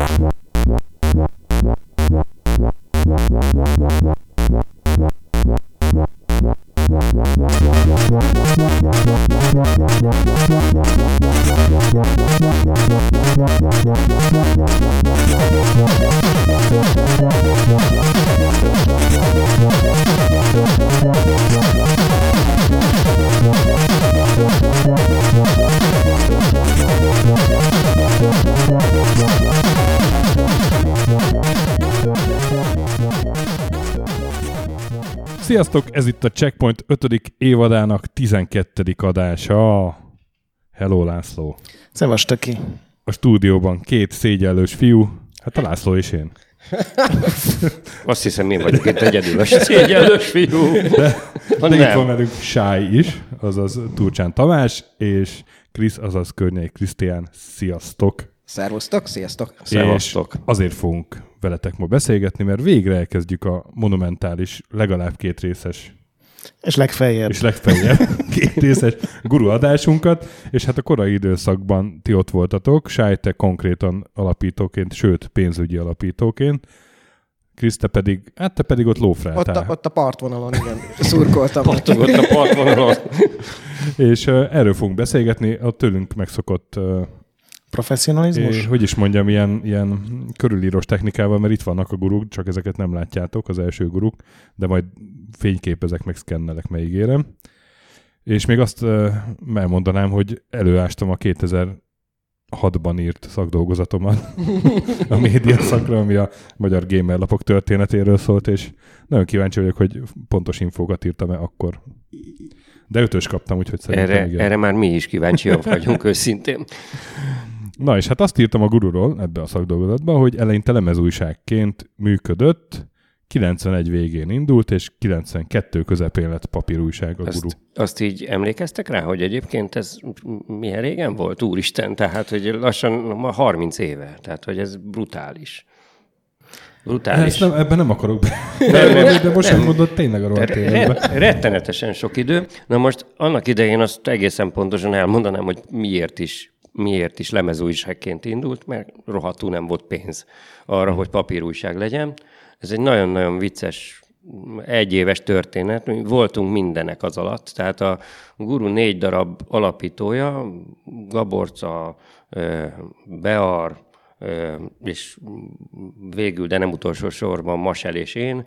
What? Sziasztok, ez itt a Checkpoint 5. évadának 12. adása. Hello László. Szevasz, Töki. A stúdióban két szégyellős fiú, hát a László és én. Azt hiszem, én vagyok itt egyedül a szégyellős fiú. De, de itt van velünk Sáj is, azaz Turcsán Tamás, és Krisz, azaz Környei Krisztián. Sziasztok! Szervusztok, sziasztok! Szevasztok! És azért fogunk veletek ma beszélgetni, mert végre elkezdjük a monumentális, legalább két részes És legfeljebb. és legfeljebb két részes guru adásunkat, és hát a korai időszakban ti ott voltatok, Sájte konkrétan alapítóként, sőt pénzügyi alapítóként, Krisz, te pedig, hát te pedig ott Ott lófráltál. a, ott a partvonalon, igen, szurkoltam. Pattogott a partvonalon. És uh, erről fogunk beszélgetni, a tőlünk megszokott, uh, Professzionalizmus? hogy is mondjam, ilyen, ilyen körülírós technikával, mert itt vannak a guruk, csak ezeket nem látjátok, az első guruk, de majd fényképezek, meg szkennelek, megígérem. És még azt uh, elmondanám, hogy előástam a 2006-ban írt szakdolgozatomat a média szakra, ami a magyar gamerlapok történetéről szólt, és nagyon kíváncsi vagyok, hogy pontos infókat írtam-e akkor. De ötös kaptam, úgyhogy szerintem Erre, igen. erre már mi is kíváncsiak vagyunk őszintén. Na és hát azt írtam a gururól ebbe a szakdolgozatban, hogy eleinte lemezújságként működött, 91 végén indult, és 92 közepén lett papírújság a guru. Azt, azt így emlékeztek rá, hogy egyébként ez milyen régen volt? Úristen, tehát hogy lassan ma 30 éve, tehát hogy ez brutális. Brutális. Ezt nem, ebben nem akarok be. Nem, nem, de most nem. mondod tényleg a életben. Re- rettenetesen sok idő. Na most annak idején azt egészen pontosan elmondanám, hogy miért is miért is lemezújságként indult, mert rohadtul nem volt pénz arra, hogy papírújság legyen. Ez egy nagyon-nagyon vicces egyéves történet. Voltunk mindenek az alatt. Tehát a Guru négy darab alapítója, Gaborca, Bear, és végül, de nem utolsó sorban Masel és én,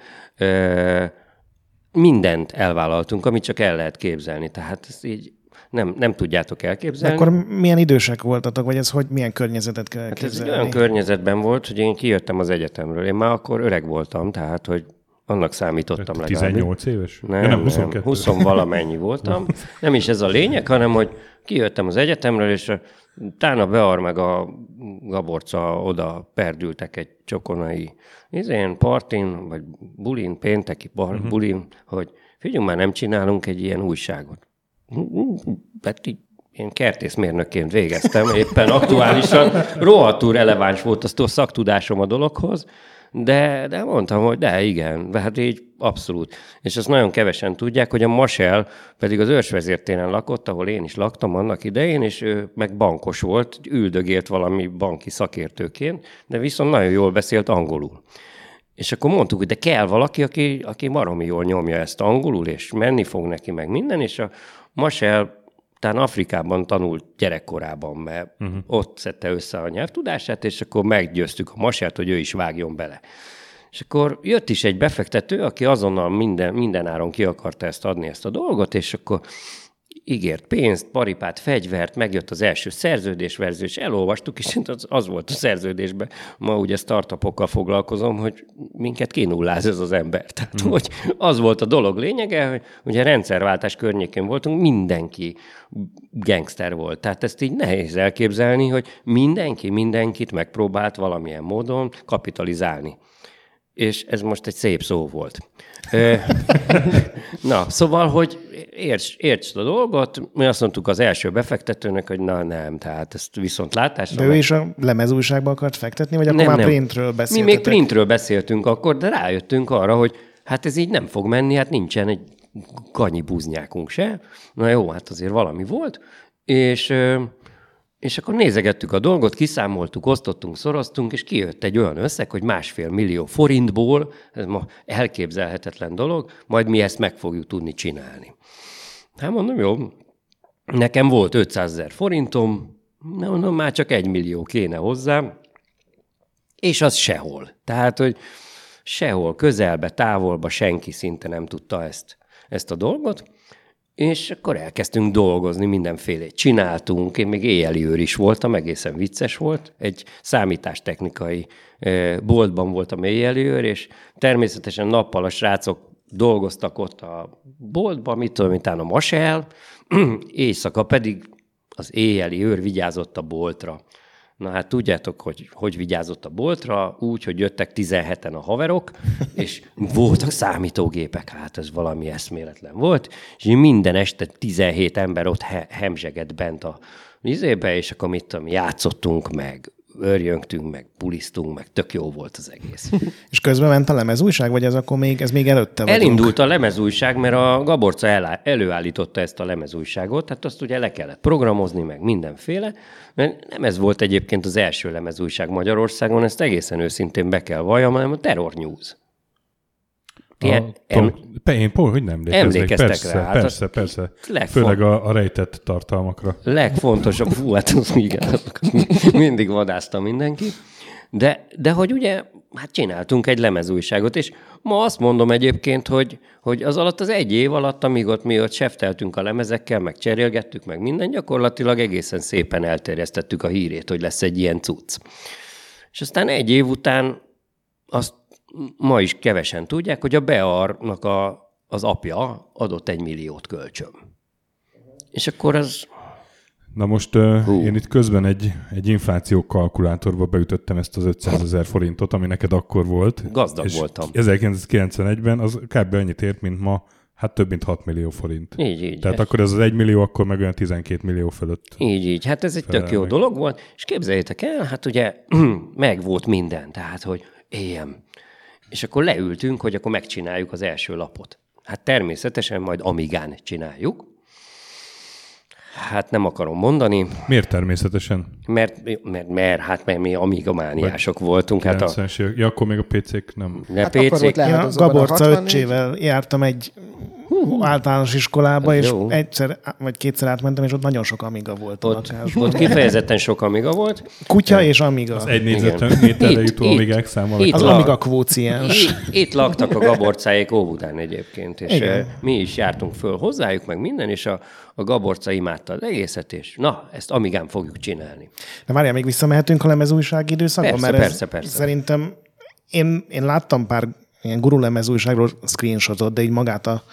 mindent elvállaltunk, amit csak el lehet képzelni. Tehát ezt így nem, nem tudjátok De elképzelni. akkor milyen idősek voltatok, vagy ez hogy milyen környezetet kell Hát ez egy elképzelni? olyan környezetben volt, hogy én kijöttem az egyetemről. Én már akkor öreg voltam, tehát, hogy annak számítottam legalább. 18 éves? Nem, ja, nem, 22. 20 valamennyi voltam. Nem is ez a lényeg, hanem hogy kijöttem az egyetemről, és a Tána Bear meg a Gaborca oda perdültek egy csokonai izén, partin, vagy bulin, pénteki bar, uh-huh. bulin, hogy figyelj már, nem csinálunk egy ilyen újságot. Hát így én kertészmérnökként végeztem, éppen aktuálisan rohadtul releváns volt az a szaktudásom a dologhoz, de, de mondtam, hogy de igen, de hát így abszolút. És azt nagyon kevesen tudják, hogy a Masel pedig az őrsvezértéren lakott, ahol én is laktam annak idején, és ő meg bankos volt, üldögélt valami banki szakértőként, de viszont nagyon jól beszélt angolul. És akkor mondtuk, hogy de kell valaki, aki, aki baromi jól nyomja ezt angolul, és menni fog neki meg minden, és a Masel talán Afrikában tanult gyerekkorában, mert uh-huh. ott szedte össze a nyelvtudását, és akkor meggyőztük a Masert, hogy ő is vágjon bele. És akkor jött is egy befektető, aki azonnal minden, minden áron ki akarta ezt adni, ezt a dolgot, és akkor ígért pénzt, paripát, fegyvert, megjött az első szerződésverzió, és elolvastuk, és az, az volt a szerződésben. Ma ugye startupokkal foglalkozom, hogy minket kinulláz ez az ember. Tehát, mm. hogy az volt a dolog lényege, hogy ugye rendszerváltás környékén voltunk, mindenki gangster volt. Tehát ezt így nehéz elképzelni, hogy mindenki mindenkit megpróbált valamilyen módon kapitalizálni. És ez most egy szép szó volt. Na, szóval, hogy érts, érts a dolgot, mi azt mondtuk az első befektetőnek, hogy na nem, tehát ezt viszont látásra... De ő is a lemezújságba akart fektetni, vagy akkor Nem, már nem. printről Mi beszéltetek? még printről beszéltünk akkor, de rájöttünk arra, hogy hát ez így nem fog menni, hát nincsen egy kanyi buznyákunk se. Na jó, hát azért valami volt, és, És akkor nézegettük a dolgot, kiszámoltuk, osztottunk, szoroztunk, és kijött egy olyan összeg, hogy másfél millió forintból, ez ma elképzelhetetlen dolog, majd mi ezt meg fogjuk tudni csinálni. Hát mondom, jó, nekem volt 500 ezer forintom, na mondom, már csak egy millió kéne hozzá, és az sehol. Tehát, hogy sehol, közelbe, távolba senki szinte nem tudta ezt, ezt a dolgot. És akkor elkezdtünk dolgozni, mindenféle csináltunk. Én még éjjeli őr is voltam, egészen vicces volt. Egy számítástechnikai boltban voltam éjjeli őr, és természetesen nappal a srácok dolgoztak ott a boltban, mit tudom, mint a masel, éjszaka pedig az éjjeli őr vigyázott a boltra. Na hát tudjátok, hogy hogy vigyázott a boltra, úgy, hogy jöttek 17-en a haverok, és voltak számítógépek, hát ez valami eszméletlen volt, és minden este 17 ember ott he- hemzsegett bent a vizébe, és akkor mit tudom, játszottunk meg, örjöngtünk, meg pulisztunk, meg tök jó volt az egész. És közben ment a lemezújság, vagy ez akkor még, ez még előtte vagyunk? Elindult a lemezújság, mert a Gaborca elá, előállította ezt a lemezújságot, tehát azt ugye le kellett programozni, meg mindenféle. Mert nem ez volt egyébként az első lemezújság Magyarországon, ezt egészen őszintén be kell valljam, hanem a Terror News. Ti A, em- pont, hogy nem. Emlékeztek persze, rá, hát Persze, persze. legfon- Főleg a, a rejtett tartalmakra. legfontosabb, fú, hát az igen, mindig vadászta mindenki. De, de hogy ugye, hát csináltunk egy lemezújságot, és ma azt mondom egyébként, hogy, hogy az alatt az egy év alatt, amíg ott mi ott sefteltünk a lemezekkel, meg cserélgettük, meg minden, gyakorlatilag egésszen szépen elterjesztettük a hírét, hogy lesz egy ilyen cucc. És aztán egy év után azt ma is kevesen tudják, hogy a Bearnak a, az apja adott egy milliót kölcsön. És akkor az Na most Hú. én itt közben egy, egy infláció kalkulátorba beütöttem ezt az 500 ezer forintot, ami neked akkor volt. Gazdag és voltam. 1991-ben az kb. annyit ért, mint ma, hát több mint 6 millió forint. így, így. Tehát akkor ez az 1 millió, akkor meg olyan 12 millió fölött. Így, így. Hát ez egy tök jó meg. dolog volt, és képzeljétek el, hát ugye meg volt minden, tehát, hogy éljem. És akkor leültünk, hogy akkor megcsináljuk az első lapot. Hát természetesen majd Amigán csináljuk. Hát nem akarom mondani, Miért természetesen? mert, mert, mert hát mert mi amigamániások voltunk. Hát a 90-es évek. Ja, akkor még a PC-k nem. ne Hát akkor PC, volt le- Ja, Gaborca 64. öccsével jártam egy általános iskolába, és jó. egyszer vagy kétszer átmentem, és ott nagyon sok Amiga volt a ott, lakásban. ott kifejezetten sok Amiga volt. Kutya és Amiga. Az egy négyzetméterre jutó itt, amigák száma. itt. Az la- Amiga kvóciens. Itt, itt laktak a Gaborcáék Óbudán egyébként, és Igen. Mi is jártunk föl hozzájuk, meg minden, és a, a Gaborca imádta az egészet, és na, ezt amigán fogjuk csinálni. De várjál, még visszamehetünk a lemezújság időszakba? Persze, mert ez persze, persze. Szerintem én, én láttam pár ilyen guru lemezújságról screenshotot, de így magát a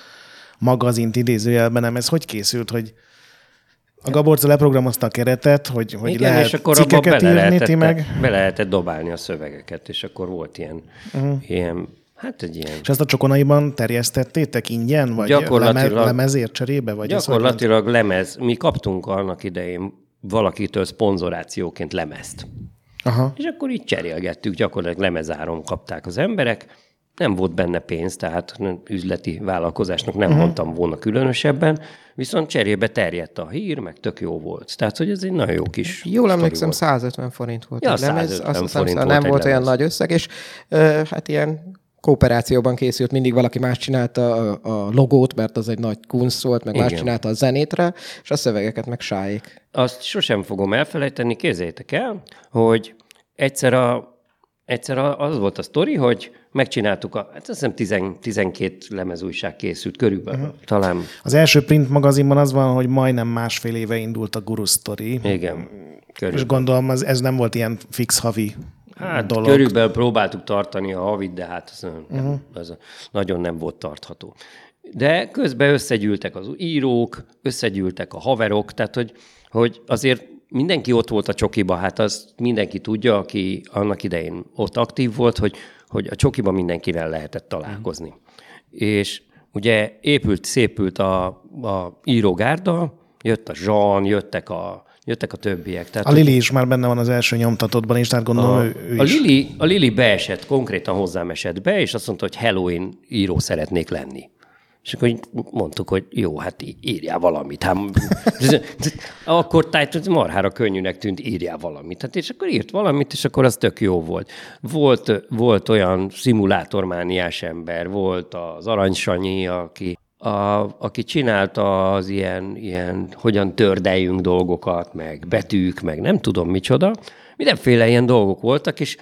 magazint idézőjelben nem. Ez hogy készült, hogy a Gaborca leprogramozta a keretet, hogy, hogy Igen, lehet és akkor cikkeket írni, lehetett, ti meg... be lehetett dobálni a szövegeket, és akkor volt ilyen, uh-huh. ilyen hát egy ilyen És ezt a csokonaiban terjesztettétek ingyen, vagy Gyakorlatilag- leme, lemezért cserébe? Vagy ez? Gyakorlatilag lemez. Mi kaptunk annak idején valakitől szponzorációként lemezt. Aha. És akkor így cserélgettük, gyakorlatilag lemezáron kapták az emberek. Nem volt benne pénz, tehát üzleti vállalkozásnak nem uh-huh. mondtam volna különösebben, viszont cserébe terjedt a hír, meg tök jó volt. Tehát, hogy ez egy nagyon jó kis Jól emlékszem, volt. 150 forint volt Ja, a lemez. 150 Azt hiszem, forint volt nem egy volt olyan lemez. nagy összeg, és ö, hát ilyen kooperációban készült, mindig valaki más csinálta a, a logót, mert az egy nagy kunsz volt, meg más Igen. csinálta a zenétre, és a szövegeket meg sájék. Azt sosem fogom elfelejteni, képzeljétek el, hogy egyszer, a, egyszer a, az volt a sztori, hogy megcsináltuk, a, hát azt hiszem 10, 12 lemezújság készült körülbelül, uh-huh. talán, Az első print magazinban az van, hogy majdnem másfél éve indult a Guru Story, igen, és körülbelül. gondolom ez, ez nem volt ilyen fix havi Hát dolog. körülbelül próbáltuk tartani a havit, de hát az, uh-huh. az nagyon nem volt tartható. De közben összegyűltek az írók, összegyűltek a haverok, tehát hogy, hogy azért mindenki ott volt a csokiba, hát az mindenki tudja, aki annak idején ott aktív volt, hogy, hogy a csokiba mindenkivel lehetett találkozni. Uh-huh. És ugye épült, szépült a, a írógárda, jött a Zsan, jöttek a, jöttek a többiek. Tehát, A Lili is már benne van az első nyomtatottban is, tehát gondolom a, ő, ő a, is. Lili, a Lili beesett, konkrétan hozzám esett be, és azt mondta, hogy hello, én író szeretnék lenni. És akkor mondtuk, hogy jó, hát írjál valamit. Hát, akkor tehát marhára könnyűnek tűnt, írjál valamit. Hát és akkor írt valamit, és akkor az tök jó volt. Volt, volt olyan szimulátormániás ember, volt az Arany aki a, aki csinálta az ilyen, ilyen, hogyan tördeljünk dolgokat, meg betűk, meg nem tudom micsoda. Mindenféle ilyen dolgok voltak, és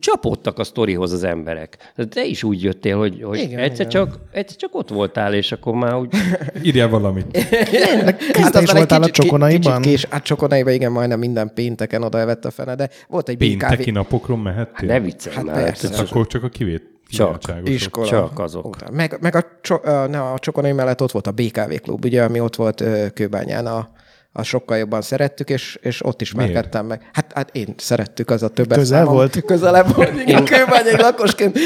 csapódtak a sztorihoz az emberek. Tehát Te is úgy jöttél, hogy, hogy Igen, egyszer, igen. Csak, egyszer csak ott voltál, és akkor már úgy... Írjál valamit. Kriszta is aztán egy voltál a kicsit- Csokonaiban? Kicsit kés, hát Csokonaiban igen, majdnem minden pénteken oda evett a fene, de volt egy Pénteki BKV napokról mehettél? Ne viccelj Hát már. persze. Akkor csak a kivét. Csak. iskola. Csak azok. Meg, meg a, cso, a, ne, a Csokonai mellett ott volt a BKV klub, ugye, ami ott volt Kőbányán, a, a sokkal jobban szerettük, és, és ott ismerkedtem meg. Hát, hát én szerettük, az a többet Közel számom. volt? Közelebb volt, igen, Kőbányai lakosként.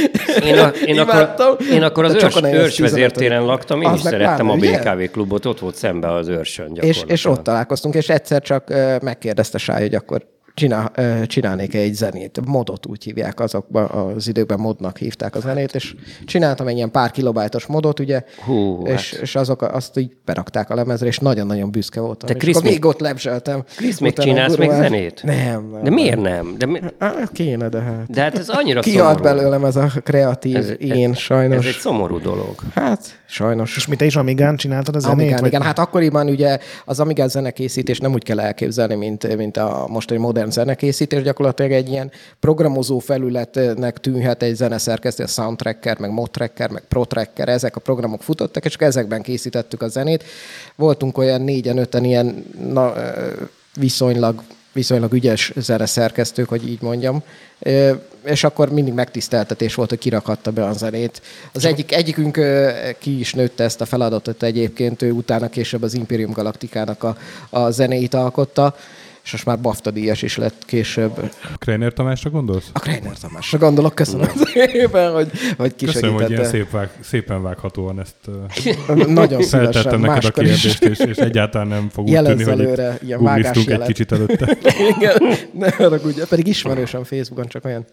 Én, a, én, imádtam. akkor, én akkor az őrs, őrsvezértéren 15. laktam, én Az is szerettem pláne, a ugye? BKV klubot, ott volt szembe az őrsön És, gyakorlatilag. és ott találkoztunk, és egyszer csak megkérdezte Sáj, hogy akkor csinál, csinálnék egy zenét. Modot úgy hívják azokban az időkben modnak hívták a zenét, és csináltam egy ilyen pár kilobájtos modot, ugye, Hú, és, hát. és azok azt így berakták a lemezre, és nagyon-nagyon büszke voltam. Te és Krisz akkor még- még ott lebzseltem. Krisz, még csinálsz még zenét? Nem. nem De miért nem? De, mi, Á, kéne, de hát. de hát ez annyira szomorú. belőlem ez a kreatív Ez- én, ez- sajnos. Ez egy szomorú dolog. Hát, sajnos. És mi te is Amigán csináltad a zenét? Amigán, vagy- igen. Hát akkoriban ugye az Amigán zenekészítés nem úgy kell elképzelni, mint, mint a mostani modern zenekészítés. Gyakorlatilag egy ilyen programozó felületnek tűnhet egy zeneszerkesztő, a Soundtracker, meg Modtracker, meg Protracker, ezek a programok futottak, és csak ezekben készítettük a zenét. Voltunk olyan négyen, öten ilyen na, viszonylag viszonylag ügyes zeneszerkesztők, hogy így mondjam. És akkor mindig megtiszteltetés volt, hogy kirakhatta be a zenét. Az egyik, egyikünk ki is nőtte ezt a feladatot egyébként, ő utána később az Imperium Galaktikának a, a zenéit alkotta, és most már BAFTA díjas is lett később. Kreiner Tamásra gondolsz? A Kreiner Tamásra gondolok, köszönöm szépen, hogy, hogy Köszönöm, hogy ilyen kisegítette. szép vág, szépen vághatóan ezt Nagyon szívesen, neked a kérdést, és, és egyáltalán nem fog Jelezz tűnni, hogy előre, itt ilyen googliztunk egy kicsit előtte. Igen, ne haragudj, pedig ismerősöm Facebookon, csak olyan.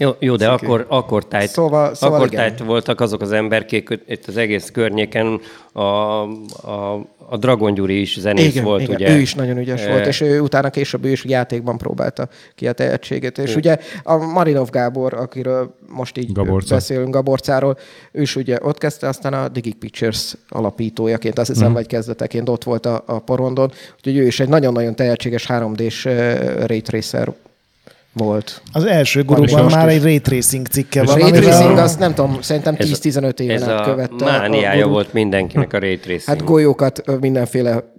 Jó, jó de akkor, akkor tájt, Szóval- szóval akkor igen. tájt voltak azok az emberkék itt az egész környéken, a, a, a Dragon Gyuri is zenész igen, volt, igen. ugye? Ő is nagyon ügyes Eh, volt, és ő utána később ő is játékban próbálta ki a tehetségét. És ugye a Marinov Gábor, akiről most így Gaborca. beszélünk, Gaborcáról, ő is ugye ott kezdte, aztán a Digic Pictures alapítójaként, azt hiszem, vagy kezdeteként ott volt a, a porondon, úgyhogy ő is egy nagyon-nagyon tehetséges 3D-s uh, ray tracer volt. Az első most már egy ray tracing cikke A van. ray tracing, azt nem tudom, szerintem ez a- 10-15 éven Ez át a követte. mániája gurút. volt mindenkinek a ray tracing. Hát golyókat mindenféle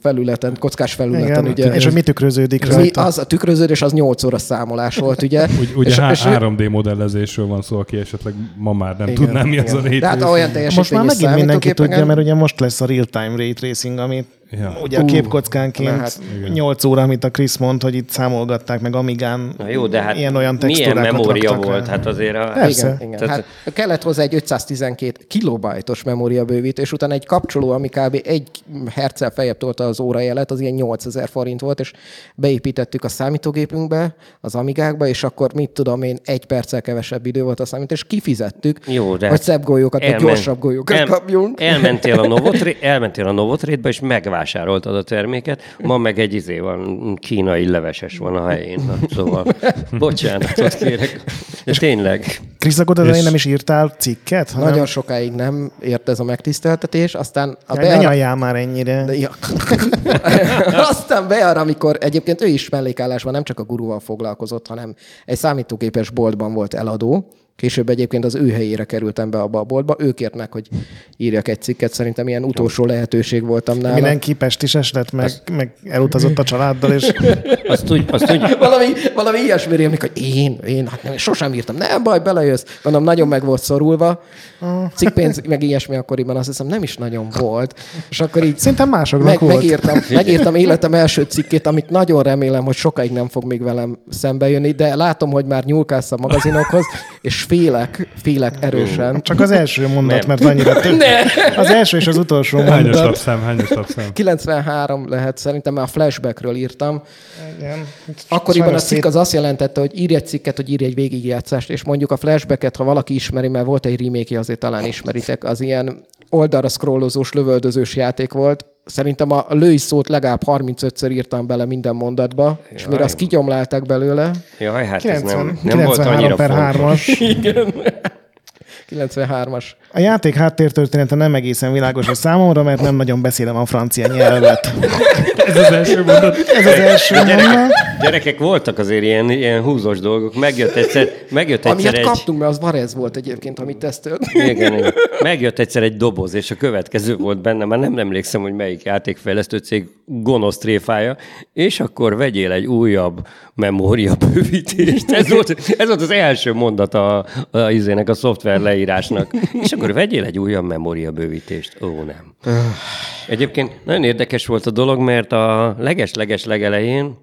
felületen, kockás felületen, Igen, ugye. és hogy mi tükröződik mi, rajta. az a tükröződés az 8 óra számolás volt, ugye? Úgy, ugye és, há- és, 3D modellezésről van szó, aki esetleg ma már nem igen, tudná, mi az a igen. ray De hát tracing. olyan teljesítmény Most már megint mindenki tudja, igen. mert ugye most lesz a real-time ray tracing, ami Ja. ugye a képkockánként hát, igen. 8 óra, amit a Krisz mond, hogy itt számolgatták meg Amigán. Na jó, de hát ilyen-olyan milyen memória volt? rá. Hát azért a... Persze. Igen, igen. Tehát- Hát kellett hozzá egy 512 kilobajtos memória bővítés, utána egy kapcsoló, ami kb. egy herccel feljebb tolta az órajelet, az ilyen 8000 forint volt, és beépítettük a számítógépünkbe, az Amigákba, és akkor mit tudom én, egy perccel kevesebb idő volt a számít, és kifizettük, Jó, de hogy szebb golyókat, vagy elmen- gyorsabb golyókat el- kapjunk. Elmentél a Novotré- elmentél a Megvásároltad a terméket. Ma meg egy izé van, kínai leveses van a helyén. Na, szóval, bocsánatot kérek. De tényleg. Krisz, akkor te nem is írtál cikket? Hanem... Nagyon sokáig nem ért ez a megtiszteltetés, aztán a Ja, beára- ne már ennyire. De, ja. Aztán beára, amikor egyébként ő is mellékállásban nem csak a guruval foglalkozott, hanem egy számítógépes boltban volt eladó. Később egyébként az ő helyére kerültem be abba a boltba. Ő kért meg, hogy írjak egy cikket. Szerintem ilyen utolsó lehetőség voltam nála. Mindenki pestis lett, meg, meg elutazott a családdal, és Azt úgy, azt úgy, valami, valami ilyesmi rémlik, hogy én, én, hát nem, sosem írtam. Nem baj, belejössz. Mondom, nagyon meg volt szorulva. Cikkpénz, meg ilyesmi akkoriban azt hiszem nem is nagyon volt. És akkor így szerintem másoknak meg, volt. megírtam, megírtam életem első cikkét, amit nagyon remélem, hogy sokáig nem fog még velem szembe jönni, de látom, hogy már nyúlkálsz a magazinokhoz, és félek, félek erősen. Csak az első mondat, Nem. mert annyira több. Az első és az utolsó Hányos mondat. lapszám, hányos lapszám? 93 lehet szerintem, mert a flashbackről írtam. Igen. Akkoriban a cikk az azt jelentette, hogy írj egy cikket, hogy írj egy végigjátszást, és mondjuk a flashbacket, ha valaki ismeri, mert volt egy remake azért talán ismeritek, az ilyen oldalra scrollozós, lövöldözős játék volt. Szerintem a lői szót legalább 35-ször írtam bele minden mondatba, és mire azt kigyomlálták belőle, Jaj, hát ez 90, nem, nem volt 93 annyira per fontos. 3-as. 93-as. A játék háttértörténete nem egészen világos a számomra, mert nem nagyon beszélem a francia nyelvet. Ez az első mondat. Ez az első mondat. Gyerekek, voltak azért ilyen, ilyen húzós dolgok. Megjött egyszer, megjött egyszer Amilyet egy... kaptunk, mert az Varez volt egyébként, amit tesztelt. Igen, igen. Megjött egyszer egy doboz, és a következő volt benne, már nem emlékszem, hogy melyik játékfejlesztő cég gonosz tréfája, és akkor vegyél egy újabb memória bővítést. Ez volt, ez volt az első mondat a, a, a, izének, a szoftver leírásnak. És akkor vegyél egy újabb memória bővítést. Ó, nem. Egyébként nagyon érdekes volt a dolog, mert a leges-leges legelején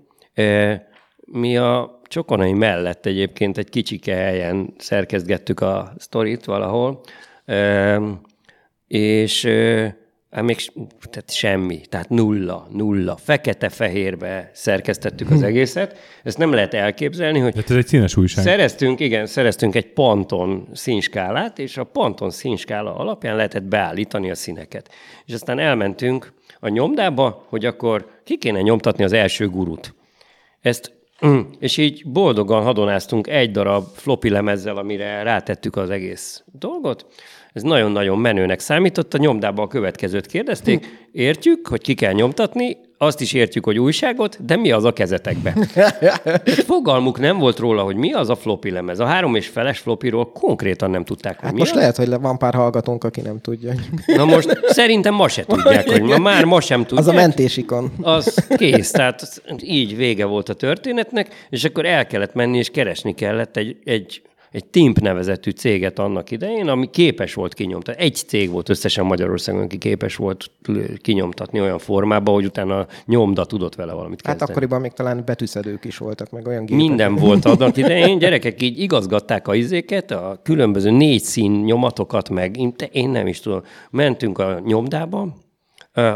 mi a Csokonai mellett egyébként egy kicsike helyen szerkezgettük a sztorit valahol, és hát még tehát semmi, tehát nulla, nulla, fekete-fehérbe szerkesztettük az egészet. Ezt nem lehet elképzelni, hogy Tehát ez egy színes újság. Szereztünk, igen, szereztünk egy Panton színskálát, és a Panton színskála alapján lehetett beállítani a színeket. És aztán elmentünk a nyomdába, hogy akkor ki kéne nyomtatni az első gurut. Ezt, és így boldogan hadonáztunk egy darab floppy lemezzel, amire rátettük az egész dolgot. Ez nagyon-nagyon menőnek számított. A nyomdába a következőt kérdezték. Értjük, hogy ki kell nyomtatni, azt is értjük, hogy újságot, de mi az a kezetekbe? Fogalmuk nem volt róla, hogy mi az a floppy lemez. A három és feles floppyról konkrétan nem tudták, hogy Hát mi most az. lehet, hogy van pár hallgatónk, aki nem tudja. Na most szerintem ma se tudják, hogy ma már ma sem tudják. Az a mentésikon. Az kész, tehát így vége volt a történetnek, és akkor el kellett menni, és keresni kellett egy, egy, egy Timp nevezetű céget annak idején, ami képes volt kinyomtatni. Egy cég volt összesen Magyarországon, aki képes volt kinyomtatni olyan formában, hogy utána a nyomda tudott vele valamit Hát kezdeni. akkoriban még talán betűszedők is voltak, meg olyan gépek. Minden volt annak idején, gyerekek így igazgatták a izéket, a különböző négy szín nyomatokat, meg én, nem is tudom. Mentünk a nyomdába,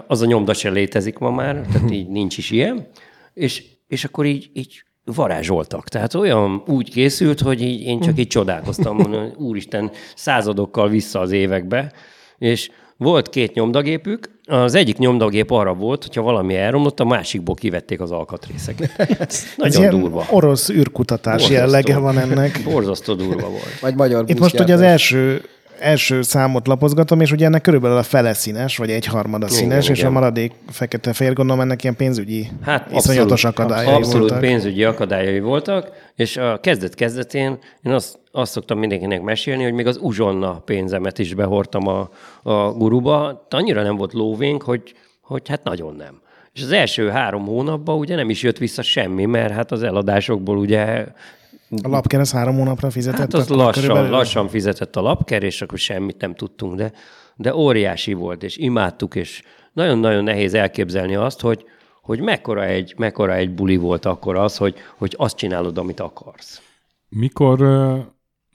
az a nyomda se létezik ma már, tehát így nincs is ilyen, és, és akkor így, így varázsoltak. Tehát olyan úgy készült, hogy így, én csak így csodálkoztam, mondom, úristen, századokkal vissza az évekbe, és volt két nyomdagépük, az egyik nyomdagép arra volt, hogyha valami elromlott, a másikból kivették az alkatrészeket. Ez Ez nagyon ilyen durva. orosz űrkutatás Borzasztó. jellege van ennek. Borzasztó durva volt. Vagy magyar Itt most ugye az első, első számot lapozgatom, és ugye ennek körülbelül a fele színes, vagy egy harmada színes, Igen, és igen. a maradék fekete-fehér, gondolom ennek ilyen pénzügyi Hát iszonyatos abszolút, akadályai abszolút voltak. pénzügyi akadályai voltak, és a kezdet-kezdetén én azt, azt szoktam mindenkinek mesélni, hogy még az uzsonna pénzemet is behordtam a, a guruba. Annyira nem volt lóvénk, hogy, hogy hát nagyon nem. És az első három hónapban ugye nem is jött vissza semmi, mert hát az eladásokból ugye A lapkereszt három hónapra fizetett. Hát az lassan, körülbelül? lassan fizetett a lapker, és akkor semmit nem tudtunk, de, de óriási volt, és imádtuk, és nagyon-nagyon nehéz elképzelni azt, hogy, hogy mekkora egy, mekkora egy buli volt akkor az, hogy, hogy azt csinálod, amit akarsz. Mikor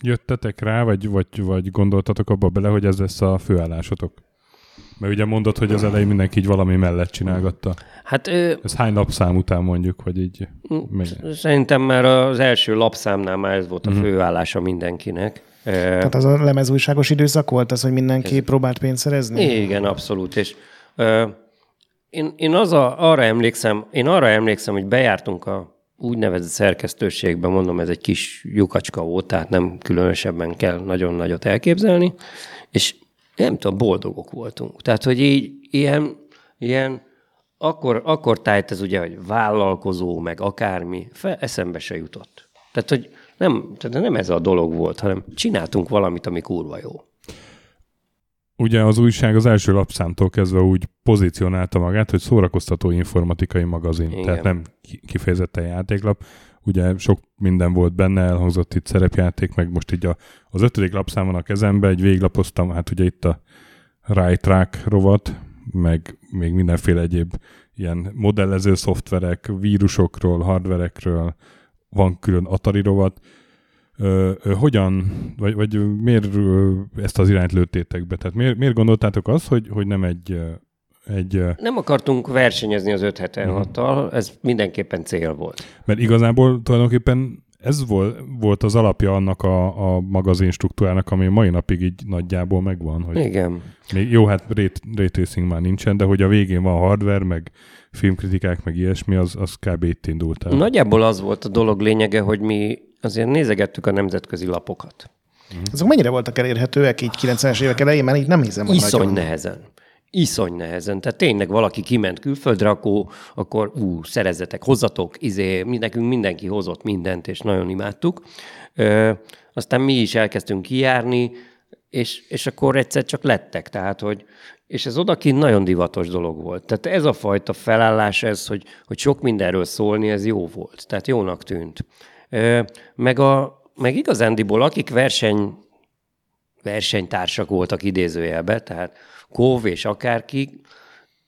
jöttetek rá, vagy, vagy, vagy gondoltatok abba bele, hogy ez lesz a főállásotok? Mert ugye mondod, hogy az elején mindenki így valami mellett csinálgatta. Hát ö, Ez hány napszám után mondjuk, hogy így... Szerintem már az első lapszámnál már ez volt a főállása mindenkinek. Tehát az a lemezújságos időszak volt az, hogy mindenki ez... próbált pénzt szerezni? Igen, abszolút. És ö, én, én az a, arra emlékszem, én arra emlékszem, hogy bejártunk a úgynevezett szerkesztőségbe, mondom, ez egy kis lyukacska volt, tehát nem különösebben kell nagyon nagyot elképzelni, és nem tudom, boldogok voltunk. Tehát, hogy így ilyen, ilyen akkor, akkor tájt ez ugye, hogy vállalkozó, meg akármi, fel, eszembe se jutott. Tehát, hogy nem, tehát nem ez a dolog volt, hanem csináltunk valamit, ami kurva jó. Ugye az újság az első lapszámtól kezdve úgy pozícionálta magát, hogy szórakoztató informatikai magazin. Igen. Tehát nem ki- kifejezetten játéklap. Ugye sok minden volt benne, elhangzott itt szerepjáték, meg most így a, az ötödik lapszámon a kezembe, egy végiglapoztam, hát ugye itt a Right Track rovat, meg még mindenféle egyéb ilyen modellező szoftverek, vírusokról, hardverekről, van külön Atari rovat. Hogyan, vagy, vagy miért ezt az irányt lőttétek be? Tehát miért, miért gondoltátok azt, hogy, hogy nem egy, egy Nem akartunk versenyezni az 576-tal, ez mindenképpen cél volt. mert igazából tulajdonképpen ez volt, volt az alapja annak a, a magazin struktúrának, ami mai napig így nagyjából megvan. Hogy Igen. még, jó, hát ray, tracing már nincsen, de hogy a végén van hardware, meg filmkritikák, meg ilyesmi, az, az kb. itt indult el. Nagyjából az volt a dolog lényege, hogy mi azért nézegettük a nemzetközi lapokat. Azok mennyire voltak elérhetőek így 90-es évek elején, mert így nem hiszem, hogy Iszony nagyon. nehezen. Iszony nehezen. Tehát tényleg valaki kiment külföldre, akkor, akkor ú, szerezzetek, hozzatok, izé, mi, nekünk mindenki hozott mindent, és nagyon imádtuk. Ö, aztán mi is elkezdtünk kijárni, és, és akkor egyszer csak lettek. Tehát, hogy, és ez odakint nagyon divatos dolog volt. Tehát ez a fajta felállás, ez, hogy, hogy sok mindenről szólni, ez jó volt. Tehát jónak tűnt. Ö, meg, a, meg igazándiból, akik verseny, versenytársak voltak idézőjelben, tehát Kóv és akárki,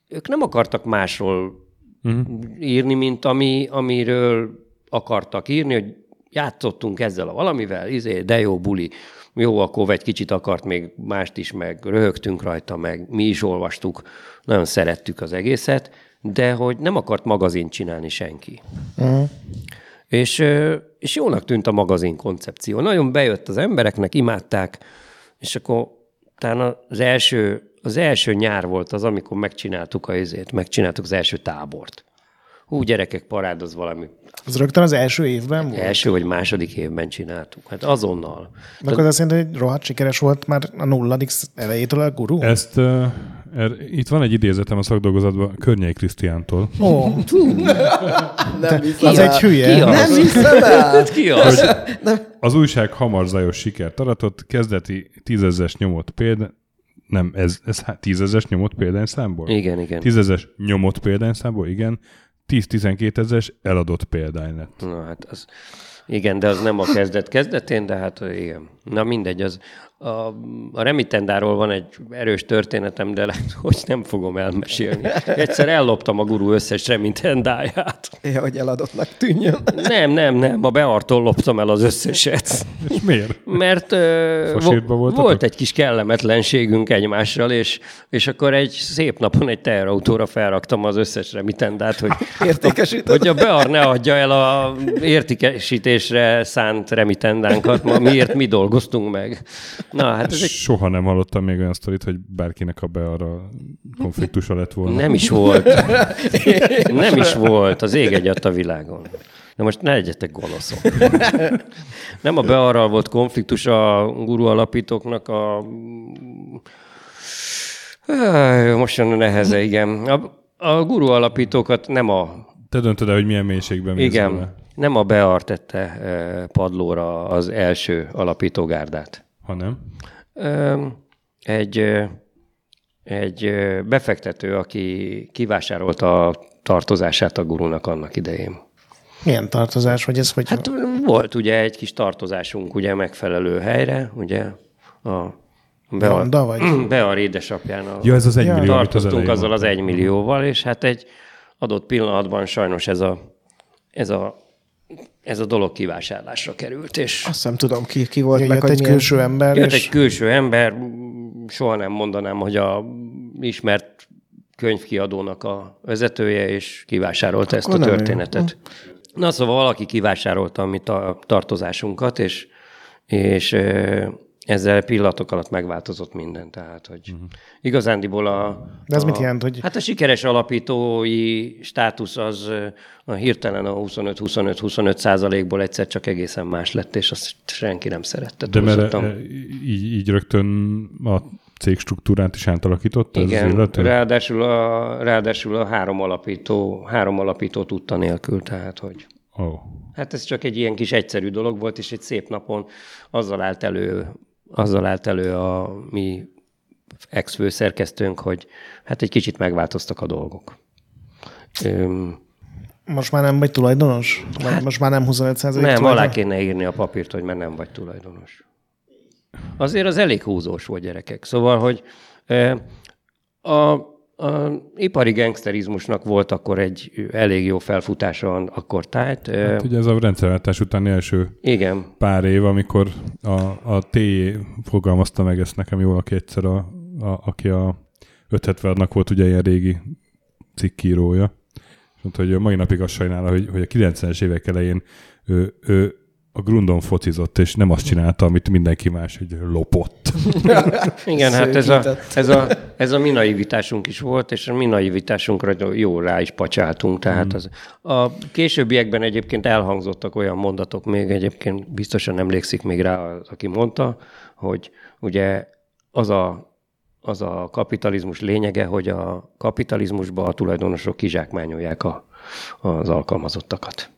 ők nem akartak másról uh-huh. írni, mint ami, amiről akartak írni, hogy játszottunk ezzel a valamivel, izé, de jó buli. Jó, akkor egy kicsit akart még mást is, meg röhögtünk rajta, meg mi is olvastuk, nagyon szerettük az egészet, de hogy nem akart magazint csinálni senki. Uh-huh. És, és jónak tűnt a magazin koncepció. Nagyon bejött az embereknek, imádták, és akkor talán az első, az első nyár volt az, amikor megcsináltuk a izét, megcsináltuk az első tábort. Hú, gyerekek, parád, az valami Az rögtön az első évben volt? első vagy második évben csináltuk. Hát azonnal. De akkor azt jelenti, hogy rohadt sikeres volt már a nulladik elejétől a guru? Ezt, uh, er, itt van egy idézetem a szakdolgozatban Környei Krisztiántól, Ó, Nem hiszem az egy hülye. Ki az? Nem hiszem el. Hát ki az? Az újság hamar zajos sikert aratott, kezdeti tízezes nyomott példa, nem, ez, ez tízezes nyomott példányszámból? Igen, igen. Tízezes nyomott példányszámból, igen. 10-12 ezes eladott példány lett. Na hát az, igen, de az nem a kezdet kezdetén, de hát igen. Na mindegy, az, a, a remitendáról van egy erős történetem, de lehet, hogy nem fogom elmesélni. Egyszer elloptam a guru összes remitendáját. Ja, hogy eladottnak tűnjön. Nem, nem, nem, a beartól loptam el az összeset. És miért? Mert ö, vo- volt egy kis kellemetlenségünk egymással, és, és akkor egy szép napon egy teherautóra felraktam az összes remitendát, hogy, Értékesíted. hogy a Bear ne adja el a értékesítésre szánt remitendánkat, ma miért mi dolgoztunk meg. Na, hát ez egy Soha nem hallottam még olyan sztorit, hogy bárkinek a be arra konfliktusa lett volna. Nem is volt. Nem is volt. Az ég egyat a világon. De most ne legyetek gonoszok. Nem a bearral volt konfliktus a guru alapítóknak a... Most jön a neheze, igen. A, a guru alapítókat nem a... Te döntöd el, hogy milyen mélységben Igen, nem a Bear tette eh, padlóra az első alapítógárdát. Hanem Egy, egy befektető, aki kivásárolta a tartozását a gurunak annak idején. Milyen tartozás, vagy ez hogy... Hát volt ugye egy kis tartozásunk ugye megfelelő helyre, ugye a Bear, Ronda, vagy? Bear édesapjának Ja, ez az Ja. amit az tartoztunk elején azzal az mondtál. egymillióval, és hát egy adott pillanatban sajnos ez a, ez a, ez a dolog kivásárlásra került, és Azt nem tudom, ki, ki volt, meg egy külső ember, Jött és egy külső ember, soha nem mondanám, hogy a ismert könyvkiadónak a vezetője, és kivásárolta ezt a Akkor nem ő. történetet. Na szóval valaki kivásárolta a mi ta- tartozásunkat, és, és ezzel pillanatok alatt megváltozott minden. Tehát, hogy uh-huh. igazándiból a... De ez a, mit jelent, hogy- Hát a sikeres alapítói státusz az a hirtelen a 25-25-25 százalékból egyszer csak egészen más lett, és azt senki nem szerette. De mert e, így, így rögtön a cég struktúrát is ez az Igen, illető? ráadásul a, ráadásul a három alapító, három alapító tudta nélkül, tehát hogy Oh. hát ez csak egy ilyen kis egyszerű dolog volt, és egy szép napon azzal állt elő, azzal állt elő a mi ex-főszerkesztőnk, hogy hát egy kicsit megváltoztak a dolgok. Öm, most már nem vagy tulajdonos? Vagy most már nem 25 százalék nem, alá kéne írni a papírt, hogy már nem vagy tulajdonos. Azért az elég húzós volt gyerekek. Szóval, hogy a, a ipari gangsterizmusnak volt akkor egy elég jó felfutása akkor tájt. Hát ugye ez a rendszerváltás utáni első Igen, pár év, amikor a, a TJ fogalmazta meg ezt nekem jól, aki egyszer, a, a, aki a 576-nak volt ugye ilyen régi cikkírója. És mondta, hogy mai napig azt sajnálja, hogy, hogy a 90-es évek elején ő, ő a Grundon focizott, és nem azt csinálta, amit mindenki más, hogy lopott. Igen, hát ez a, ez, a, ez a mi naivitásunk is volt, és a mi naivitásunkra jó rá is pacsáltunk. Tehát az, a későbbiekben egyébként elhangzottak olyan mondatok, még egyébként biztosan emlékszik még rá, az, aki mondta, hogy ugye az a, az a kapitalizmus lényege, hogy a kapitalizmusban a tulajdonosok kizsákmányolják a, az alkalmazottakat.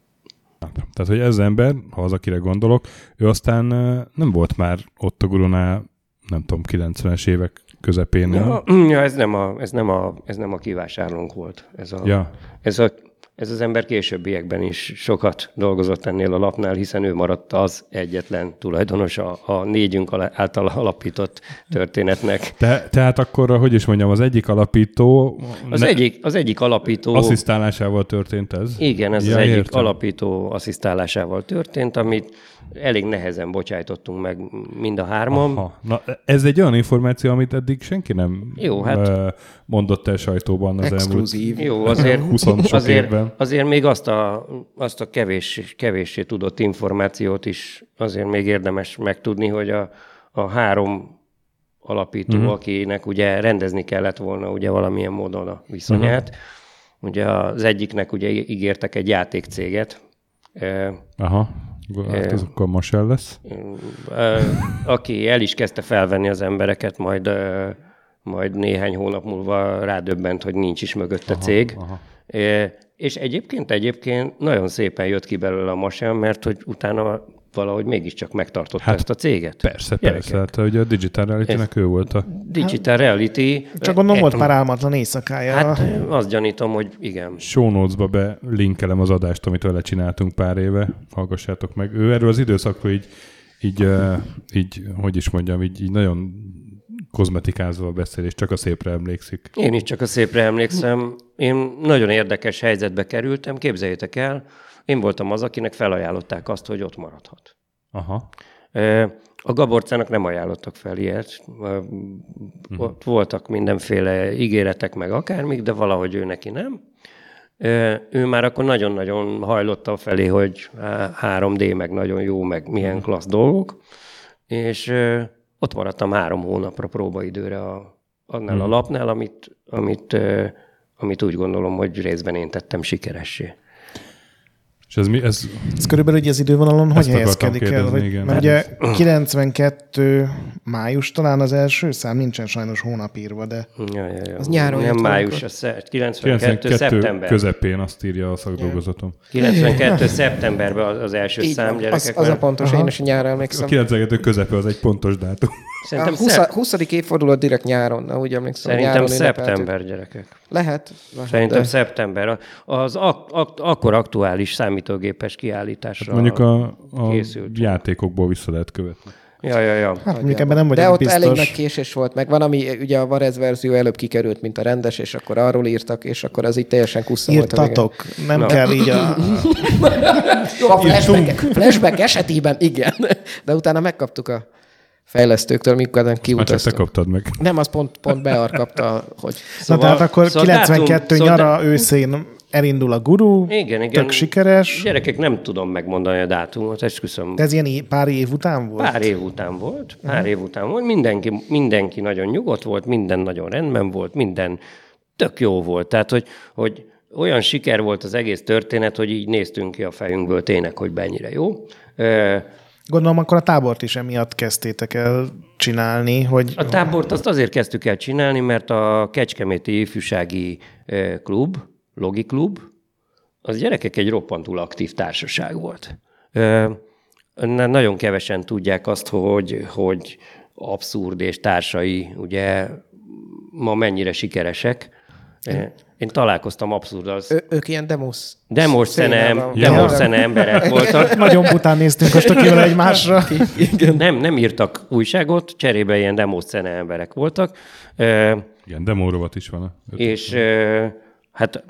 Tehát, hogy ez az ember, ha az, akire gondolok, ő aztán nem volt már ott a Guronál, nem tudom, 90-es évek közepén. Ja, ja ez, nem a, ez, nem a, ez nem a kivásárlónk volt. Ez, a, Ja. ez, a, ez az ember későbbiekben is sokat dolgozott ennél a lapnál, hiszen ő maradt az egyetlen tulajdonos a, a négyünk által alapított történetnek. Te, tehát akkor, hogy is mondjam, az egyik alapító Az, ne, egyik, az egyik alapító... asszisztálásával történt ez? Igen, ez Ja, az egyik értem. alapító asszisztálásával történt, amit elég nehezen bocsájtottunk meg mind a hárman. Ha. Na, ez egy olyan információ, amit eddig senki nem Jó, hát- mondott el sajtóban az elmúlt Exkluzív. Jó, azért, 20 sok azért, évben. azért még azt a, azt a kevés, kevéssé tudott információt is azért még érdemes megtudni, hogy a, a három alapító, uh-huh. akinek ugye rendezni kellett volna ugye valamilyen módon a viszonyát. Uh-huh. Ugye az egyiknek ugye ígértek egy játékcéget, Aha, hát ez akkor Marshall lesz. Ö, aki el is kezdte felvenni az embereket, majd, majd néhány hónap múlva rádöbbent, hogy nincs is mögötte cég. aha. És egyébként, egyébként nagyon szépen jött ki belőle a masán, mert hogy utána valahogy mégiscsak megtartotta Hát ezt a céget. Persze, Gyerekek. persze. Hát ugye a Digital reality ő volt a... Digital Reality. Csak gondolom volt pár álmatlan éjszakája. Hát azt gyanítom, hogy igen. show notes-ba belinkelem az adást, amit vele csináltunk pár éve, hallgassátok meg. Ő erről az időszakról így, így, ö, így hogy is mondjam, így, így nagyon kozmetikázva beszél, és csak a szépre emlékszik. Én is csak a szépre emlékszem. Én nagyon érdekes helyzetbe kerültem, képzeljétek el, én voltam az, akinek felajánlották azt, hogy ott maradhat. Aha. A Gaborcának nem ajánlottak fel ilyet. Ö, Ott voltak mindenféle ígéretek, meg akármik, de valahogy ő neki nem. Ő már akkor nagyon-nagyon hajlott a felé, hogy á, 3D, meg nagyon jó, meg milyen klassz dolgok. És ott maradtam három hónapra próbaidőre a, annál a lapnál, amit, amit, amit úgy gondolom, hogy részben én tettem sikeressé. És ez mi? Ez, Ez körülbelül így az idővonalon hogy helyezkedik el? Hogy, igen. mert ugye 92 május talán az első szám, nincsen sajnos hónapírva, de Ja, ja, ja. Az nyáron Nem május, a sze- 92, 92 szeptember. közepén azt írja a szakdolgozatom. 92. szeptemberben az, az első Így szám, van. Az, gyerekek. az a pontos, én is a nyára A emlékszem. 92 közepe az egy pontos dátum. A Szerintem, 20, szep- 20. évforduló direkt nyáron, na, úgy emlékszem. szerintem nyáron ünnepeltük. szeptember, gyerekek. Lehet. Szerintem de- szeptember. Az ak- ak- akkor aktuális számítógépes kiállításra Mondjuk a, a készült. játékokból vissza lehet követni. Ja, ja, ja. hát mondjuk ebben nem vagyok De ott biztos. elég nagy késés volt, meg van, ami ugye a Varez verzió előbb kikerült, mint a rendes, és akkor arról írtak, és akkor az itt teljesen kussza volt. Írtatok, nem Na. kell így a... A flashback, flashback esetében igen, de utána megkaptuk a fejlesztőktől, mikor Már csak te kiutaztunk. kaptad meg. Nem, az pont, pont Bear kapta, hogy Na Szóval- tehát akkor szóval 92 dátum- szóval nyara őszén elindul a guru, Igen, igen. tök sikeres. Gyerekek, nem tudom megmondani a dátumot, esküszöm. De ez ilyen é- pár év után volt? Pár év után volt, pár év után volt, mindenki, mindenki nagyon nyugodt volt, minden nagyon rendben volt, minden tök jó volt. Tehát, hogy, hogy olyan siker volt az egész történet, hogy így néztünk ki a fejünkből tényleg, hogy mennyire jó. Ö, Gondolom akkor a tábort is emiatt kezdtétek el csinálni, hogy A tábort azt azért kezdtük el csinálni, mert a Kecskeméti Ifjúsági Klub, Logi Klub, az gyerekek egy roppantul aktív társaság volt. Nagyon kevesen tudják azt, hogy, hogy abszurd és társai ugye ma mennyire sikeresek. Ö, Én találkoztam abszurd az. ő, ők ilyen demos. Demos szene, szénával. demos szene emberek voltak. nagyon bután néztünk a stokival egymásra. Nem, nem írtak újságot, cserébe ilyen demos szene emberek voltak. Ö, Igen, demórovat is van. És ö, hát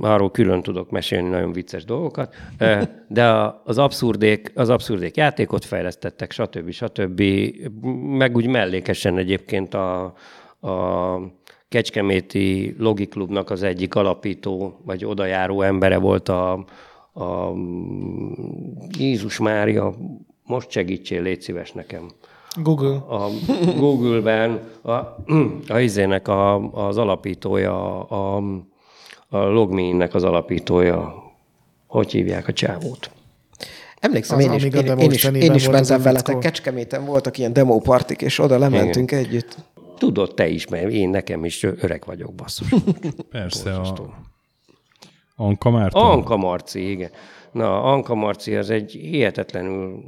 arról külön tudok mesélni nagyon vicces dolgokat, Ö, de az abszurdék, az abszurdék játékot fejlesztettek, stb. stb. Meg úgy mellékesen egyébként a, a Kecskeméti Logiklubnak az egyik alapító, vagy odajáró embere volt a, a Jézus Mária, most segítsél, légy szíves nekem. Google. A Google-ben a, a izének a, az alapítója, a, a Logmein-nek az alapítója, hogy hívják a csávót? Emlékszem, Az, én is, én, én is, én is mentem a veletek. Kecskeméten voltak ilyen demópartik, és oda lementünk Igen. együtt. Tudod te is, mert én nekem is öreg vagyok, basszus. Persze, a Anka Márton. Anka Marci, igen. Na, Anka Marci az egy hihetetlenül,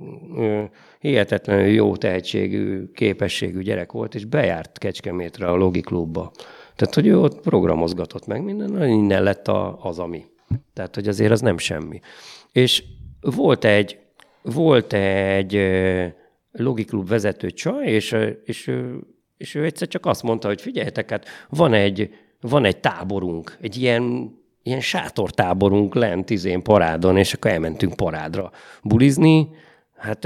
hihetetlenül jó tehetségű, képességű gyerek volt, és bejárt Kecskemétre a Logi Klubba. Tehát, hogy ő ott programozgatott meg minden, innen lett a, az, ami. Tehát, hogy azért az nem semmi. És volt egy, volt egy Logi Klub vezető csaj, és, és, és ő egyszer csak azt mondta, hogy figyeljetek, hát van egy, van egy táborunk, egy ilyen ilyen sátortáborunk lent izén parádon, és akkor elmentünk parádra bulizni. Hát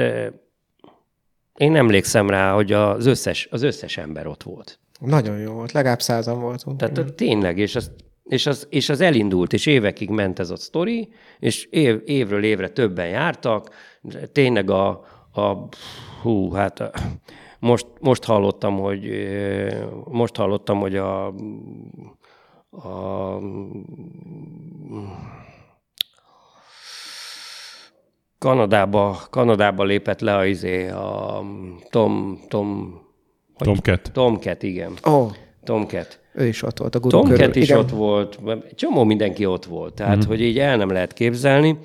én emlékszem rá, hogy az összes, az összes ember ott volt. Nagyon jó volt, legalább százan voltunk. Tehát tényleg, és az, és, az, és az elindult, és évekig ment ez a sztori, és év, évről évre többen jártak. Tényleg a, a hú, hát a, most, most hallottam, hogy most hallottam, hogy a, a Kanadába, Kanadába lépett le a, izé, a Tom, Tom, Tomcat. Tomcat, igen. Oh, Tomcat. ő is ott volt a guru Tomcat körül. is Igen. ott volt, csomó mindenki ott volt, tehát, mm. hogy így el nem lehet képzelni.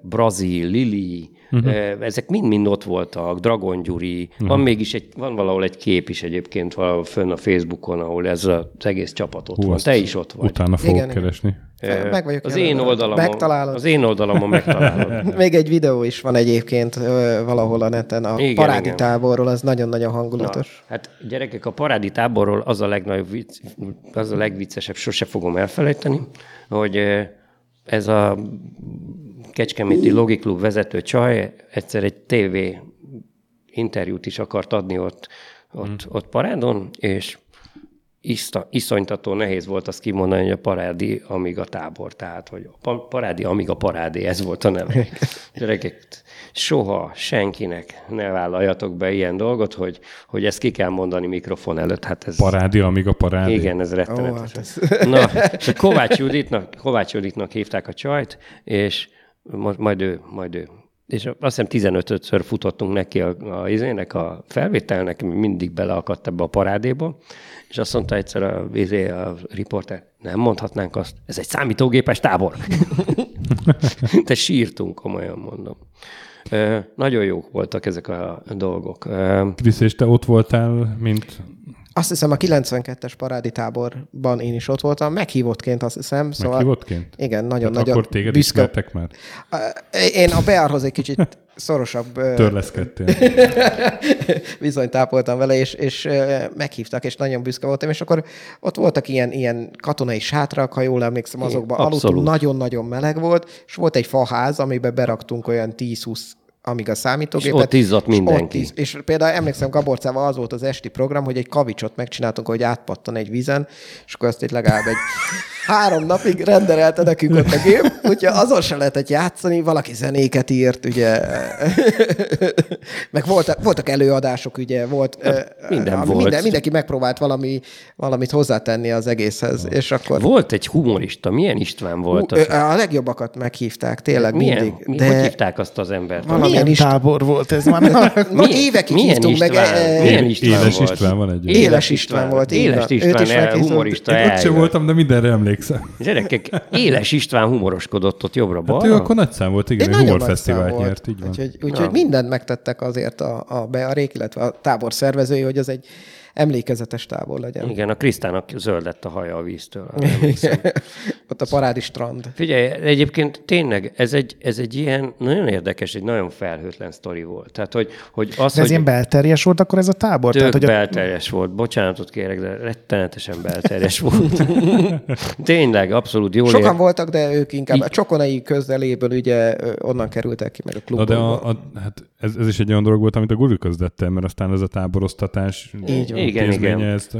Brazil, Lili, uh-huh. uh, ezek mind-mind ott voltak, Dragon Gyuri, uh-huh. van mégis egy, van valahol egy kép is egyébként valahol fönn a Facebookon, ahol ez az egész csapat ott Hú, van. Te is ott vagy. Utána fogok Igen, keresni. Meg vagyok az én oldalamon, Megtalálod. Az én oldalamon megtalálod. Még egy videó is van egyébként valahol a neten a Igen, parádi igen. táborról, az nagyon-nagyon Na, hangulatos. hát gyerekek, a parádi táborról az a legnagyobb vicc, az a legviccesebb, sose fogom elfelejteni, hogy ez a Kecskeméti Logi Klub vezető csaj egyszer egy TV interjút is akart adni ott, ott, hmm. ott parádon, és iszta, iszonytató nehéz volt azt kimondani, hogy a parádi Amiga tábor, tehát, hogy a pa- parádi Amiga parádé, ez volt a neve. Gyerekek, soha senkinek ne vállaljatok be ilyen dolgot, hogy, hogy ezt ki kell mondani mikrofon előtt. Hát ez, Parádi, amíg a parádi. igen, ez rettenetes. hát ez... Na, és a Kovács Juditnak, Kovács Juditnak hívták a csajt, és majd ő, majd ő. És azt hiszem 15-ször futottunk neki a, a, izének, a felvételnek, mindig beleakadt ebbe a parádéba, és azt mondta egyszer a, izé, a riporter, nem mondhatnánk azt, ez egy számítógépes tábor. Te sírtunk, komolyan mondom. Ö, nagyon jók voltak ezek a dolgok. Krisz, és te ott voltál, mint... Azt hiszem a 92-es parádi táborban én is ott voltam, meghívottként azt hiszem. Szóval Meghívottként? Igen, nagyon-nagyon akkor téged büszke. ismertek már? Én a beárhoz egy kicsit szorosabb Törleszkedtél. viszonytápoltam vele, és, és meghívtak, és nagyon büszke voltam, és akkor ott voltak ilyen, ilyen katonai sátrak, ha jól emlékszem, azokban aludtunk, nagyon-nagyon meleg volt, és volt egy faház, amiben beraktunk olyan 10-20 amíg a számítógépet. És ott izzadt és mindenki. izz- és például emlékszem, Gaborcával az volt az esti program, hogy egy kavicsot megcsináltunk, hogy átpattan egy vízen, és akkor azt itt legalább egy három napig renderelte nekünk ott a gép, úgyhogy azon se lehetett játszani, valaki zenéket írt, ugye, meg voltak, voltak előadások, ugye, volt, Hát minden ami volt. Minden, mindenki megpróbált valami, valamit hozzátenni az egészhez, és akkor Volt egy humorista, milyen István volt Hú, az? a legjobbakat meghívták, tényleg Milyen, mindig. mi, De Hogy hívták azt az embert? Valami- Milyen is- tábor volt ez már? Ma évekig hívtunk meg, István? eh, milyen István Éles volt? István van egy. Éles István volt, Éles van. Őt István, is el, meghívtuk. humorista Én ott sem eljött. voltam, de mindenre emlékszem. Gyerekek, Éles István humoroskodott ott jobbra-balra. Hát ő akkor nagy szám volt, igen, humorfesztivált nyert, így van. Úgyhogy, úgyhogy mindent megtettek azért a, a bearék, illetve a tábor szervezői, hogy ez egy emlékezetes tábor legyen. Igen, a Krisztának zöld lett a haja a víztől. Ott a parádi strand. Figyelj, egyébként tényleg ez egy, ez egy ilyen nagyon érdekes, egy nagyon felhőtlen sztori volt. Tehát, hogy, hogy az, De ez hogy ilyen belterjes volt akkor ez a tábor? tök Tehát, hogy a, belterjes volt. Bocsánatot kérek, de rettenetesen belterjes volt. tényleg, abszolút jól Sokan ér- voltak, de ők inkább Így- a csokonai közeléből ugye onnan kerültek ki meg a Na klubból. de a, a, hát ez, ez, is egy olyan dolog volt, amit a guru között el, mert aztán ez a táboroztatás Így van. Igen, igen. ezt a,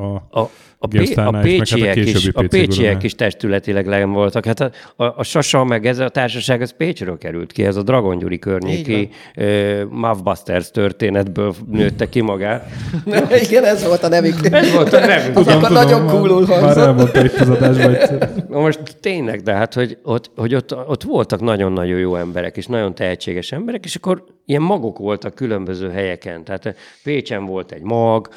A, a, P, a GameStar-nál is, meg hát a pécsiek, is, a pécsiek is testületileg len voltak. Hát a, a, a Sasa meg ez a társaság, ez Pécsről került ki, ez a Dragon Gyuri környéki uh, Mavbusters történetből nőtte ki magát. Igen, ez volt a nevük. Ez volt a nevük. Az akkor nagyon már- coolul Már hangzott. elmondta itt az adásban most tényleg, de hát, hogy ott, hogy ott, ott voltak nagyon-nagyon jó emberek, és nagyon tehetséges emberek, és akkor ilyen magok voltak különböző helyeken. Tehát Pécsen volt egy mag,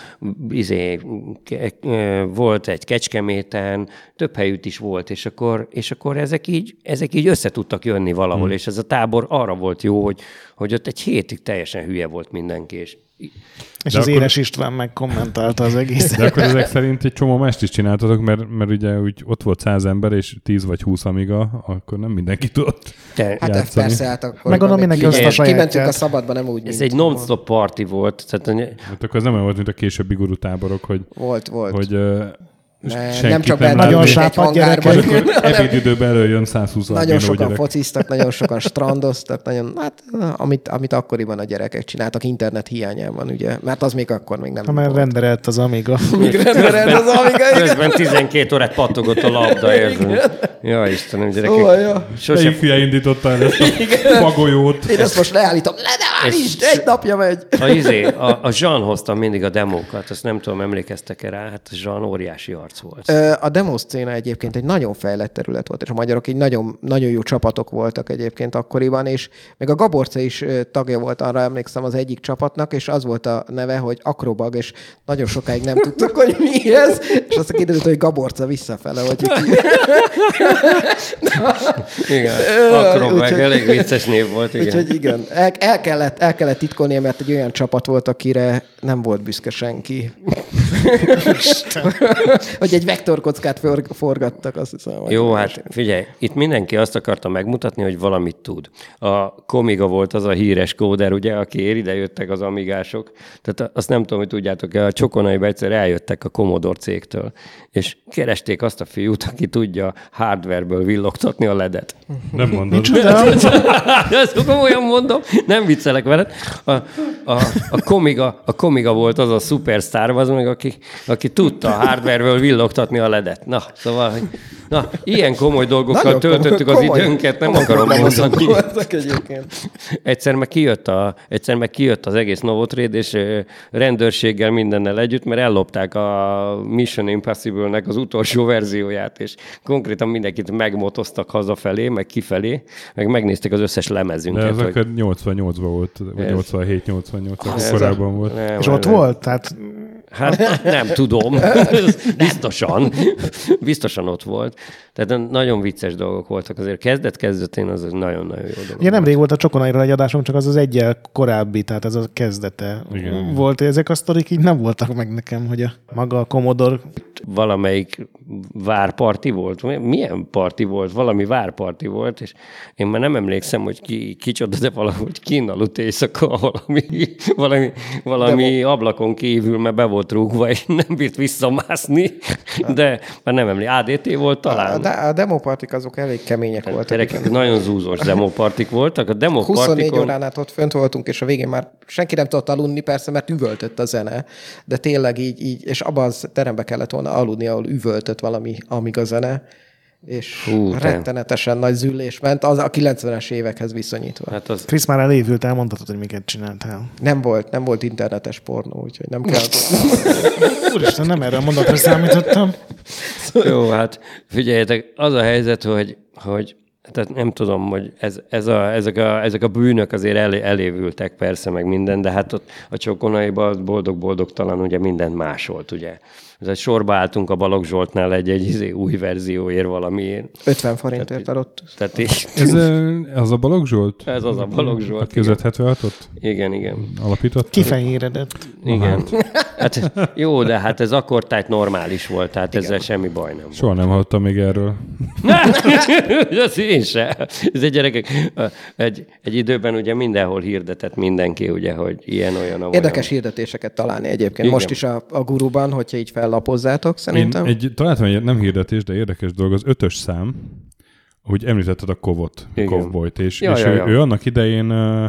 izé, ke- ö, volt egy Kecskeméten, több helyütt is volt, és akkor, és akkor ezek, így, ezek így össze tudtak jönni valahol, hmm. és ez a tábor arra volt jó, hogy, hogy ott egy hétig teljesen hülye volt mindenki, és És De az akkor- Éles István megkommentálta az egészet. De akkor ezek szerint egy csomó mást is csináltatok, mert, mert ugye úgy ott volt száz ember, és 10 vagy 20 amiga, akkor nem mindenki tudott. te, Hát játszani. ez persze, hát akkor... Meg gondolom, mindenki azt a Kimentünk sajátját. a szabadba, nem úgy, ez egy non-stop party volt, tehát Hát akkor ez nem olyan volt, mint a későbbi guru táborok, hogy, Volt, volt. hogy ö, Ne, nem csak nem. Nagyon ülünk egy sápadt gyerek hangárban, vagy. És akkor ebédidőben előjön 120 Nagyon sokan gyerek. fociztak, nagyon sokan strandoztak, nagyon, hát amit, amit akkoriban a gyerekek csináltak internet hiányában, ugye, mert az még akkor még nem Ha már renderelt az Amiga. Rendereld az Amiga, igen. Közben 12 órát pattogott a labda, érzed? Ja, Istenem, gyerekek. Szóval, ja. Sose, Melyik hülye indította el ezt a fagolyót? Én ezt most leállítom, le ne állítsd, egy napja megy. a, izé, a, a Jean hozta mindig a demókat, azt nem tudom, emlékeztek-e rá, hát a Jean óriási arc volt. Ö, A demo szcéna egyébként egy nagyon fejlett terület volt, és a magyarok egy nagyon, nagyon jó csapatok voltak egyébként akkoriban, és még a Gaborca is tagja volt, arra emlékszem az egyik csapatnak, és az volt a neve, hogy Akrobag, és nagyon sokáig nem tudtuk, hogy mi ez, és aztán kiderült, hogy Gaborca visszafele, hogy ki. Igen, meg úgyhogy- elég vicces név volt, igen. Úgyhogy igen, el, el, kellett, el kellett titkolnia, mert egy olyan csapat volt, akire nem volt büszke senki. hogy egy vektorkockát for, forgattak, azt hiszem. vagy Jó, hát figyelj, itt mindenki azt akarta megmutatni, hogy valamit tud. A Komiga volt az a híres kóder, ugye, aki ide jöttek az amigások. Tehát azt nem tudom, hogy tudjátok-e, a Csokonaiba egyszer eljöttek a Commodore cégtől, és keresték azt a fiút, aki tudja hardwareből villogtatni a ledet. Nem mondod. Ezt komolyan mondom, nem viccelek veled. A, a, a, komiga, a komiga volt az a szupersztár, az meg, aki, aki tudta a hardwareből villogtatni a ledet. Na, szóval, hogy, na, ilyen komoly dolgokkal Nagyon töltöttük az komoly- időnket, nem komoly akarom mondani. Egyszer meg kijött, a, egyszer meg kijött az egész Novotrade, és rendőrséggel mindennel együtt, mert ellopták a Mission Impossible-nek az utolsó verzióját, és konkrétan mindenkit megmotoztak hazafelé, meg kifelé, meg megnézték az összes De lemezünket. ez hogy- akkor 88-ban volt, vagy Ez- 87-88, akkor Ez- korábban volt. Nem, És ott nem. volt? Tehát Hát nem tudom. Biztosan. Biztosan ott volt. Tehát nagyon vicces dolgok voltak. Azért kezdet-kezdetén az nagyon-nagyon jó dolog. ugye nemrég volt a Csokonairól egy adásunk, csak az az egyel korábbi, tehát ez a kezdete Igen. volt. Ezek a sztorik így nem voltak meg nekem, hogy a maga a Commodore valamelyik várparti volt. Milyen parti volt? Valami várparti volt, és én már nem emlékszem, hogy ki, kicsoda, de valahogy kín aludt éjszaka valami, valami, valami ablakon kívül, mert be volt rúgva, és nem bírt visszamászni, de már nem emlékszem. ADT volt A, talán. de, a demopartik azok elég kemények voltak. Gyerekek, nagyon zúzós demopartik voltak. A 24 demopartikon... órán át ott fönt voltunk, és a végén már senki nem tudott aludni, persze, mert üvöltött a zene, de tényleg így, így és abban az terembe kellett volna aludni, ahol üvöltött valami amíg a zene, és Hú, Hú, te. rettenetesen nagy züllés ment, az a 90-es évekhez viszonyítva. Hát, az, Krisz már elévült, elmondhatod, hogy miket csináltál. nem volt, nem volt internetes pornó, úgyhogy nem kell. Úristen, nem erre a mondatra számítottam. Jó, hát figyeljetek, az a helyzet, hogy, hogy tehát nem tudom, hogy ez, ez a, ezek, a, ezek a bűnök azért elé, elévültek persze, meg minden, de hát ott a csokonaiban boldog-boldogtalan ugye minden más volt, ugye. Ez sorba álltunk a Balogh Zsoltnál egy-egy izé, új verzióért valamiért. 50 forintért adott. Tehát így, Ez az a Balogh Zsolt? ez az a Balogh A Zsolt. Igen, 2076-ot igen. igen. alapított? Kifehéredett. igen. Hát, jó, de hát ez akkor tehát normális volt, tehát ezzel semmi baj nem volt. Soha nem hallottam még erről. Ez én se. Ez egy gyerekek. Egy, egy időben ugye mindenhol hirdetett mindenki, ugye, hogy ilyen, olyan, olyan. Érdekes hirdetéseket találni egyébként. Igen. Most is a, a guruban, hogyha így fellapozzátok, szerintem. Én egy, találtam egy nem hirdetés, de érdekes dolog, az ötös szám, hogy említetted a Kovot, Igen. Kovboyt, és, Ja, és ja, ő, ja. ő annak idején ö,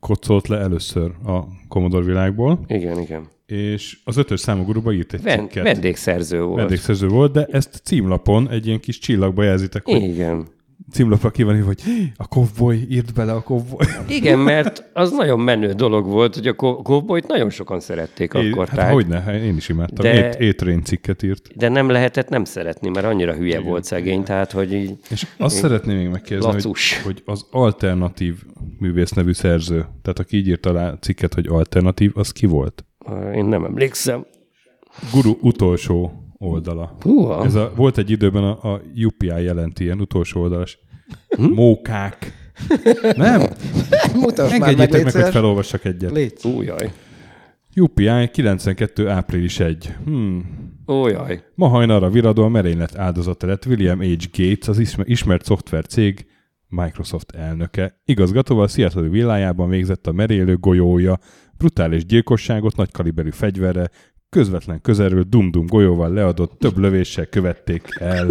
kocolt le először a Commodore világból, Igen, igen. és az ötös számú guruba írt egy Ven, cikket. vendégszerző volt. Vendégszerző volt, de ezt címlapon egy ilyen kis csillagba jelzitek, hogy Igen. Címlapra ki van hogy "Hí, a kovboly írt bele a kovboly. Igen, mert az nagyon menő dolog volt, hogy a ko- kovbolyt nagyon sokan szerették Én, akkor. hát hogyne, hát én is imádtam. De- De... Ét, étrén cikket írt. De nem lehetett nem szeretni, mert annyira hülye volt szegény, tehát hogy így És azt szeretném még megkérdezni, hogy, Lacus. hogy az alternatív művész nevű szerző, tehát aki így írta alá cikket, hogy alternatív, az ki volt? én nem emlékszem. Guru utolsó oldala. Húha. Ez a, volt egy időben a, a UPI jelenti ilyen utolsó oldalas. Mókák. Nem? Mutasd meg, Engedjétek légy meg, hogy felolvassak egyet. Légy. Újjaj. UPI 92. április 1. Hmm. Ójaj. Ma hajnalra viradó a merénylet áldozata lett William H. Gates, az ismer- ismert szoftvercég Microsoft elnöke. Igazgatóval Seattle villájában végzett a merélő golyója, brutális gyilkosságot nagy kaliberű fegyverre, közvetlen közelről dum-dum golyóval leadott több lövéssel követték el.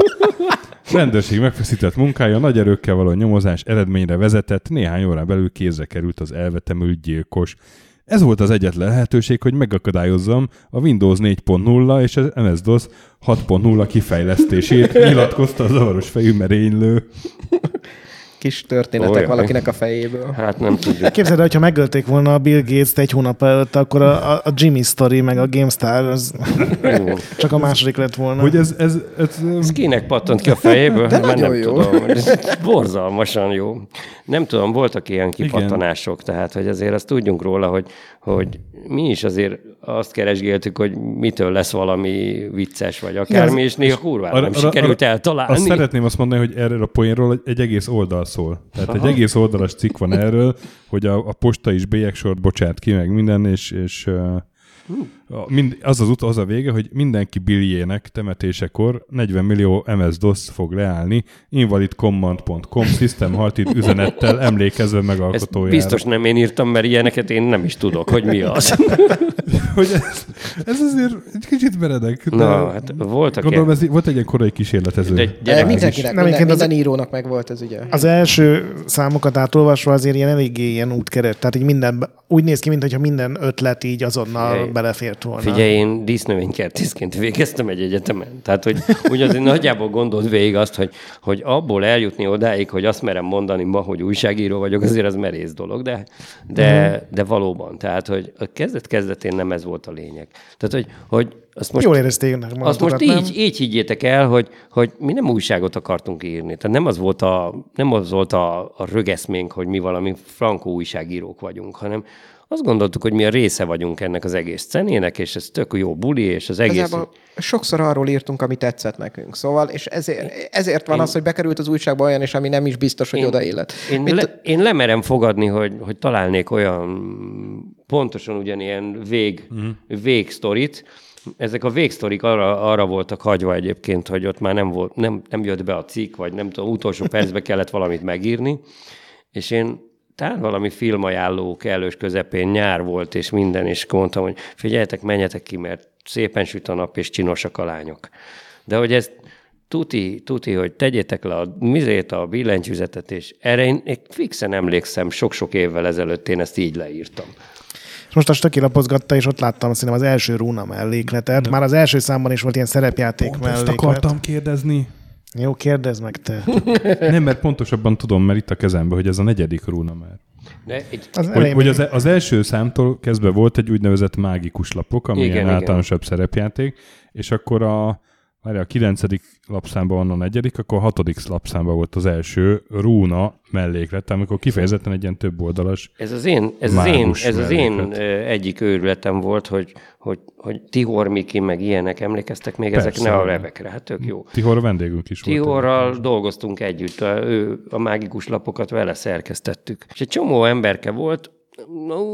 Rendőrség megfeszített munkája nagy erőkkel való nyomozás eredményre vezetett, néhány órán belül kézre került az elvetemült gyilkos. Ez volt az egyetlen lehetőség, hogy megakadályozzam a Windows 4.0 és az MS-DOS 6.0 kifejlesztését, nyilatkozta a zavaros fejű merénylő. Kis történetek Olyan. valakinek a fejéből. Hát nem tudjuk. Képzeld el, hogyha megölték volna a Bill Gates-t egy hónap előtt, akkor a, a, Jimmy Story meg a GameStar az csak a második lett volna. Hogy ez, ez, ez, Ez kinek pattant ki a fejéből? De Mert nagyon nem jó. tudom. Ez Borzalmasan jó. Nem tudom, voltak ilyen kipattanások, tehát hogy azért azt tudjunk róla, hogy, hogy mi is azért azt keresgéltük, hogy mitől lesz valami vicces, vagy akármi, és néha kurvára nem sikerült eltalálni. Azt szeretném azt mondani, hogy erről a poénról egy egész oldal szól. Tehát Aha. egy egész oldalas cikk van erről, hogy a, a posta is bélyegssort bocsát ki, meg minden, és, és uh, a, mind, az az út, az a vége, hogy mindenki billiének temetésekor 40 millió MS-DOS fog leállni invalidcommand.com system halted üzenettel emlékezve Ezt megalkotójára. biztos nem én írtam, mert ilyeneket én nem is tudok, hogy mi az. hogy ez, ez azért egy kicsit meredek. De Na, hát voltak Gondolom, ilyen. ez, volt egy ilyen korai kísérletező. De De mindenkinek, Nem, minden, egyébként az- minden írónak meg volt ez ugye. Az első számokat átolvasva azért ilyen eléggé ilyen útkeret, tehát így minden, úgy néz ki, mintha minden ötlet így azonnal Figyelj. Belefért volna. Figyelj, én dísznövénykertészként végeztem egy egyetemen. Tehát, hogy azért nagyjából gondold végig azt, hogy, hogy abból eljutni odáig, hogy azt merem mondani ma, hogy újságíró vagyok, azért az merész dolog, de, de, de valóban. Tehát, hogy a kezdet-kezdetén nem ez volt a lényeg. Tehát, hogy, hogy azt most Jól érezték meg azt most magatokat, nem? így, így higgyétek el, hogy, hogy mi nem újságot akartunk írni. Tehát nem az volt a, nem az volt a, a rögeszménk, hogy mi valami frankó újságírók vagyunk, hanem azt gondoltuk, hogy mi a része vagyunk ennek az egész szenének, és ez tök jó buli, és az egész... Igazából sokszor arról írtunk, ami tetszett nekünk. Szóval, és ezért, ezért van az, hogy bekerült az újságba olyan, és ami nem is biztos, hogy oda illet. Én, Mint- le, én lemerem fogadni, hogy, hogy találnék olyan pontosan ugyanilyen vég, uh-huh. végsztorit. Ezek a végsztorik arra, arra voltak hagyva egyébként, hogy ott már nem, volt, nem, nem jött be a cikk, vagy nem tudom, utolsó percben kellett valamit megírni. És én talán valami filmajánló kellős közepén nyár volt, és minden, és mondtam, hogy figyeljetek, menjetek ki, mert szépen süt a nap, és csinosak a lányok. De hogy ez tuti, tuti, hogy tegyétek le a mizét, a billentyűzetet, és erre én, én fixen emlékszem, sok-sok évvel ezelőtt én ezt így leírtam. És most a Stöki lapozgatta, és ott láttam szerintem az első rúna mellékletet. Már az első számban is volt ilyen szerepjáték Pont melléklet. ezt akartam kérdezni. Jó, kérdezd meg te. Nem, mert pontosabban tudom, mert itt a kezemben, hogy ez a negyedik rúna már. De egy, Az Hogy, hogy az, az első számtól kezdve volt egy úgynevezett mágikus lapok, ami igen, ilyen igen. általánosabb szerepjáték, és akkor a, várj, a kilencedik lapszámban van a negyedik, akkor a hatodik lapszámban volt az első rúna melléklet, amikor kifejezetten egy ilyen több oldalas Ez az én, ez az én, ez az én egyik őrületem volt, hogy, hogy, hogy Tihor Miki, meg ilyenek emlékeztek még Persze. ezekre a revekre. Hát tök jó. Tihor vendégünk is volt. Tihorral dolgoztunk együtt, a, ő, a mágikus lapokat vele szerkesztettük. És egy csomó emberke volt,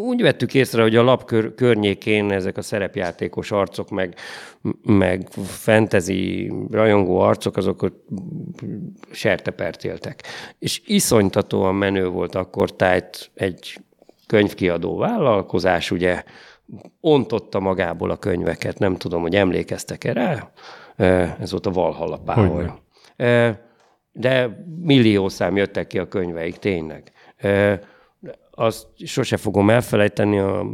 úgy vettük észre, hogy a lap kör, környékén ezek a szerepjátékos arcok, meg, meg fantasy rajongó arcok, azok ott sertepert éltek. És iszonytatóan menő volt akkor tájt egy könyvkiadó vállalkozás, ugye, ontotta magából a könyveket, nem tudom, hogy emlékeztek erre. Ez volt a Valhalla. Hogyne. De millió szám jöttek ki a könyveik, tényleg. Azt sose fogom elfelejteni, a,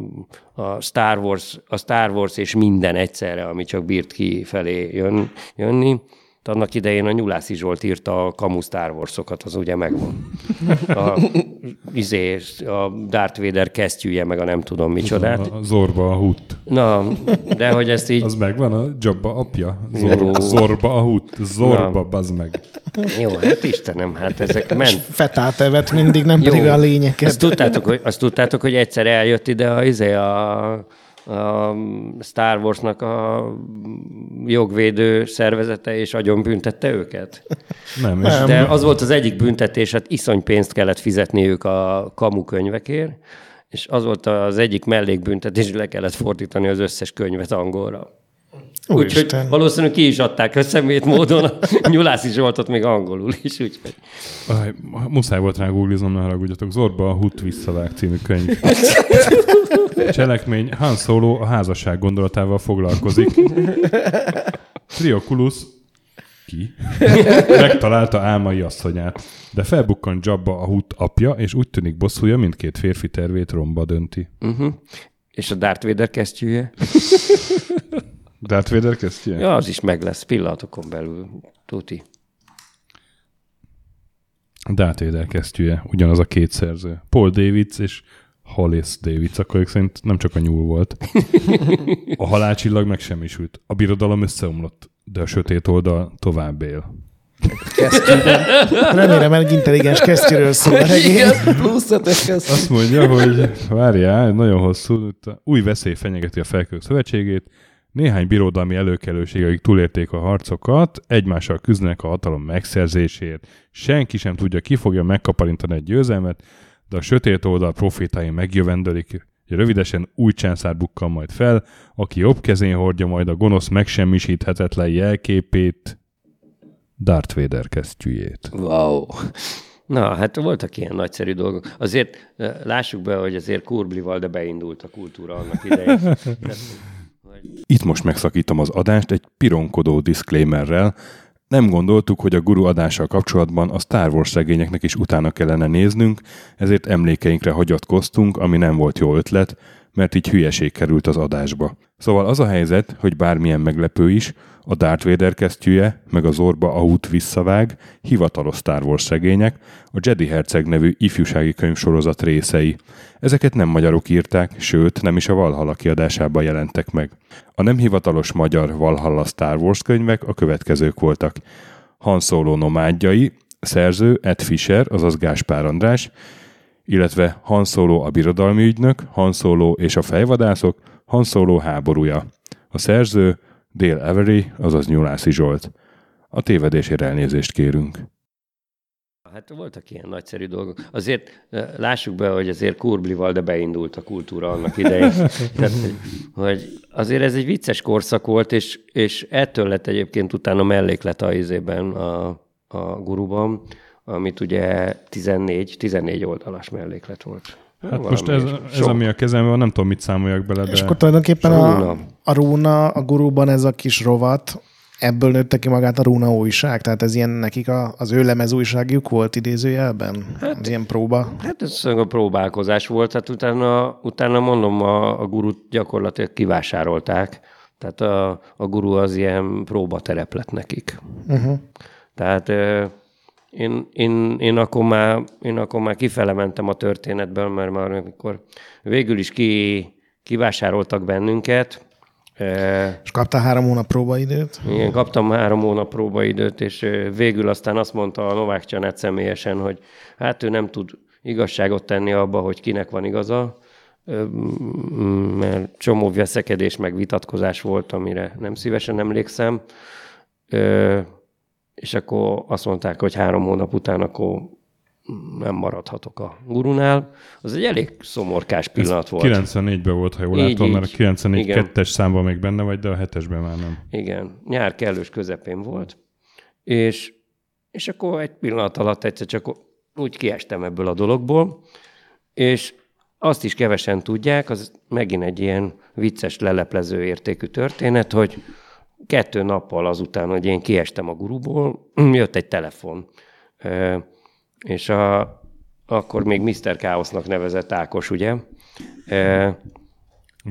a, Star Wars, a Star Wars és minden egyszerre, ami csak bírt ki felé jön, jönni. Annak idején a Nyulászi Zsolt írta a Kamu Star Wars-okat, az ugye megvan. A, izé, a Darth Vader kesztyűje, meg a nem tudom micsodát. A Zorba a hut. Na, de hogy ezt így... Az megvan, a Jabba apja? Zor, Zorba a hut. Zorba, Na. bazd meg. Jó, hát Istenem, hát ezek ment. Fetát evett mindig, nem pedig a Azt lényeket. tudtátok, hogy, azt tudtátok, hogy egyszer eljött ide a, izé, a, a Star Warsnak a jogvédő szervezete, és agyon büntette őket? Nem, és De az volt az egyik büntetés, hát iszony pénzt kellett fizetniük a kamu könyvekért, és az volt az egyik mellékbüntetés, le kellett fordítani az összes könyvet angolra. Úgyhogy valószínűleg ki is adták összemét módon, a Nyulászi Zsoltot még angolul is, úgyhogy. Aj, muszáj volt rá googliznom, ne haragudjatok. Zorba a hut visszavág című könyv. Cselekmény Han Solo a házasság gondolatával foglalkozik. Trioculus ki? Megtalálta álmai asszonyát, de felbukkan Jabba a hut apja, és úgy tűnik bosszúja mindkét férfi tervét romba dönti. Uh-huh. És a Darth Vader kesztyűje? Darth Vader kezdje? Ja, az is meg lesz pillanatokon belül. Tuti. Darth Vader kesztyűje, ugyanaz a két szerző. Paul Davids és Hollis Davids, akkor ők szerint nem csak a nyúl volt. A halálcsillag megsemmisült. A birodalom összeomlott, de a sötét oldal tovább él. Remélem, egy intelligens kesztyűről szól a regény. Igen, plusz ötös kezd. Azt mondja, hogy várjál, nagyon hosszú, új veszély fenyegeti a felkők szövetségét, néhány birodalmi előkelőség, akik túlérték a harcokat, egymással küzdenek a hatalom megszerzésért. Senki sem tudja, ki fogja megkaparintani egy győzelmet, de a sötét oldal profétái megjövendölik. Rövidesen új császár bukkan majd fel, aki jobb kezén hordja majd a gonosz megsemmisíthetetlen jelképét, Darth Vader kesztyűjét. Wow. Na, hát voltak ilyen nagyszerű dolgok. Azért eh, lássuk be, hogy azért kurblival, de beindult a kultúra annak idején. Itt most megszakítom az adást egy pironkodó disclaimerrel. Nem gondoltuk, hogy a guru adással kapcsolatban a Star Wars regényeknek is utána kellene néznünk, ezért emlékeinkre hagyatkoztunk, ami nem volt jó ötlet, mert így hülyeség került az adásba. Szóval az a helyzet, hogy bármilyen meglepő is, a Darth Vader kesztyűje, meg az Orba a út visszavág, hivatalos Star Wars regények, a Jedi Herceg nevű ifjúsági könyvsorozat részei. Ezeket nem magyarok írták, sőt, nem is a Valhalla kiadásában jelentek meg. A nem hivatalos magyar Valhalla Star Wars könyvek a következők voltak. Han Solo nomádjai, szerző Ed Fisher, azaz Gáspár András, illetve Han Solo a birodalmi ügynök, Han Solo és a fejvadászok, Han Solo háborúja. A szerző Dale Avery, azaz Nyulászi Zsolt. A tévedésért elnézést kérünk. Hát voltak ilyen nagyszerű dolgok. Azért eh, lássuk be, hogy azért kurblival, de beindult a kultúra annak idején. Tehát, hogy- hogy azért ez egy vicces korszak volt, és, és ettől lett egyébként utána melléklet a izében, a, a guruban, amit ugye 14, 14 oldalas melléklet volt. Hát most ez, ez ami a kezemben van, nem tudom, mit számoljak bele, de... És akkor tulajdonképpen a, Rúna. a Rúna, a guruban ez a kis rovat, ebből nőtte ki magát a Rúna újság, tehát ez ilyen nekik a, az ő lemez újságjuk volt idézőjelben? Hát, az ilyen próba. Hát ez a próbálkozás volt, hát utána, utána mondom, a, a gurut gyakorlatilag kivásárolták. Tehát a, a guru az ilyen próbaterep lett nekik. Uh-huh. Tehát ö, én, én, én, akkor már, én akkor már kifele mentem a történetből, mert már amikor végül is ki, kivásároltak bennünket, És kaptál három hónap próbaidőt? igen, kaptam három hónap próbaidőt, és végül aztán azt mondta a Novák Csanet személyesen, hogy hát ő nem tud igazságot tenni abba, hogy kinek van igaza, mert csomó veszekedés meg vitatkozás volt, amire nem szívesen emlékszem. És akkor azt mondták, hogy három hónap után akkor nem maradhatok a gurunál. Az egy elég szomorkás pillanat volt. 94-ben volt, ha jól Így, látom, mert a így. 94 Igen. kettes számban még benne vagy, de a hetesben már nem. Igen, nyár kellős közepén volt, és, és akkor egy pillanat alatt egyszer csak úgy kiestem ebből a dologból, és azt is kevesen tudják, az megint egy ilyen vicces, leleplező értékű történet, hogy kettő nappal azután, hogy én kiestem a guruból, jött egy telefon. És a, akkor még Mr. Káosznak nevezett Ákos, ugye?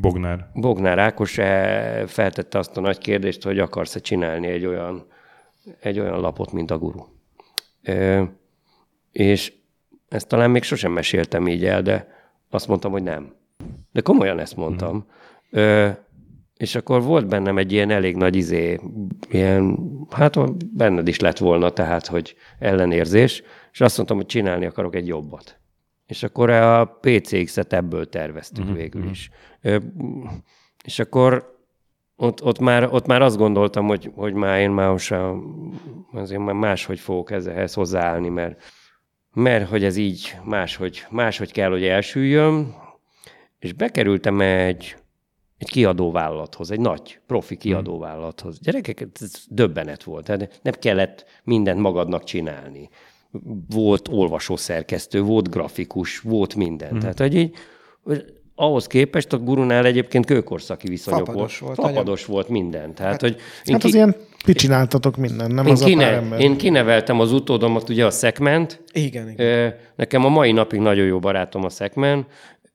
Bognár. Bognár Ákos e, feltette azt a nagy kérdést, hogy akarsz-e csinálni egy olyan, egy olyan lapot, mint a guru. És ezt talán még sosem meséltem így el, de azt mondtam, hogy nem. De komolyan ezt mondtam. Mm. És akkor volt bennem egy ilyen elég nagy izé, ilyen, hát benned is lett volna, tehát, hogy ellenérzés, és azt mondtam, hogy csinálni akarok egy jobbat. És akkor a PCX-et ebből terveztük uh-huh, végül is. Uh-huh. És akkor ott, ott, már, ott már azt gondoltam, hogy, hogy már én már azért már máshogy fogok ezzel hozzáállni, mert, mert hogy ez így máshogy, máshogy kell, hogy elsüljön, és bekerültem egy, egy kiadóvállalathoz, egy nagy profi hmm. kiadóvállalathoz. Gyerekek, ez döbbenet volt. Tehát nem kellett mindent magadnak csinálni. Volt olvasószerkesztő, volt grafikus, volt minden. Hmm. Tehát, hogy így, ahhoz képest a gurunál egyébként kőkorszaki viszonyok Fapados volt. volt Fapados volt minden. Tehát, hát, hogy hát az ilyen ti csináltatok minden, nem én az kine, a pár ember. Én kineveltem az utódomat, ugye a Szekment. Igen, igen. Nekem a mai napig nagyon jó barátom a Szekmen,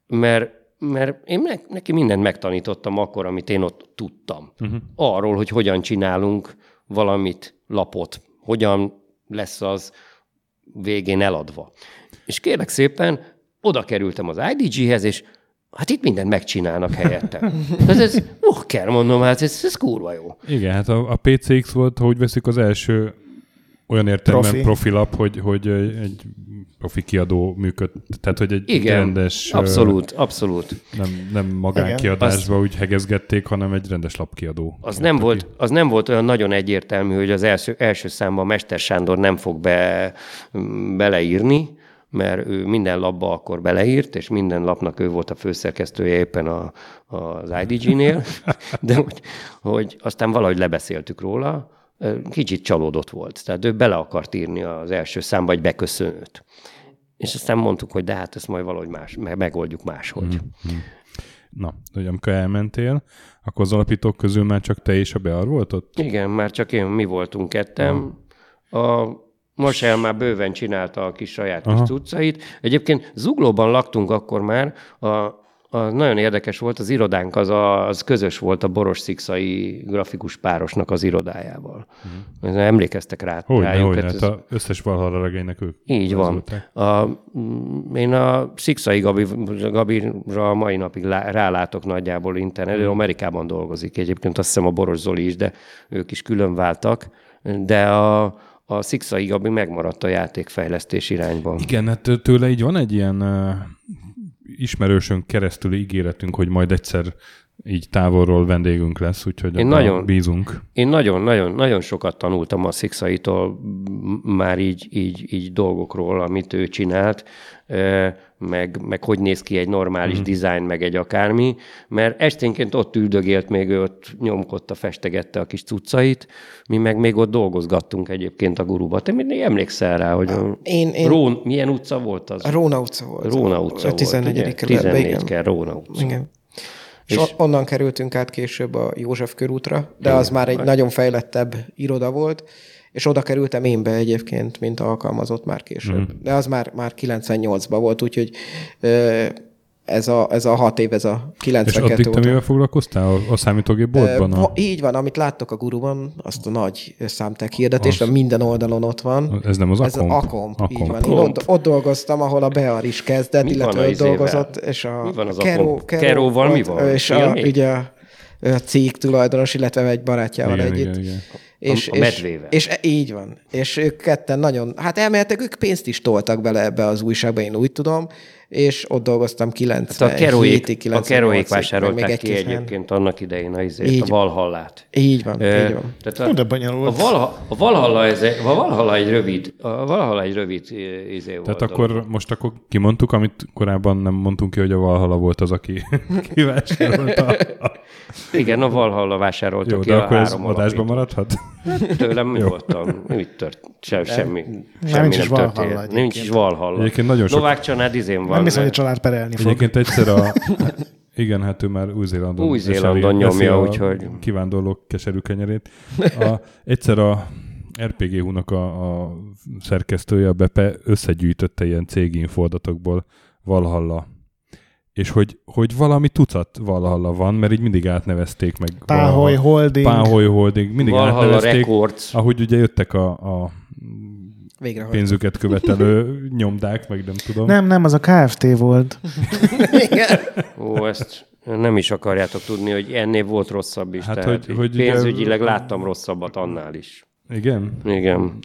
mert mert én neki mindent megtanítottam akkor, amit én ott tudtam. Uh-huh. Arról, hogy hogyan csinálunk valamit, lapot, hogyan lesz az végén eladva. És kérlek szépen, oda kerültem az IDG-hez, és hát itt mindent megcsinálnak helyettem. ez, ez kell mondom, hát ez, ez kurva jó. Igen, hát a, a PCX volt, hogy veszik az első olyan értelemben Profi. profilap, hogy, hogy egy profi kiadó működ, tehát hogy egy Igen, rendes... abszolút, abszolút. Nem, nem magánkiadásba úgy hegezgették, hanem egy rendes lapkiadó. Az nem, volt, az nem volt olyan nagyon egyértelmű, hogy az első, első számban Mester Sándor nem fog be, beleírni, mert ő minden lapba akkor beleírt, és minden lapnak ő volt a főszerkesztője éppen a, az IDG-nél, de hogy, hogy aztán valahogy lebeszéltük róla, kicsit csalódott volt. Tehát ő bele akart írni az első számba egy beköszönőt. És aztán mondtuk, hogy de hát ezt majd valahogy más, megoldjuk máshogy. Mm-hmm. Na, hogy amikor elmentél, akkor az alapítók közül már csak te és a Bear volt ott? Igen, már csak én, mi voltunk ketten. A Marcel már bőven csinálta a kis saját kis cuccait. Egyébként Zuglóban laktunk akkor már, a az nagyon érdekes volt, az irodánk az, a, az közös volt a Boros Szikszai grafikus párosnak az irodájával. Uh-huh. Emlékeztek rá, hogy rájuk. Hogy hát ez... a összes Valhalla regénynek ők. Így van. A, én a Szikszai Gabi, Gabira a mai napig lá, rálátok nagyjából internet. Ő Amerikában dolgozik egyébként, azt hiszem a Boros Zoli is, de ők is külön váltak. De a, a Szikszai Gabi megmaradt a játékfejlesztés irányban. Igen, hát tőle így van egy ilyen ismerősön keresztül ígéretünk, hogy majd egyszer így távolról vendégünk lesz, úgyhogy én nagyon, bízunk. Én nagyon-nagyon nagyon sokat tanultam a Szikszaitól már így, így, így dolgokról, amit ő csinált, meg, meg hogy néz ki egy normális mm. design, meg egy akármi, mert esténként ott üldögélt, még ő ott nyomkodta, festegette a kis cuccait, mi meg még ott dolgozgattunk egyébként a guruba. Te még emlékszel rá, hogy a én, én... Rón, milyen utca volt az? A Róna utca volt. Róna utca a 14. volt, 14 kell, Róna utca. Igen. És, és onnan kerültünk át később a József körútra, de az már egy nagyon fejlettebb iroda volt, és oda kerültem én be egyébként, mint alkalmazott már később. Mm. De az már, már 98-ban volt, úgyhogy ez a, ez a hat év, ez a 92 És addig te mivel foglalkoztál a, a számítógépboltban? A... Így van, amit láttok a guruban, azt a nagy számtek hirdetést, az... minden oldalon ott van. Ez nem az Ez Akomp? az Akomp, így van. Én ott, ott, dolgoztam, ahol a Bear is kezdett, mi illetve ott dolgozott. És a mi van az Kero, Kero, Keróval mi van? És a, ugye a, a cég tulajdonos, illetve egy barátjával igen, együtt. Igen, igen. És, a, a medvével. És, és így van. És ők ketten nagyon, hát elméletek ők pénzt is toltak bele ebbe az újságba, én úgy tudom, és ott dolgoztam 90 hát a keróék, a keróék vásárolták ki egyébként annak idején a, izét, a Valhallát. Így van, Ö, így van. Tehát a, a, Valha, a, Valhalla ez, a Valhalla egy rövid, a Valhalla egy rövid izé volt. Tehát akkor dolog. most akkor kimondtuk, amit korábban nem mondtunk ki, hogy a Valhalla volt az, aki kivásárolta. Igen, a Valhalla vásárolta Jó, ki de a akkor ez három adásban maradhat? Hát tőlem mi voltam? Mit tört? Sem, semmi, nincs semmi nem Valhalla történt. Nincs is Valhalla. Egyébként nagyon sok- Novák család izén van. Nem hiszem, hogy a család perelni fog. Egyébként egyszer a... Igen, hát ő már Új-Zélandon Új-Zélandon nyomja, úgyhogy- Kivándorlók keserű kenyerét. A, egyszer a RPG-hu-nak a, a szerkesztője, a Bepe összegyűjtötte ilyen céginfo adatokból Valhalla és hogy, hogy valami tucat Valhalla van, mert így mindig átnevezték meg. Páholy Holding. Páholy Holding, mindig Valhalla átnevezték. Records. Ahogy ugye jöttek a, a Végrehajtó. pénzüket követelő nyomdák, meg nem tudom. Nem, nem, az a KFT volt. Igen. Ó, ezt nem is akarjátok tudni, hogy ennél volt rosszabb is. Hát, Hát, tehát, hogy- hogy, hogy ugye- pénzügyileg láttam rosszabbat annál is. Igen? Igen.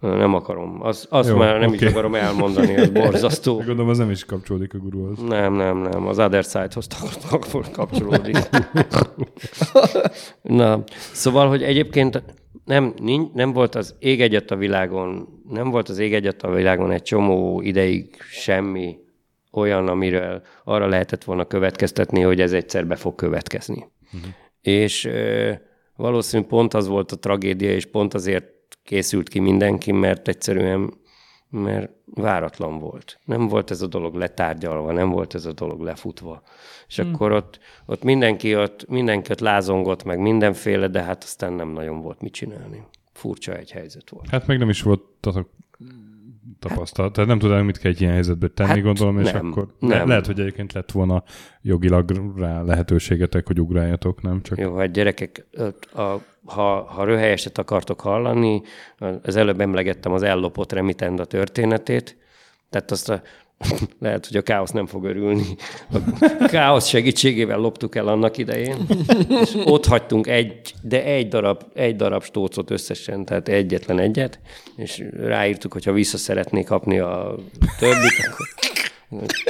Nem akarom. Azt, azt Jó, már nem oké. is akarom elmondani, ez borzasztó. Gondolom, az nem is kapcsolódik a guruhoz. Nem, nem, nem. Az Other Side-hoz kapcsolódik. Na, szóval, hogy egyébként nem, nincs, nem volt az ég egyet a világon, nem volt az ég egyet a világon egy csomó ideig semmi olyan, amiről arra lehetett volna következtetni, hogy ez egyszer be fog következni. Uh-huh. És ö, valószínű pont az volt a tragédia, és pont azért készült ki mindenki, mert egyszerűen mert váratlan volt. Nem volt ez a dolog letárgyalva, nem volt ez a dolog lefutva. És hmm. akkor ott, ott, mindenki ott mindenki ott lázongott, meg mindenféle, de hát aztán nem nagyon volt mit csinálni. Furcsa egy helyzet volt. Hát meg nem is volt tapasztalat. Tehát nem tudnám, mit kell egy ilyen helyzetbe tenni, hát gondolom, és nem, akkor nem. Le- lehet, hogy egyébként lett volna jogilag rá lehetőségetek, hogy ugráljatok, nem csak. Jó, hát gyerekek, a, ha, ha röhelyeset akartok hallani, az előbb emlegettem az ellopott remitenda történetét, tehát azt a, lehet, hogy a káosz nem fog örülni. A káosz segítségével loptuk el annak idején, és ott hagytunk egy, de egy darab, egy darab stócot összesen, tehát egyetlen egyet, és ráírtuk, hogy ha vissza szeretnék kapni a többit, akkor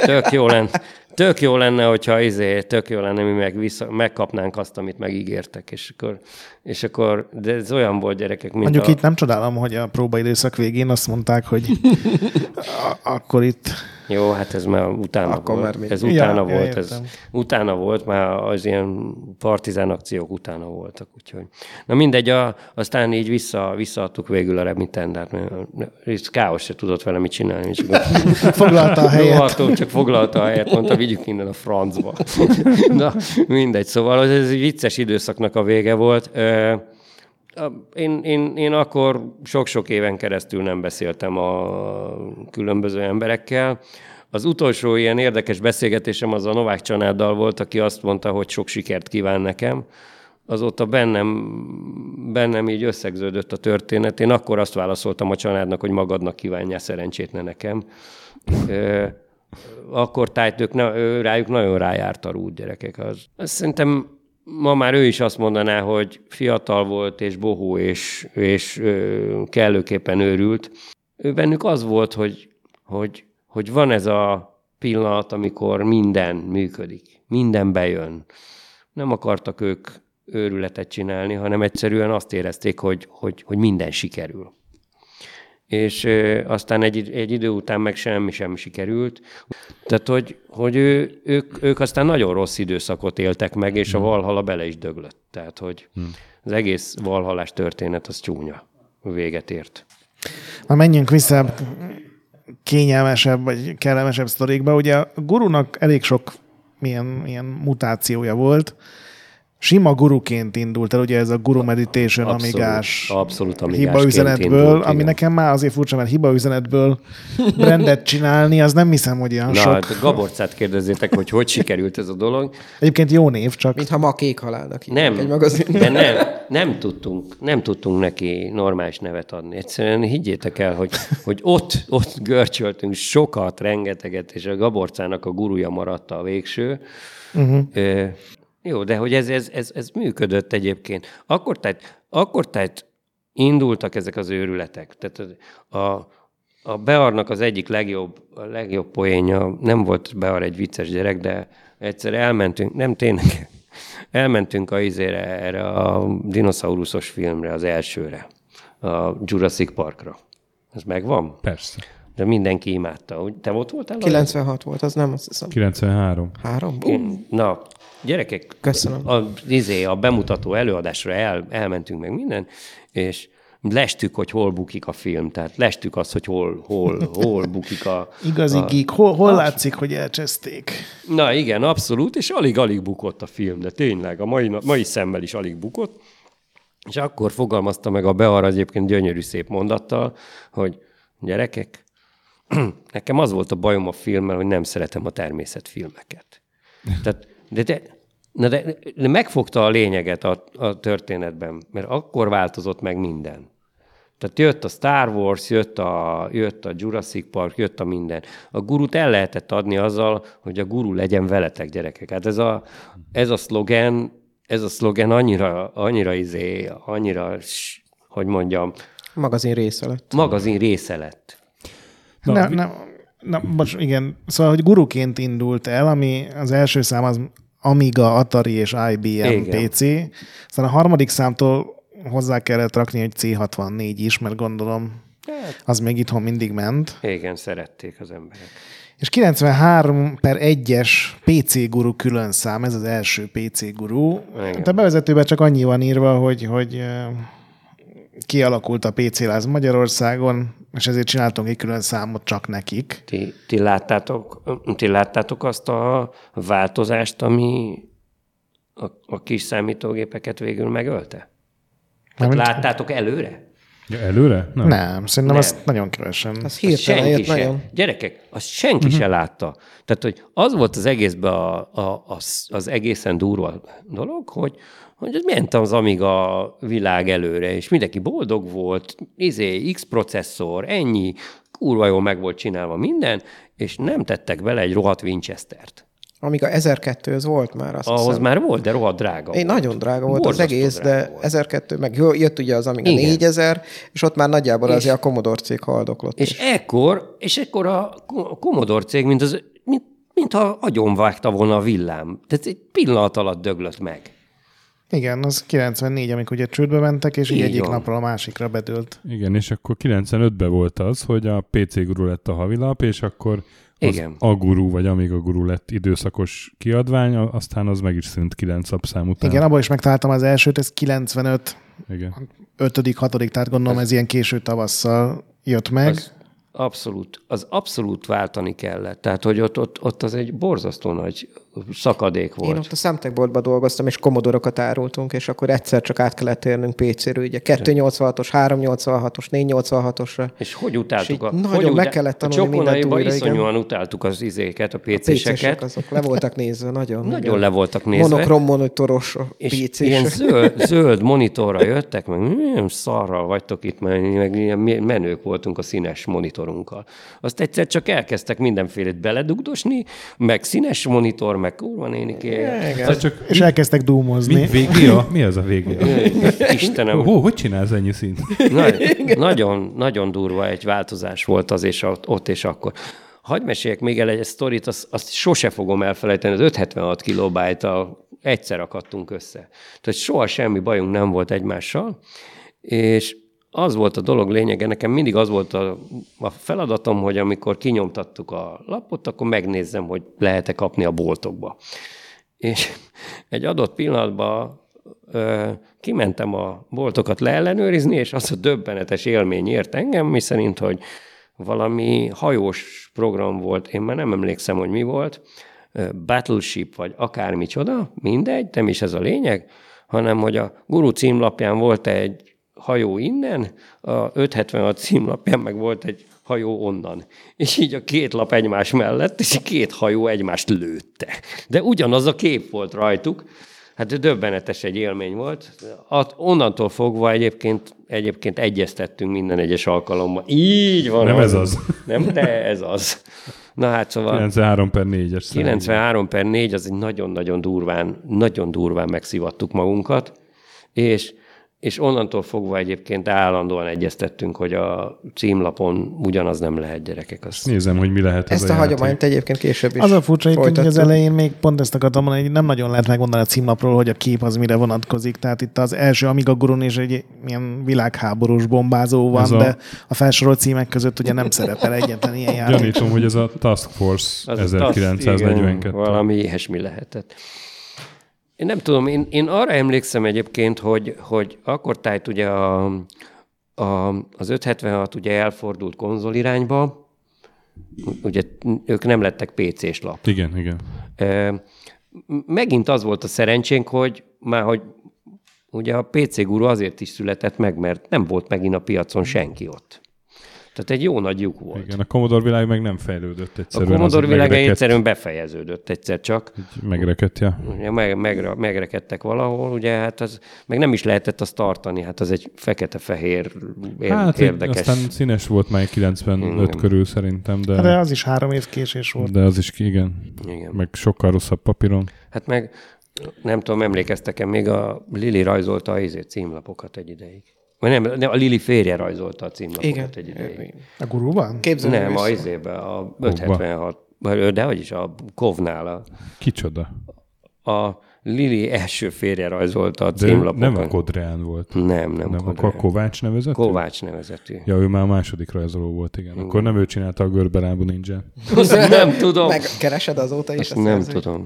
tök jó lenne, tök jó lenne, hogyha izé, tök jó lenne, mi meg vissza, megkapnánk azt, amit megígértek, és akkor, és akkor, de ez olyan volt gyerekek, mint Mondjuk a, itt nem csodálom, hogy a próbaidőszak végén azt mondták, hogy akkor itt Jó, hát ez már utána Akkor volt. már mi- ez utána ja, volt, ez utána volt, már az ilyen partizán akciók utána voltak, úgyhogy. Na mindegy, a, aztán így vissza, visszaadtuk végül a remitendát, mert ez káosz se tudott vele mit csinálni. Csak foglalta a helyet. Rohadtul, csak foglalta a helyet, mondta, vigyük innen a francba. Na, mindegy, szóval ez egy vicces időszaknak a vége volt. Én, én, én akkor sok-sok éven keresztül nem beszéltem a különböző emberekkel. Az utolsó ilyen érdekes beszélgetésem az a Novák Csanáddal volt, aki azt mondta, hogy sok sikert kíván nekem. Azóta bennem, bennem így összegződött a történet. Én akkor azt válaszoltam a családnak, hogy magadnak kívánjál szerencsét, ne nekem. Akkor tájt ők, rájuk nagyon rájárt a rút gyerekek. Az, azt szerintem ma már ő is azt mondaná, hogy fiatal volt, és bohó, és, és kellőképpen őrült. Ő bennük az volt, hogy, hogy, hogy van ez a pillanat, amikor minden működik, minden bejön. Nem akartak ők őrületet csinálni, hanem egyszerűen azt érezték, hogy, hogy, hogy minden sikerül és aztán egy, egy idő után meg semmi sem sikerült. Tehát, hogy, hogy ő, ők, ők aztán nagyon rossz időszakot éltek meg, és a Valhalla bele is döglött. Tehát, hogy az egész Valhalás történet az csúnya véget ért. Na menjünk vissza kényelmesebb vagy kellemesebb sztorikba. Ugye a gurunak elég sok milyen, ilyen mutációja volt. Sima guruként indult el, ugye ez a guru meditation Abszolút, amigás abszolút amigásként hibaüzenetből, indult, ami igen. nekem már azért furcsa, mert hibaüzenetből brandet csinálni, az nem hiszem, hogy olyan Na, sok. hát Gaborcát kérdezzétek, hogy hogy sikerült ez a dolog. Egyébként jó név, csak Mintha ma kék halálnak Nem, egy magazin. de nem, nem, tudtunk, nem tudtunk neki normális nevet adni. Egyszerűen higgyétek el, hogy, hogy ott, ott görcsöltünk sokat, rengeteget, és a Gaborcának a gurúja maradt a végső. Uh-huh. Ö, jó, de hogy ez, ez, ez, ez működött egyébként. Akkor tehát, akkor tehát indultak ezek az őrületek. Tehát a, a Bearnak az egyik legjobb, a legjobb poénja, nem volt Bear egy vicces gyerek, de egyszer elmentünk, nem tényleg, elmentünk a izére, erre a dinoszauruszos filmre, az elsőre, a Jurassic Parkra. Ez megvan? Persze. De mindenki imádta. Te ott voltál? 96 volt, az nem, azt hiszem. 93. Három? Uh, Na, gyerekek, Köszönöm. A, izé, a bemutató előadásra el, elmentünk meg minden, és lestük, hogy hol bukik a film. Tehát lestük azt, hogy hol, hol, hol bukik a... igazi a, geek. Hol, hol látszik, hogy elcseszték? Na igen, abszolút, és alig-alig bukott a film, de tényleg, a mai, mai szemmel is alig bukott. És akkor fogalmazta meg a Bear egyébként gyönyörű szép mondattal, hogy gyerekek, nekem az volt a bajom a filmmel, hogy nem szeretem a természetfilmeket. Tehát, de, de, de, de, de megfogta a lényeget a, a történetben, mert akkor változott meg minden. Tehát jött a Star Wars, jött a, jött a Jurassic Park, jött a minden. A gurut el lehetett adni azzal, hogy a guru legyen veletek, gyerekek. Hát ez a, ez a szlogen, ez a szlogen annyira, annyira izé, annyira, hogy mondjam, Magazin része lett. magazin része lett. Na, Na, na, na, most igen, szóval, hogy guruként indult el, ami az első szám az Amiga, Atari és IBM Igen. PC. Aztán a harmadik számtól hozzá kellett rakni, hogy C64 is, mert gondolom Hát, az még itthon mindig ment. igen, szerették az emberek. És 93 per 1-es PC guru külön szám, ez az első PC guru. Igen. Hát a bevezetőben csak annyi van írva, hogy, hogy kialakult a PC láz Magyarországon, és ezért csináltunk egy külön számot csak nekik. Ti, ti, láttátok, ti láttátok azt a változást, ami a, a kis számítógépeket végül megölte? Tehát Mármint- láttátok előre? Ja, előre? Nem. Nem, szerintem Nem. azt nagyon kevesen. Az Azt hirtelen senki se. nagyon. Gyerekek, azt senki uh-huh. se látta. Tehát, hogy az volt az egészben a, a, az, az egészen durva dolog, hogy, hogy ment az Amiga világ előre, és mindenki boldog volt, izé, X processzor, ennyi, kurva jól meg volt csinálva minden, és nem tettek bele egy rohadt Winchester-t. Amíg a 1002 volt már, azt Ahhoz hiszem. már volt, de rohadt drága Én volt. nagyon drága volt az Borzasztó egész, drága de volt. 1002, meg jö- jött ugye az Amiga Igen. 4000, és ott már nagyjából És- azért a Commodore cég haldoklott. És is. ekkor, és ekkor a a Commodore cég, mint az, mint, mintha agyonvágta volna a villám. Tehát egy pillanat alatt döglött meg. Igen, az 94, amikor ugye csődbe mentek, és így, Így egyik van. napról a másikra bedőlt. Igen, és akkor 95-ben volt az, hogy a PC guru lett a havilap, és akkor az Igen. a guru, vagy Amiga guru lett időszakos kiadvány, aztán az meg is szűnt 9 szám után. Igen, abból is megtaláltam az elsőt, ez 95, Igen. 5 hatodik, tehát gondolom ez ilyen késő tavasszal jött meg. Az abszolút, az abszolút váltani kellett. Tehát, hogy ott, ott, ott az egy borzasztó nagy szakadék volt. Én ott a szemtekboltban dolgoztam, és komodorokat árultunk, és akkor egyszer csak át kellett térnünk PC-ről, ugye 286-os, 386-os, 486-osra. És hogy utáltuk És a... nagyon hogy meg kellett tanulni a mindent újra, igen. iszonyúan utáltuk az izéket, a A PC-sek PC-seket. azok le voltak nézve, nagyon. Nagyon igen. le voltak nézve. Monokrom monitoros És pc ilyen zöld, zöld monitorra jöttek, meg milyen szarral vagytok itt, meg, meg ilyen menők voltunk a színes monitorunkkal. Azt egyszer csak elkezdtek mindenfélét beledugdosni, meg színes monitor, meg kurva néniké. Ez csak És elkezdtek dúmozni. mi? Mi az a VGA? Istenem, Hó, hogy csinálsz ennyi szint? Na, nagyon, nagyon durva egy változás volt az és ott, ott és akkor. Hagy meséljek még el egy sztorit, azt, azt sose fogom elfelejteni, az 576 kilobájtal egyszer akadtunk össze. Tehát soha semmi bajunk nem volt egymással, és az volt a dolog lényege, nekem mindig az volt a, a feladatom, hogy amikor kinyomtattuk a lapot, akkor megnézzem, hogy lehet-e kapni a boltokba. És egy adott pillanatban ö, kimentem a boltokat leellenőrizni, és az a döbbenetes élmény ért engem, mi szerint, hogy valami hajós program volt, én már nem emlékszem, hogy mi volt, Battleship, vagy akármicsoda, mindegy, nem is ez a lényeg, hanem hogy a guru címlapján volt egy hajó innen, a 576 címlapján meg volt egy hajó onnan. És így a két lap egymás mellett, és két hajó egymást lőtte. De ugyanaz a kép volt rajtuk. Hát döbbenetes egy élmény volt. At, onnantól fogva egyébként, egyébként egyeztettünk minden egyes alkalommal. Így van. Nem ez az. Nem, de ez az. Na hát szóval... 93 per 4-es szám. 93 per 4, az egy nagyon-nagyon durván, nagyon durván megszivattuk magunkat, és, és onnantól fogva egyébként állandóan egyeztettünk, hogy a címlapon ugyanaz nem lehet gyerekek. Az, Nézem, hogy mi lehet ez Ezt a játék. hagyományt egyébként később is Az a furcsa, hogy az elején még pont ezt akartam mondani, hogy nem nagyon lehet megmondani a címlapról, hogy a kép az mire vonatkozik. Tehát itt az első Amiga gurun és egy ilyen világháborús bombázó van, Ez a... a- de a felsorolt címek között ugye nem szerepel egyetlen ilyen játék. Gyanítom, hogy ez a Task Force az, 1942. igen, valami ilyesmi lehetett. Én nem tudom, én, én arra emlékszem egyébként, hogy, hogy akkor tájt ugye a, a, az 576 ugye elfordult konzol irányba, ugye ők nem lettek PC-s lap. Igen, igen. Megint az volt a szerencsénk, hogy már hogy ugye a PC Guru azért is született meg, mert nem volt megint a piacon senki ott. Tehát egy jó nagy lyuk volt. Igen, a Commodore világ meg nem fejlődött A egyszerűen. Commodore az világa megrekedt- egyszerűen befejeződött egyszer csak. Megrekedt, ja. Ugye meg, meg, megrekedtek valahol, ugye hát az, meg nem is lehetett azt tartani, hát az egy fekete-fehér ér, Hát érdekes. aztán színes volt már 95 Igen. körül szerintem, de, De az is három év késés volt. de az is igen. Igen. Meg sokkal rosszabb papíron. Hát meg nem tudom, emlékeztek-e, még a Lili rajzolta a izé címlapokat egy ideig. Vagy nem, nem, a Lili férje rajzolta a címlapokat Igen. egy ideig. A guruban? Képzelni Nem, a izébe, a 576, vagy- de hogy is a Kovnál a, Kicsoda. a Lili első férje rajzolta a De címlapokat. nem a Kodreán volt. Nem, nem, Nem, akkor a Kovács nevezett? Kovács nevezetű. Ja, ő már a második rajzoló volt, igen. Akkor nem ő csinálta a görbelábú ninja. Nem tudom. Megkeresed azóta is Azt nem tudom.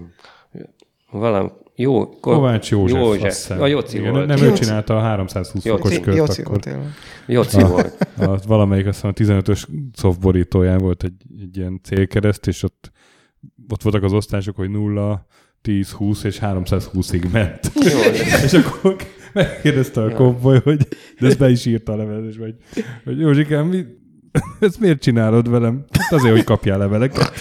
Valami, jó. Ko- Kovács József. azt József. hiszem. A Jóci Igen, volt. Nem ő Jóci. csinálta a 320 Jóci. fokos kört Jóci akkor. volt tényleg. Jóci volt. A, valamelyik azt hiszem a 15-ös szoftborítóján volt egy, egy ilyen célkereszt, és ott, ott voltak az osztások, hogy 0, 10, 20 és 320-ig ment. Jó. és akkor megkérdezte a konvoly, hogy de ezt be is írta a levelezésbe, hogy, hogy Józsikám, mi, ezt miért csinálod velem? Hát azért, hogy kapjál leveleket.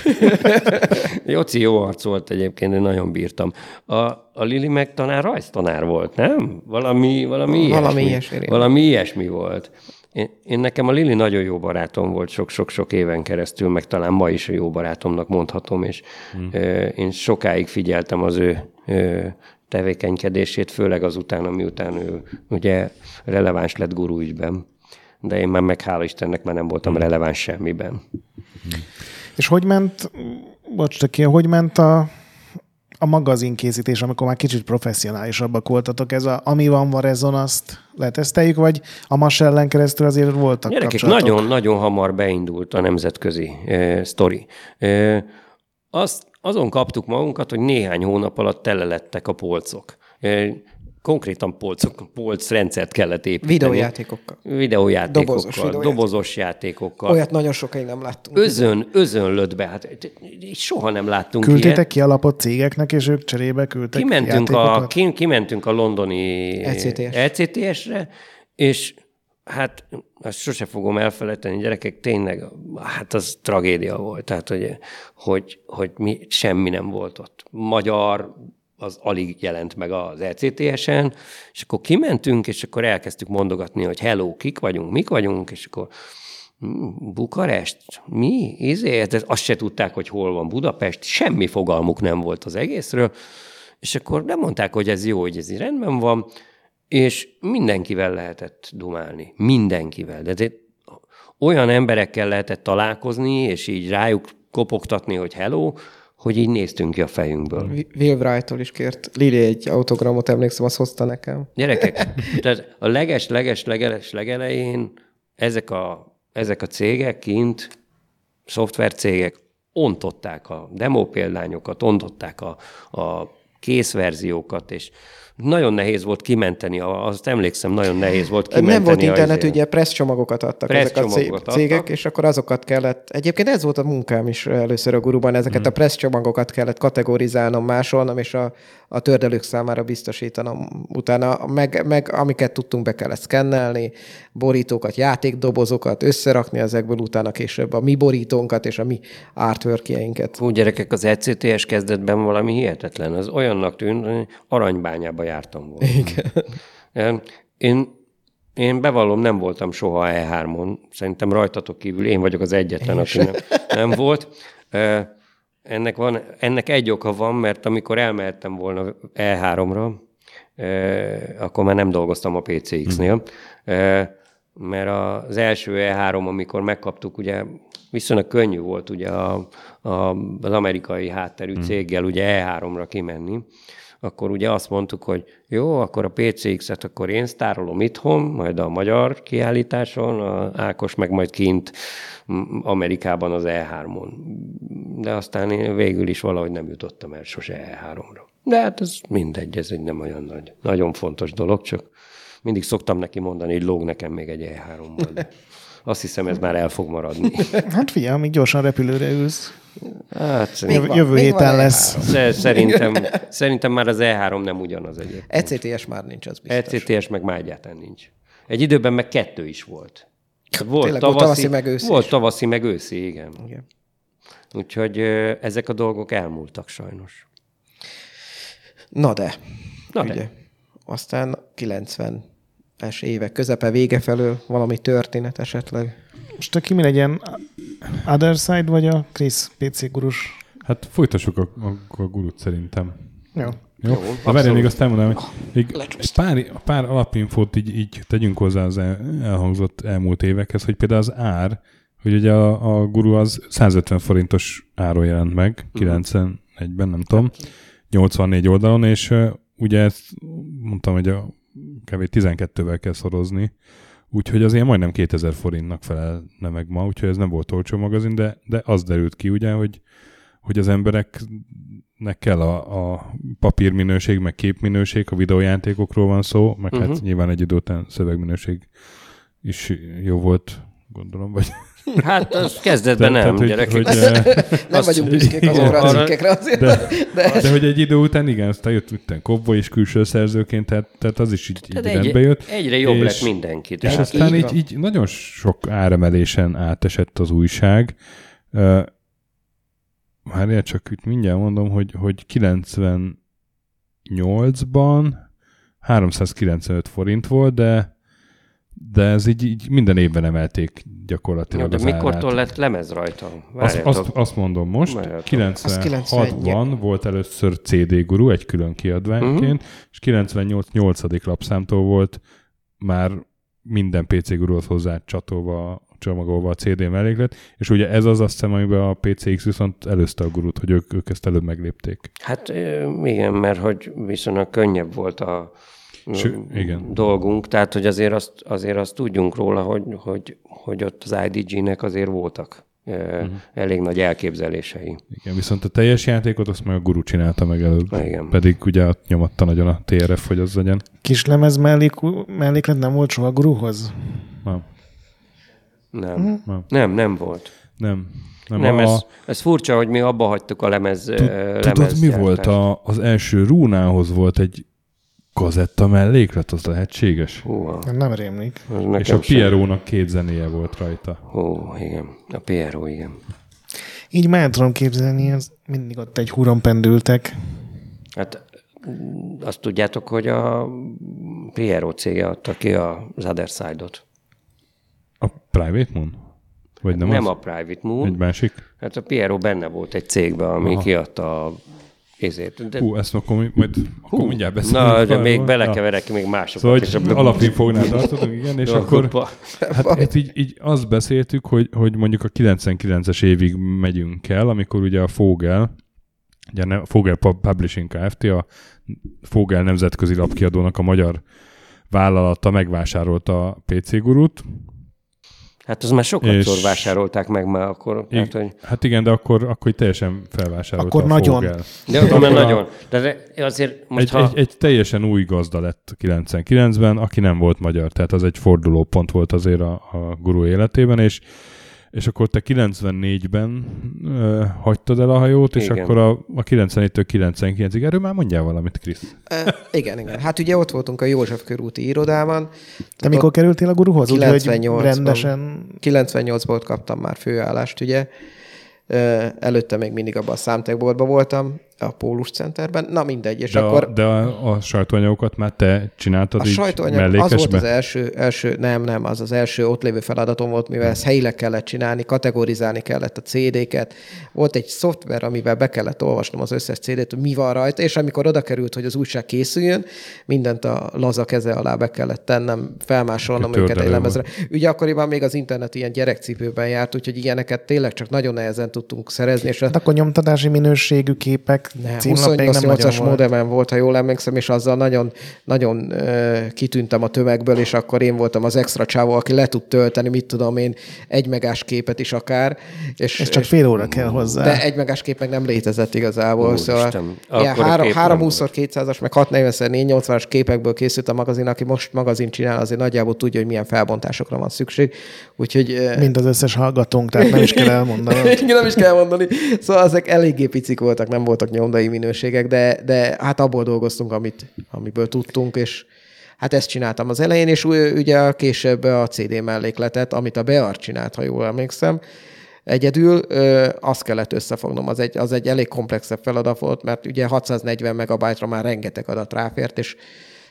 Jóci jó arc volt egyébként, én nagyon bírtam. A, a Lili meg talán rajztanár volt, nem? Valami, valami, Valami ilyesmi. ilyesmi. Valami ilyesmi volt. Én, én nekem a Lili nagyon jó barátom volt sok-sok-sok éven keresztül, meg talán ma is jó barátomnak mondhatom, és hmm. ö, én sokáig figyeltem az ő ö, tevékenykedését, főleg azután, miután ő ugye releváns lett guru ügyben. De én már meg hála Istennek már nem voltam releváns semmiben. És hogy ment, bocs, csak ki, hogy ment a, a magazinkészítés, amikor már kicsit professzionálisabbak voltatok, ez a ami van Varezon, azt leteszteljük, vagy a Masellen keresztül azért voltak Gyerekek, nagyon-nagyon hamar beindult a nemzetközi e, sztori. E, azt, azon kaptuk magunkat, hogy néhány hónap alatt tele lettek a polcok. E, konkrétan polcok, polcrendszert kellett építeni. Videójátékokkal. Videójátékokkal, Dobozos dobozos, videójáték. dobozos játékokkal. Olyat nagyon sokáig nem láttunk. Özön, özönlött be, hát soha nem láttunk Küldtétek ilyet. ki alapot cégeknek, és ők cserébe küldtek Kimentünk a, kimentünk a londoni ECTS. ECTS-re, és hát azt sose fogom elfelejteni, gyerekek, tényleg, hát az tragédia volt. Tehát, hogy, hogy, hogy mi, semmi nem volt ott. Magyar, az alig jelent meg az ECTS-en, és akkor kimentünk, és akkor elkezdtük mondogatni, hogy hello, kik vagyunk, mik vagyunk, és akkor "Hm, Bukarest? Mi? Izé? De azt se tudták, hogy hol van Budapest, semmi fogalmuk nem volt az egészről, és akkor nem mondták, hogy ez jó, hogy ez így rendben van, és mindenkivel lehetett dumálni. Mindenkivel. De, de olyan emberekkel lehetett találkozni, és így rájuk kopogtatni, hogy hello, hogy így néztünk ki a fejünkből. Will Wright-tól is kért Lili egy autogramot, emlékszem, azt hozta nekem. Gyerekek, tehát a leges, leges, leges, legelején ezek a, ezek a cégek kint, szoftvercégek ontották a demo példányokat, ontották a, a készverziókat, és nagyon nehéz volt kimenteni, a- azt emlékszem, nagyon nehéz volt kimenteni. Nem volt a internet, izére. ugye press csomagokat adtak Press ezek a cég- csomagot cégek, adtak. és akkor azokat kellett, egyébként ez volt a munkám is először a guruban, ezeket Mhm. a press csomagokat kellett kategorizálnom, másolnom, és a, a tördelők számára biztosítanom. Utána meg, meg amiket tudtunk, be kellett szkennelni, borítókat, játékdobozokat, összerakni ezekből, utána később a mi borítónkat és a mi artworkjeinket. Fú, gyerekek, az ECTS kezdetben valami hihetetlen. Az olyannak tűnt, hogy aranybányába jártam volna. Igen. Én, én bevallom, nem voltam soha E3-on. Szerintem rajtatok kívül én vagyok az egyetlen, aki nem, nem volt. Ennek, van, ennek egy oka van, mert amikor elmehettem volna E3-ra, ö, akkor már nem dolgoztam a PCX-nél, mert az első E3, amikor megkaptuk, ugye viszonylag könnyű volt ugye a, a, az amerikai hátterű céggel ugye E3-ra kimenni, akkor ugye azt mondtuk, hogy jó, akkor a PCX-et akkor én sztárolom itthon, majd a magyar kiállításon, a Ákos meg majd kint Amerikában az E3-on. De aztán én végül is valahogy nem jutottam el sose E3-ra. De hát ez mindegy, ez egy nem olyan nagy, nagyon fontos dolog, csak mindig szoktam neki mondani, hogy lóg nekem még egy E3-ból. De azt hiszem ez már el fog maradni. Hát figyelj, amíg gyorsan repülőre ülsz. Hát, Jövő, van- jövő héten lesz. sz- szerintem, szerintem már az E3 nem ugyanaz egyébként. ECTS már nincs, az biztos. ECTS meg már egyáltalán nincs. Egy időben meg kettő is volt. Volt Tényleg volt tavaszi, meg őszi Volt is. tavaszi, meg őszi, igen. Igen. Úgyhogy ezek a dolgok elmúltak sajnos. Na de, Na ugye. de. Aztán 90-es évek közepe vége felől valami történet esetleg. Most aki mi legyen? Other Side vagy a Chris PC gurus? Hát folytassuk a, a, a gurut szerintem. Jó. Jó? Jó, várjál, abszolút. még azt elmondanám, hogy még pár, pár alapinfót így, így tegyünk hozzá az el, elhangzott elmúlt évekhez, hogy például az ár, hogy ugye a, a guru az 150 forintos áron jelent meg, 91-ben, nem tudom, 84 oldalon, és uh, ugye ezt mondtam, hogy a kb. 12-vel kell szorozni, úgyhogy az ilyen majdnem 2000 forintnak felelne meg ma, úgyhogy ez nem volt olcsó magazin, de, de az derült ki ugye, hogy, hogy az embereknek kell a, a papírminőség, meg képminőség, a videójátékokról van szó, meg uh-huh. hát nyilván egy idő után szövegminőség is jó volt, gondolom, vagy... Hát az kezdetben nem, hogy, gyerekek. hogy, eh, Nem Azt- vagyunk büszkék azokra a arra- cikkekre azért. de, de, de hogy egy idő után igen, aztán jött minden Kobboly és külső szerzőként, tehát, tehát az is így, így Tehát rendbe jött. egyre jobb és, lett mindenki. És Tehát aztán így így, nagyon sok áremelésen átesett az újság. Uh, Várjál, csak itt mindjárt mondom, hogy, hogy 98-ban 395 forint volt, de de ez így, így minden évben emelték gyakorlatilag Jó, de az mikortól árát. lett lemez rajta? Azt, Várjátok. azt, azt mondom most, Várjátok. 96-ban volt először CD Guru egy külön kiadványként, uh-huh. és 98 8. lapszámtól volt már minden PC Guruhoz hozzá csatolva, csomagolva a CD melléklet, és ugye ez az azt hiszem, amiben a PCX viszont előzte a gurút, hogy ők, ők ezt előbb meglépték. Hát igen, mert hogy viszonylag könnyebb volt a Ső, igen. dolgunk, tehát hogy azért azt, azért azt tudjunk róla, hogy, hogy, hogy ott az IDG-nek azért voltak uh-huh. Elég nagy elképzelései. Igen, viszont a teljes játékot azt meg a guru csinálta meg előbb. Igen. Pedig ugye ott nyomatta nagyon a TRF, hogy az legyen. Kis lemez mellék, melléklet nem volt soha a guruhoz? Nem, Nem, Nem. nem, nem volt. nem. Nem, Nem, a, ez, ez furcsa, hogy mi abba hagytuk a lemez, Tudod, mi volt a, az első rúnához volt egy kazetta melléklet, az lehetséges? Hú, a, Nem rémlik. az És a Pierónak két zenéje volt rajta. Hú, igen. A Piero, igen. Így már tudom képzelni, ez mindig ott egy húron pendültek. Hát azt tudjátok, hogy a Piero cége adta ki az Other Side-ot. A Private Moon? Vagy nem, Nem, nem az? a Private Moon. Egy másik? Hát a Piero benne volt egy cégben, ami Aha. kiadta a ezért. De, Hú, ezt akkor, majd, akkor mindjárt beszélünk. na, de még belekeverek még másokat. Szóval, és hogy a alapinfognál tartottunk, igen, és akkor hát, hát így, így azt beszéltük, hogy, hogy mondjuk a 99-es évig megyünk el, amikor ugye a Fogel, ugye a Fogel Publishing Kft., a Fogel nemzetközi lapkiadónak a magyar vállalata megvásárolta a PC gurút. Hát az már sokat És- vásárolták meg már akkor. Hát, hogy... Hát igen, de akkor, akkor teljesen felvásárolta Akkor a nagyon. Fogel. De akkor már nagyon. De de azért most Egy, ha... egy, egy teljesen új gazda lett 99-ben, aki nem volt magyar, tehát az egy fordulópont volt azért a, a guru életében, és és akkor te 94-ben ö, hagytad el a hajót, és Igen. akkor a, a 94-től 99-ig. Erről már mondjál valamit, Krisz. E, igen, igen. Hát ugye ott voltunk a József körúti irodában. Te mikor kerültél a guruhoz? Úgy, hogy 98-ban. rendesen... 98-ból kaptam már főállást, ugye. Előtte még mindig abban a számtekboltban voltam, a Pólus Centerben. Na mindegy, és De, akkor... a, de a, a sajtóanyagokat már te csináltad A így sajtóanyag az volt az első, első, nem, nem, az az első ott lévő feladatom volt, mivel ezt helyileg kellett csinálni, kategorizálni kellett a CD-ket. Volt egy szoftver, amivel be kellett olvasnom az összes CD-t, hogy mi van rajta, és amikor oda került, hogy az újság készüljön, mindent a laza keze alá be kellett tennem, felmásolnom őket egy lemezre. Ugye akkoriban még az internet ilyen gyerekcipőben járt, úgyhogy ilyeneket tényleg csak nagyon nehezen tudtunk szerezni, és a Hát akkor nyomtatási minőségű képek modemnek Ne, címlap még nem nagyon 28-as volt. modemen volt, ha jól emlékszem, és azzal nagyon, nagyon uh, kitűntem a tömegből, és akkor én voltam az extra csávó, aki le tud tölteni, mit tudom én, egy megás képet is akár. És, És csak és, fél óra kell hozzá. de egy megás kép meg nem létezett igazából. Úristen, szóval ilyen kép nem 320x200-as, meg 640x480-as képekből készült a magazin, aki most magazin csinál, azért nagyjából tudja, hogy milyen felbontásokra van szükség. Úgyhogy Mind az összes hallgatónk, tehát nem is kell elmondanom. igen, nem is kell mondani. Szóval ezek eléggé picik voltak, nem voltak nyomdai minőségek, de, de hát abból dolgoztunk, amit, amiből tudtunk, és hát ezt csináltam az elején, és ugye később a CD mellékletet, amit a Bear csinált, ha jól emlékszem, Egyedül ö, azt kellett összefognom, az egy, az egy elég komplexebb feladat volt, mert ugye 640 megabájtra már rengeteg adat ráfért, és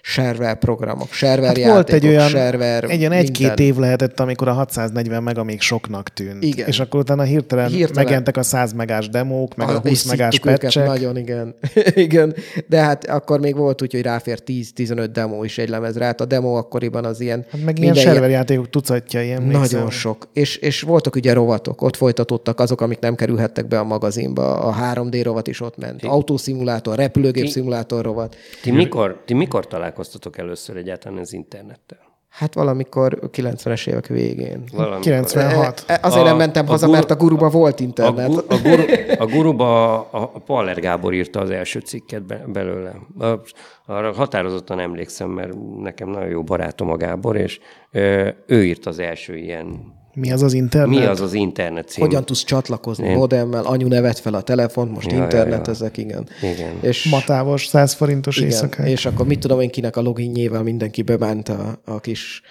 server programok, server Hát játékok, volt egy olyan, server, egy olyan egy-két minden. év lehetett, amikor a 640 mega még soknak tűnt. Igen. És akkor utána hirtelen, Hirtelen. megjelentek a 100 megás demók, meg a, Ah, 20 és megás patchek. Nagyon, igen. igen. De hát akkor még volt úgy, hogy ráfér 10-15 demo is egy lemezre. Hát a demo akkoriban az ilyen... Hát meg ilyen minden server játékok tucatjai, emlékszem. nagyon sok. És, és voltak ugye rovatok, ott folytatottak azok, amik nem kerülhettek be a magazinba. A 3D rovat is ott ment. Autószimulátor, repülőgép Ti- szimulátor rovat. Ti mikor, ti mikor találkoztatok először egyáltalán az internettel? Hát valamikor 90-es évek végén. Valamikor. 96. E, Azért A- nem mentem a haza, guru- mert a guruba volt A, internet. gu, a, guru, a guruba a, a Paller Gábor írta az első cikket be, belőle. A, arra határozottan emlékszem, mert nekem nagyon jó barátom a Gábor, és ő írt az első ilyen Mi az az internet? Mi az az internet cím? Hogyan tudsz csatlakozni Én- modemmel, anyu nevet fel a telefont, most Ja, ja, internet, ja. ezek, igen. Igen. És, Matávos 100 forintos igen, éjszakák. és akkor mit tudom én, kinek a loginjével mindenki bement a, a kis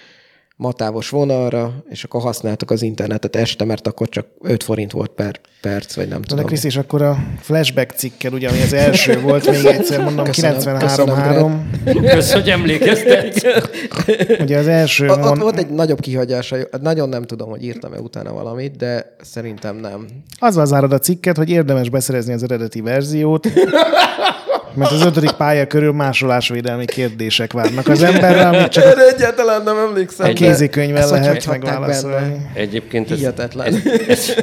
matávos vonalra, és akkor használtuk az internetet este, mert akkor csak 5 forint volt per perc, vagy nem De tudom. Krisz, és akkor a flashback cikkel, ugye, ami az első volt, még egyszer mondom, Köszönöm, 93-3. Kösz, hogy emlékeztetsz. Ugye az első Ott, ott volt egy nagyobb kihagyása, nagyon nem tudom, hogy írtam-e utána valamit, de szerintem nem. Azzal zárad a cikket, hogy érdemes beszerezni az eredeti verziót, mert az ötödik pálya körül másolásvédelmi kérdések várnak az emberre, amit csak a Erre egyáltalán nem emlékszem. Egy kézikönyvvel lehet megválaszolni. Egyébként ez, Hihetetlen. Ez, ez,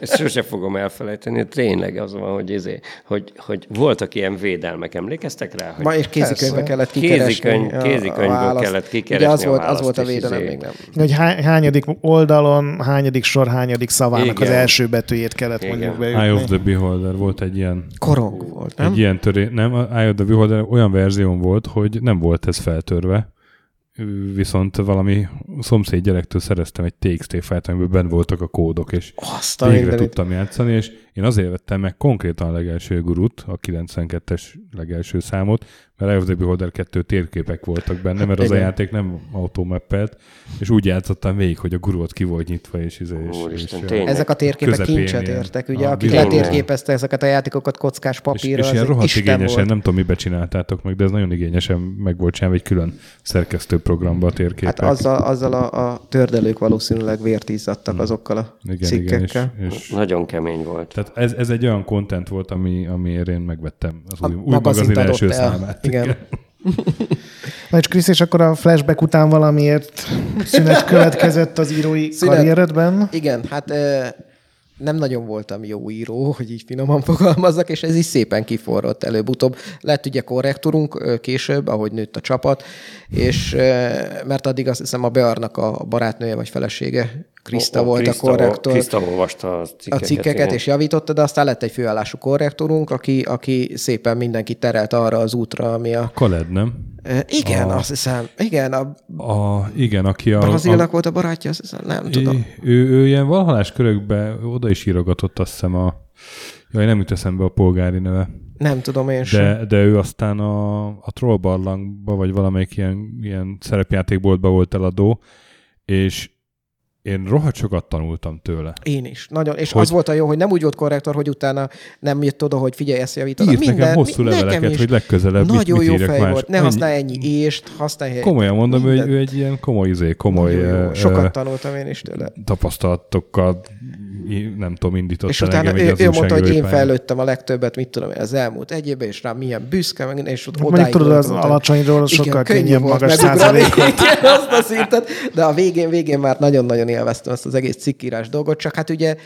ezt sose fogom elfelejteni. Tényleg az van, hogy, izé, hogy, hogy voltak ilyen védelmek. Emlékeztek rá? Hogy Ma és kézikönyvbe kellett kikeresni. Kézikönyv- a- a kézikönyvből választ. kellett kikeresni Ugye az a volt, az volt a és védelem, izé- még nem. Hogy há- hányadik oldalon, hányadik sor, hányadik szavának Igen. az első betűjét kellett Igen. mondjuk Eye of beütni. the Beholder volt egy ilyen, Korong volt, nem? egy ilyen töré... Nem, a Eye of the Beholder olyan verzión volt, hogy nem volt ez feltörve, viszont valami szomszéd gyerektől szereztem egy TXT fájlt, amiben benne voltak a kódok, és Azt végre mindenit. tudtam játszani, és én azért vettem meg konkrétan a legelső gurut, a 92-es legelső számot, mert Eye of the Beholder 2 térképek voltak benne, mert az a játék nem automappelt, és úgy játszottam végig, hogy a gurut ki volt nyitva, és, és, és, Úristen, és. Ezek a térképek kincset ilyen. értek, ugye, Ah, akik bizony. letérképezte ezeket a játékokat kockás és, papírra, és ilyen az rohadt Isten igényesen, volt. nem tudom, mibe csináltátok meg, de ez nagyon igényesen meg volt csinálva egy külön szerkesztő programba a térképek. Hát azzal, azzal a, a tördelők valószínűleg vért izzadtak azokkal a Hmm. igen, igen, és, cikkekkel. és Nagyon kemény volt. tehát ez, ez egy olyan content volt, ami, amiért én megvettem az A új, új magazint magazin első el. számát. Igen. Na és Krisz, és akkor a flashback után valamiért szünet következett az írói Szünet. karrieredben? Igen, hát ö, nem nagyon voltam jó író, hogy így finoman fogalmazzak, és ez is szépen kiforrott előbb-utóbb. Lett ugye korrektorunk ö, később, ahogy nőtt a csapat, és ö, mert addig azt hiszem a Bearnak a barátnője vagy felesége, Krista volt a Krista- korrektor. Krista olvasta a a cikkeket. cikkeket, igen. és javította, de aztán lett egy főállású korrektorunk, aki, aki szépen mindenki terelt arra az útra, ami a... Kaled, nem? Igen, A- azt hiszem, igen, a A, igen, aki a... Brazilnak a volt a barátja, azt hiszem, nem tudom. Ő, ő ilyen valhalás körökbe oda is írogatott, azt hiszem a... Jaj, nem jut eszembe a polgári neve. Nem tudom én sem. De, de ő aztán a, a Troll barlangba, vagy valamelyik ilyen, ilyen szerepjátékboltba volt eladó, és én rohadt sokat tanultam tőle. Én is. Nagyon. És Hogy- az volt a jó, hogy nem úgy volt korrektor, hogy utána nem jött oda, hogy figyelj, ezt javítod. Írt nekem hosszú mi- leveleket, nekem is. hogy legközelebb Nagyon mit jó fej más. volt. Ne használj ennyi ést, használj Komolyan mondom, hogy ő egy ilyen komoly, izé, komoly Nagyon jó. Sokat tanultam én is tőle. tapasztalatokkal nem tudom, indított És utána engem ő, ő mondta, hogy én fejlődtem a legtöbbet, mit tudom én, az elmúlt egy évben, és rám milyen büszke, meg, és ott Mondjuk odáig tudod, az alacsonyról sokkal könnyebb magas százalékot. Igen, azt a szintet, de a végén, végén már nagyon-nagyon élveztem ezt az egész cikkírás dolgot, csak hát ugye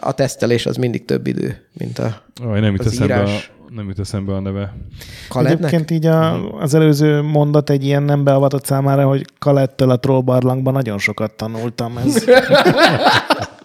A tesztelés az mindig több idő, mint a Aj, nem Az eszembe, a, írás. nem jut eszembe a neve. Kalebnek. Egyébként így a, az előző mondat egy ilyen nem beavatott számára, hogy Kalettől a trollbarlangban nagyon sokat tanultam. Ez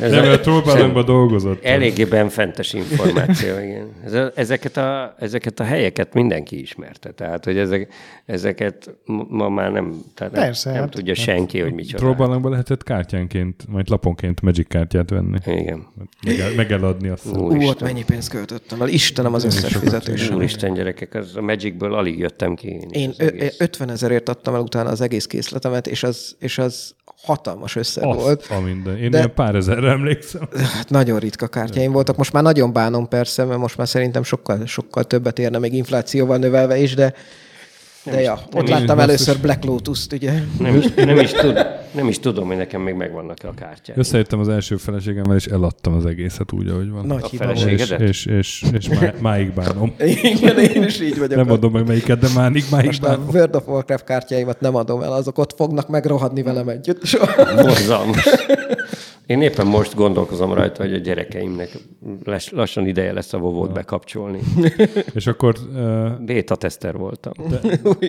Ez Nem, a- a Trollbarlangban dolgozott. Eléggé benfentes információ, igen. Ez a- Ezeket a, ezeket a helyeket mindenki ismerte, tehát hogy ezek, ezeket ma- már nem, tehát nem, Persze, nem hát- tudja senki, hogy micsoda. Trollbarlangban lehetett kártyánként, majd laponként Magic kártyát venni. Igen. Meg, el- meg eladni azt. Ú, ott mennyi pénzt költöttem el. Istenem az összes fizetésem. Úristen gyerekek, az a Magicből alig jöttem ki. Én, Én az ö- egész. 50 ezerért adtam el utána az egész készletemet, és az, és az hatalmas összeg Azt volt. a minden. Én De- ilyen pár ezerre emlékszem. Hát nagyon ritka kártyáim voltak. Most már nagyon bánom persze, mert most már szerintem sokkal, sokkal többet érne még inflációval növelve is, de, de ja, ott láttam először Black Lotus-t, ugye. Nem is, nem, is tud, nem is tudom, hogy nekem még megvannak-e a kártyák. Összejöttem az első feleségemmel, és eladtam az egészet úgy, ahogy van. Nagy A hiba feleség- volt. és, és, és, és má, máig bánom. Igen, én is így vagyok. Nem mondom meg melyiket, de máig, máig Most a bánom. World of Warcraft kártyáimat nem adom el, azok ott fognak megrohadni velem együtt. Borzalmas. Én éppen most gondolkozom rajta, hogy a gyerekeimnek les- lassan ideje lesz a vovót bekapcsolni. És akkor uh, Béta teszter voltam.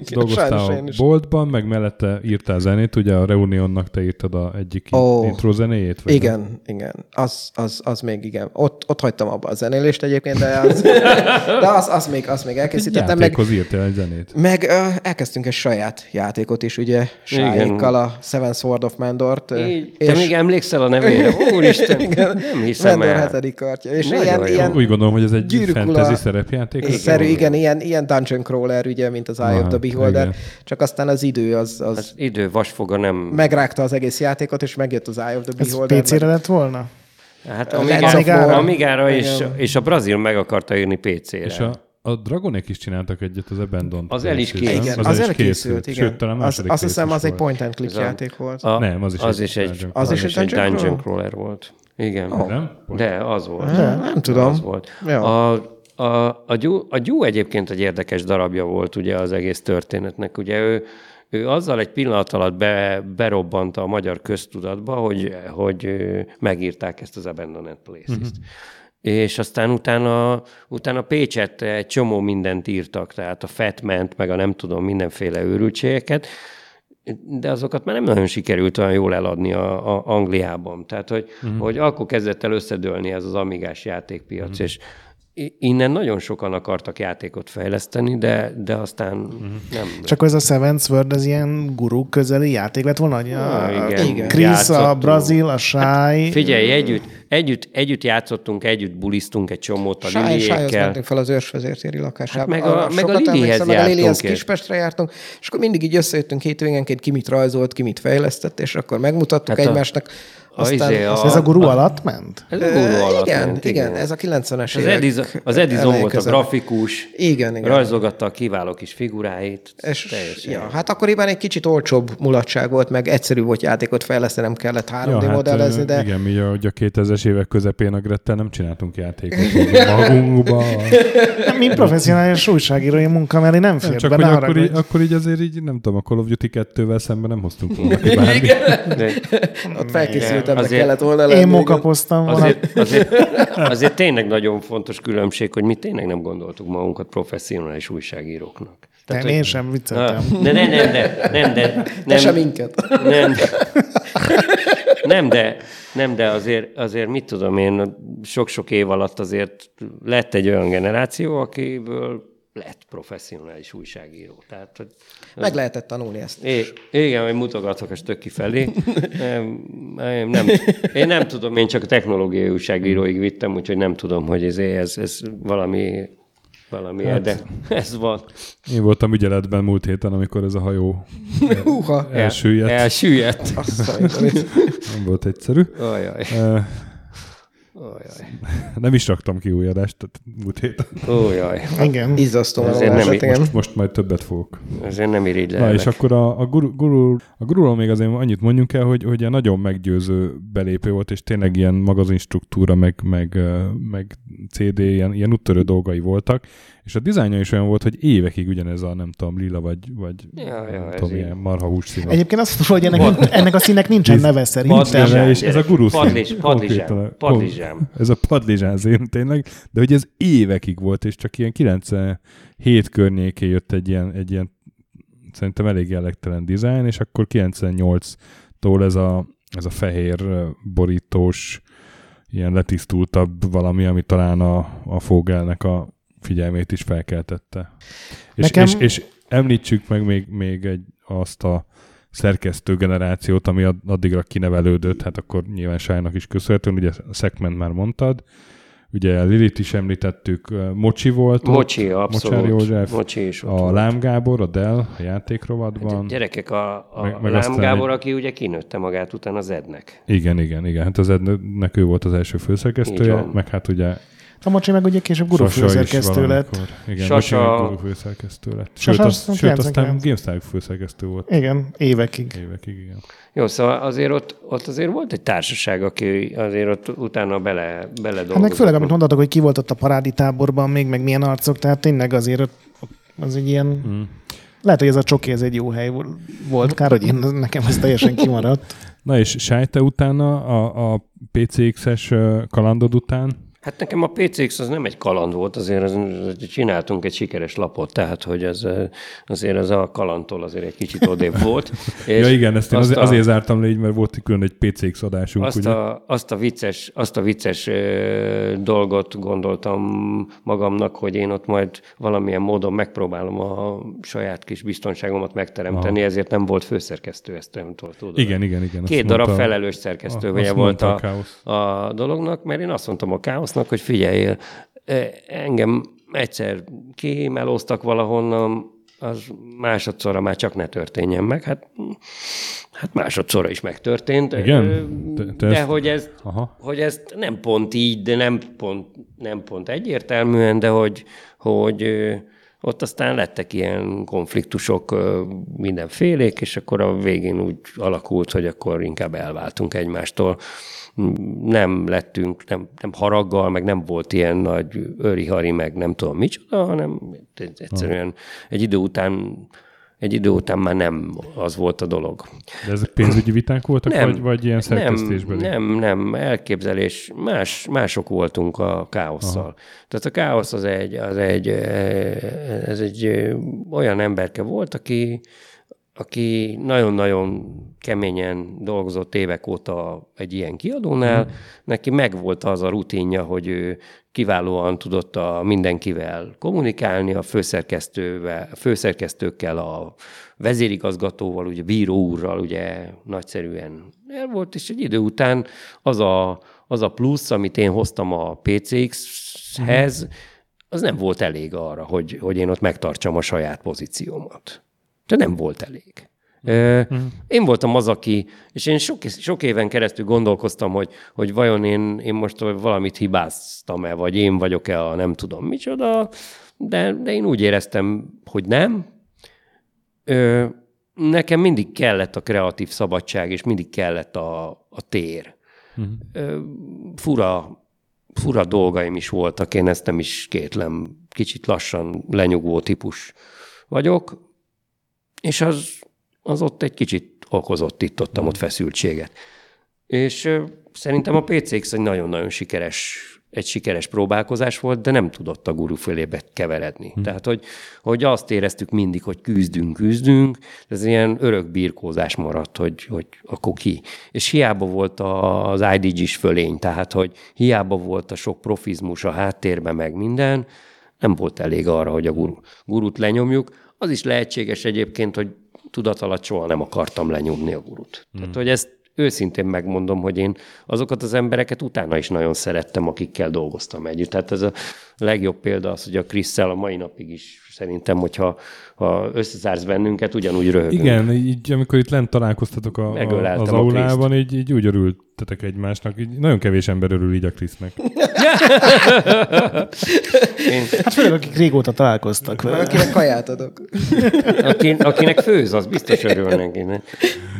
dolgoztál Sajnos a boltban, meg mellette írtál zenét, ugye a Reunionnak te írtad a egyik oh. intro zenéjét? Vagy Igen, igen. Az, az, az még igen. Ott, ott hagytam abba a zenélést egyébként, de az, de az, az, még, az még Egy elkészítettem. Meg, játékhoz írtál egy zenét. meg ö, elkezdtünk egy saját játékot is, ugye, Sáékkal a Seven Sword of Mandort. Így, te még emlékszel a nevére? Úristen, nem hiszem Mandor el. hetedik kartja. És Nagyon ilyen, jó. ilyen Úgy gondolom, hogy ez egy Gyűrűk ura- fantasy szerepjáték. igen, szerű, igen, ilyen, ilyen dungeon crawler, ugye, mint az Eye of the Beholder, igen. csak aztán az idő az, az Az idő vasfoga nem... megrágta az egész játékot, és megjött az Eye of the ez Beholder. PC-re lett volna? Hát Amigára. Amigára, Amigára és, Igen. és a Brazil meg akarta írni PC-re. És a, a Dragonék is csináltak egyet az Abandon. Az el is készült. Igen, az, az el is elkészült, igen. Sőt, talán az, azt hiszem, is az egy volt. point and click játék volt. A, Nem, az is az egy is egy, dungeon az crawler. is egy dungeon dungeon crawler? crawler volt. Igen. Nem? De az volt. De, nem tudom. Az volt. Ja. A, a, a, gyú, a gyú egyébként egy érdekes darabja volt ugye az egész történetnek. Ugye ő, ő azzal egy pillanat alatt be, berobbant a magyar köztudatba, hogy, hogy megírták ezt az Abandoned Places-t. Mhm. És aztán utána, utána Pécset egy csomó mindent írtak, tehát a Fatment, meg a nem tudom, mindenféle őrültségeket, de azokat már nem nagyon sikerült olyan jól eladni a, a Angliában. Tehát, hogy, uh-huh. hogy akkor kezdett el összedőlni ez az amigás játékpiac, uh-huh. és innen nagyon sokan akartak játékot fejleszteni, de, de aztán uh-huh. nem. Csak ez a Seven Sword, ez ilyen gurú közeli játék lett volna? hogy A, Ah, igen. a Igen. Chris, a. Brazil, a Shy. Figyelj, együtt, együtt, együtt játszottunk, együtt bulisztunk egy csomót a Sáj, Liliékkel. mentünk fel az őrsvezértéri lakásába. Hát meg a- Arra meg a Lilihez meg a Lilihez Kispestre jártunk, és akkor mindig így összejöttünk hétvégenként, ki mit rajzolt, ki mit fejlesztett, és akkor megmutattuk Hát a- egymásnak. a Aztán, izé, a- Ez a gurú alatt ment? Ez a gurú alatt igen, ment, igen, ez a 90-es Az évek Edison, az Edison volt a grafikus, Igen, igen. rajzolgatta a kiváló kis figuráit. És, teljesen ja, hát akkoriban egy kicsit olcsóbb mulatság volt, meg egyszerű volt játékot fejleszteni, nem kellett 3D Ja, modellezni, hát, de Igen, mi a, a 2000-es évek közepén a Grettel nem csináltunk játékot. Magunkba. Mi professzionális újságírói munka, mert én nem fér Csak be, hogy akkor, így, akkor így azért így, nem tudom, a Call of Duty 2-vel szemben nem hoztunk volna ki ott felkészültebbnek Azért- kellett volna lenni. Én mokapoztam volna. azért, azért, azért tényleg nagyon fontos különbség, hogy mi tényleg nem gondoltuk magunkat professzionális újságíróknak. Nem, hogy- én sem vicceltem. De nem, nem, de, nem, de, Te nem, sem minket. nem, nem, de, nem, de azért, azért mit tudom én, sok-sok év alatt azért lett egy olyan generáció, akiből lett professzionális újságíró. Tehát, hogy Meg lehetett tanulni ezt. É, igen, hogy mutogatok a stöki felé. Nem, nem, nem, én nem tudom, én csak a technológiai újságíróig vittem, úgyhogy nem tudom, hogy ez, ez, ez valami, valami hát, de ez van. Én voltam ügyeletben múlt héten, amikor ez a hajó Húha. elsüllyedt. Elsüllyedt. Azt Nem volt egyszerű. Ajaj, Nem is raktam ki új adást tehát múlt héten. ójaj. Igen. Ezért megoldás, nem hát igen. Most, most majd többet fogok. Ezért nem irigy Na és akkor a, a, guru, guru, a gururól még azért annyit mondjunk el, hogy, hogy ilyen nagyon meggyőző belépő volt, és tényleg ilyen magazinstruktúra, meg, meg, meg CD, ilyen, ilyen úttörő dolgai voltak, és a dizájnja is olyan volt, hogy évekig ugyanez a, nem tudom, lila vagy, vagy Ja, ja, nem tudom, ilyen marha hússzín. Egyébként azt mondom, hogy ennek, nincs- ennek a színnek nincsen neve szerintem. Padlizsán, és ez a guru szín. Padlizs, padlizsán. Ez a padlizsán szín tényleg, de hogy ez évekig volt, és csak ilyen 97 környéké jött egy ilyen, egy ilyen szerintem elég jellegtelen dizájn, és akkor 98-tól ez a, ez a fehér borítós, ilyen letisztultabb valami, ami talán a, a Fogelnek a figyelmét is felkeltette. És, Nekem- és, és említsük meg még, még egy, azt a szerkesztő generációt, ami ad- addigra kinevelődött, hát akkor nyilván Sájnak is köszönhetően, ugye a Szekment már mondtad, ugye Lilit is említettük, Mocsi volt, ott, Mocsi, abszolút. Mocsár József, Mocsi is ott a volt. Lám Gábor, a Dell, a játékrovatban. Gyerekek, a, a Meg- meg, Lám Gábor, egy- aki ugye kinőtte magát utána az Ednek. Igen, igen, igen. Hát az Ednek ő volt az első főszerkesztője, meg hát ugye A Mocsi meg ugye később guru Sasa is főszerkesztő lett. Igen, Sasa-. Mocsi meg guru főszerkesztő lett. Sőt, Sasa az, azt sőt aztán 99. GameStar főszerkesztő volt Igen, évekig. évekig, igen. Jó, szóval azért ott, ott azért volt egy társaság, aki azért ott utána bele, bele Hát meg főleg, amit mondhatok, hogy ki volt ott a parádi táborban még, meg milyen arcok, tehát tényleg azért ott, az egy ilyen... Mm. Lehet, hogy ez a csoki, ez egy jó hely volt. Kár, hogy én, nekem ez teljesen kimaradt. Na és Sájte utána, a, a PCX-es kalandod után, Hát nekem a PCX az nem egy kaland volt, azért az, csináltunk egy sikeres lapot, tehát hogy az, azért az a kalandtól azért egy kicsit odébb volt. És ja igen, ezt én azért, a- azért zártam le így, mert volt külön egy PCX adásunk, Azt ugye? a, azt a vicces, azt a vicces ö, dolgot gondoltam magamnak, hogy én ott majd valamilyen módon megpróbálom a saját kis biztonságomat megteremteni, Aha. ezért nem volt főszerkesztő, ezt nem tudod. Igen, igen, igen. Két darab mondta- felelős szerkesztő azt volt a, a Káosz. a dolognak, mert én azt mondtam a káosznak, hogy figyelj, engem egyszer kimelóztak valahonnan, az másodszorra már csak ne történjen meg. Hát, hát másodszorra is megtörtént. Igen? Te- te De ezt- hogy, ez, Aha. hogy ezt nem pont így, de nem pont, nem pont egyértelműen, de hogy, hogy ott aztán lettek ilyen konfliktusok mindenfélék, és akkor a végén úgy alakult, hogy akkor inkább elváltunk egymástól. Nem lettünk, nem, nem haraggal, meg nem volt ilyen nagy öri-hari, meg nem tudom micsoda, hanem egyszerűen egy idő után egy idő után már nem az volt a dolog. De ezek pénzügyi viták voltak, vagy, vagy ilyen szerkesztésbeli? Nem, nem, nem, elképzelés. Más, mások voltunk a káosszal. Aha. Tehát a káosz az egy, az egy, eh, ez egy eh, olyan emberke volt, aki, aki nagyon-nagyon keményen dolgozott évek óta egy ilyen kiadónál. Hmm. Neki megvolt az a rutinja, hogy ő kiválóan tudott a mindenkivel kommunikálni, a főszerkesztővel, a főszerkesztőkkel, a vezérigazgatóval, ugye bíró úrral, ugye nagyszerűen el volt, és egy idő után az a, az a plusz, amit én hoztam a PCX-hez, az nem volt elég arra, hogy, hogy én ott megtartsam a saját pozíciómat. De nem volt elég. Uh-huh. Én voltam az, aki, és én sok, sok éven keresztül gondolkoztam, hogy, hogy vajon én, én most valamit hibáztam-e, vagy én vagyok-e a nem tudom micsoda, de, de én úgy éreztem, hogy nem. Ö, nekem mindig kellett a kreatív szabadság, és mindig kellett a, a tér. Uh-huh. Ö, fura, fura dolgaim is voltak, én ezt nem is kétlem, kicsit lassan lenyugvó típus vagyok, és az, az ott egy kicsit okozott itt ott, feszültséget. És szerintem a PCX egy nagyon-nagyon sikeres, egy sikeres próbálkozás volt, de nem tudott a guru fölébe keveredni. Hmm. Tehát, hogy, hogy azt éreztük mindig, hogy küzdünk, küzdünk, ez ilyen örök birkózás maradt, hogy, hogy akkor ki. És hiába volt az IDG-s fölény, tehát, hogy hiába volt a sok profizmus a háttérben, meg minden, nem volt elég arra, hogy a guru, gurut lenyomjuk. Az is lehetséges egyébként, hogy tudat alatt soha nem akartam lenyomni a gurut. Hmm. Tehát, hogy ezt őszintén megmondom, hogy én azokat az embereket utána is nagyon szerettem, akikkel dolgoztam együtt. Tehát ez a legjobb példa az, hogy a Krisszel a mai napig is szerintem, hogyha ha összezársz bennünket, ugyanúgy röhögünk. Igen, így amikor itt lent találkoztatok a, a, az aulában, így, így úgy örült tettek egymásnak. Így nagyon kevés ember örül így a Krisznek. Én, Hát főleg, akik régóta találkoztak vele. Akinek kaját adok. aki, akinek főz, az biztos örül neki. Ne?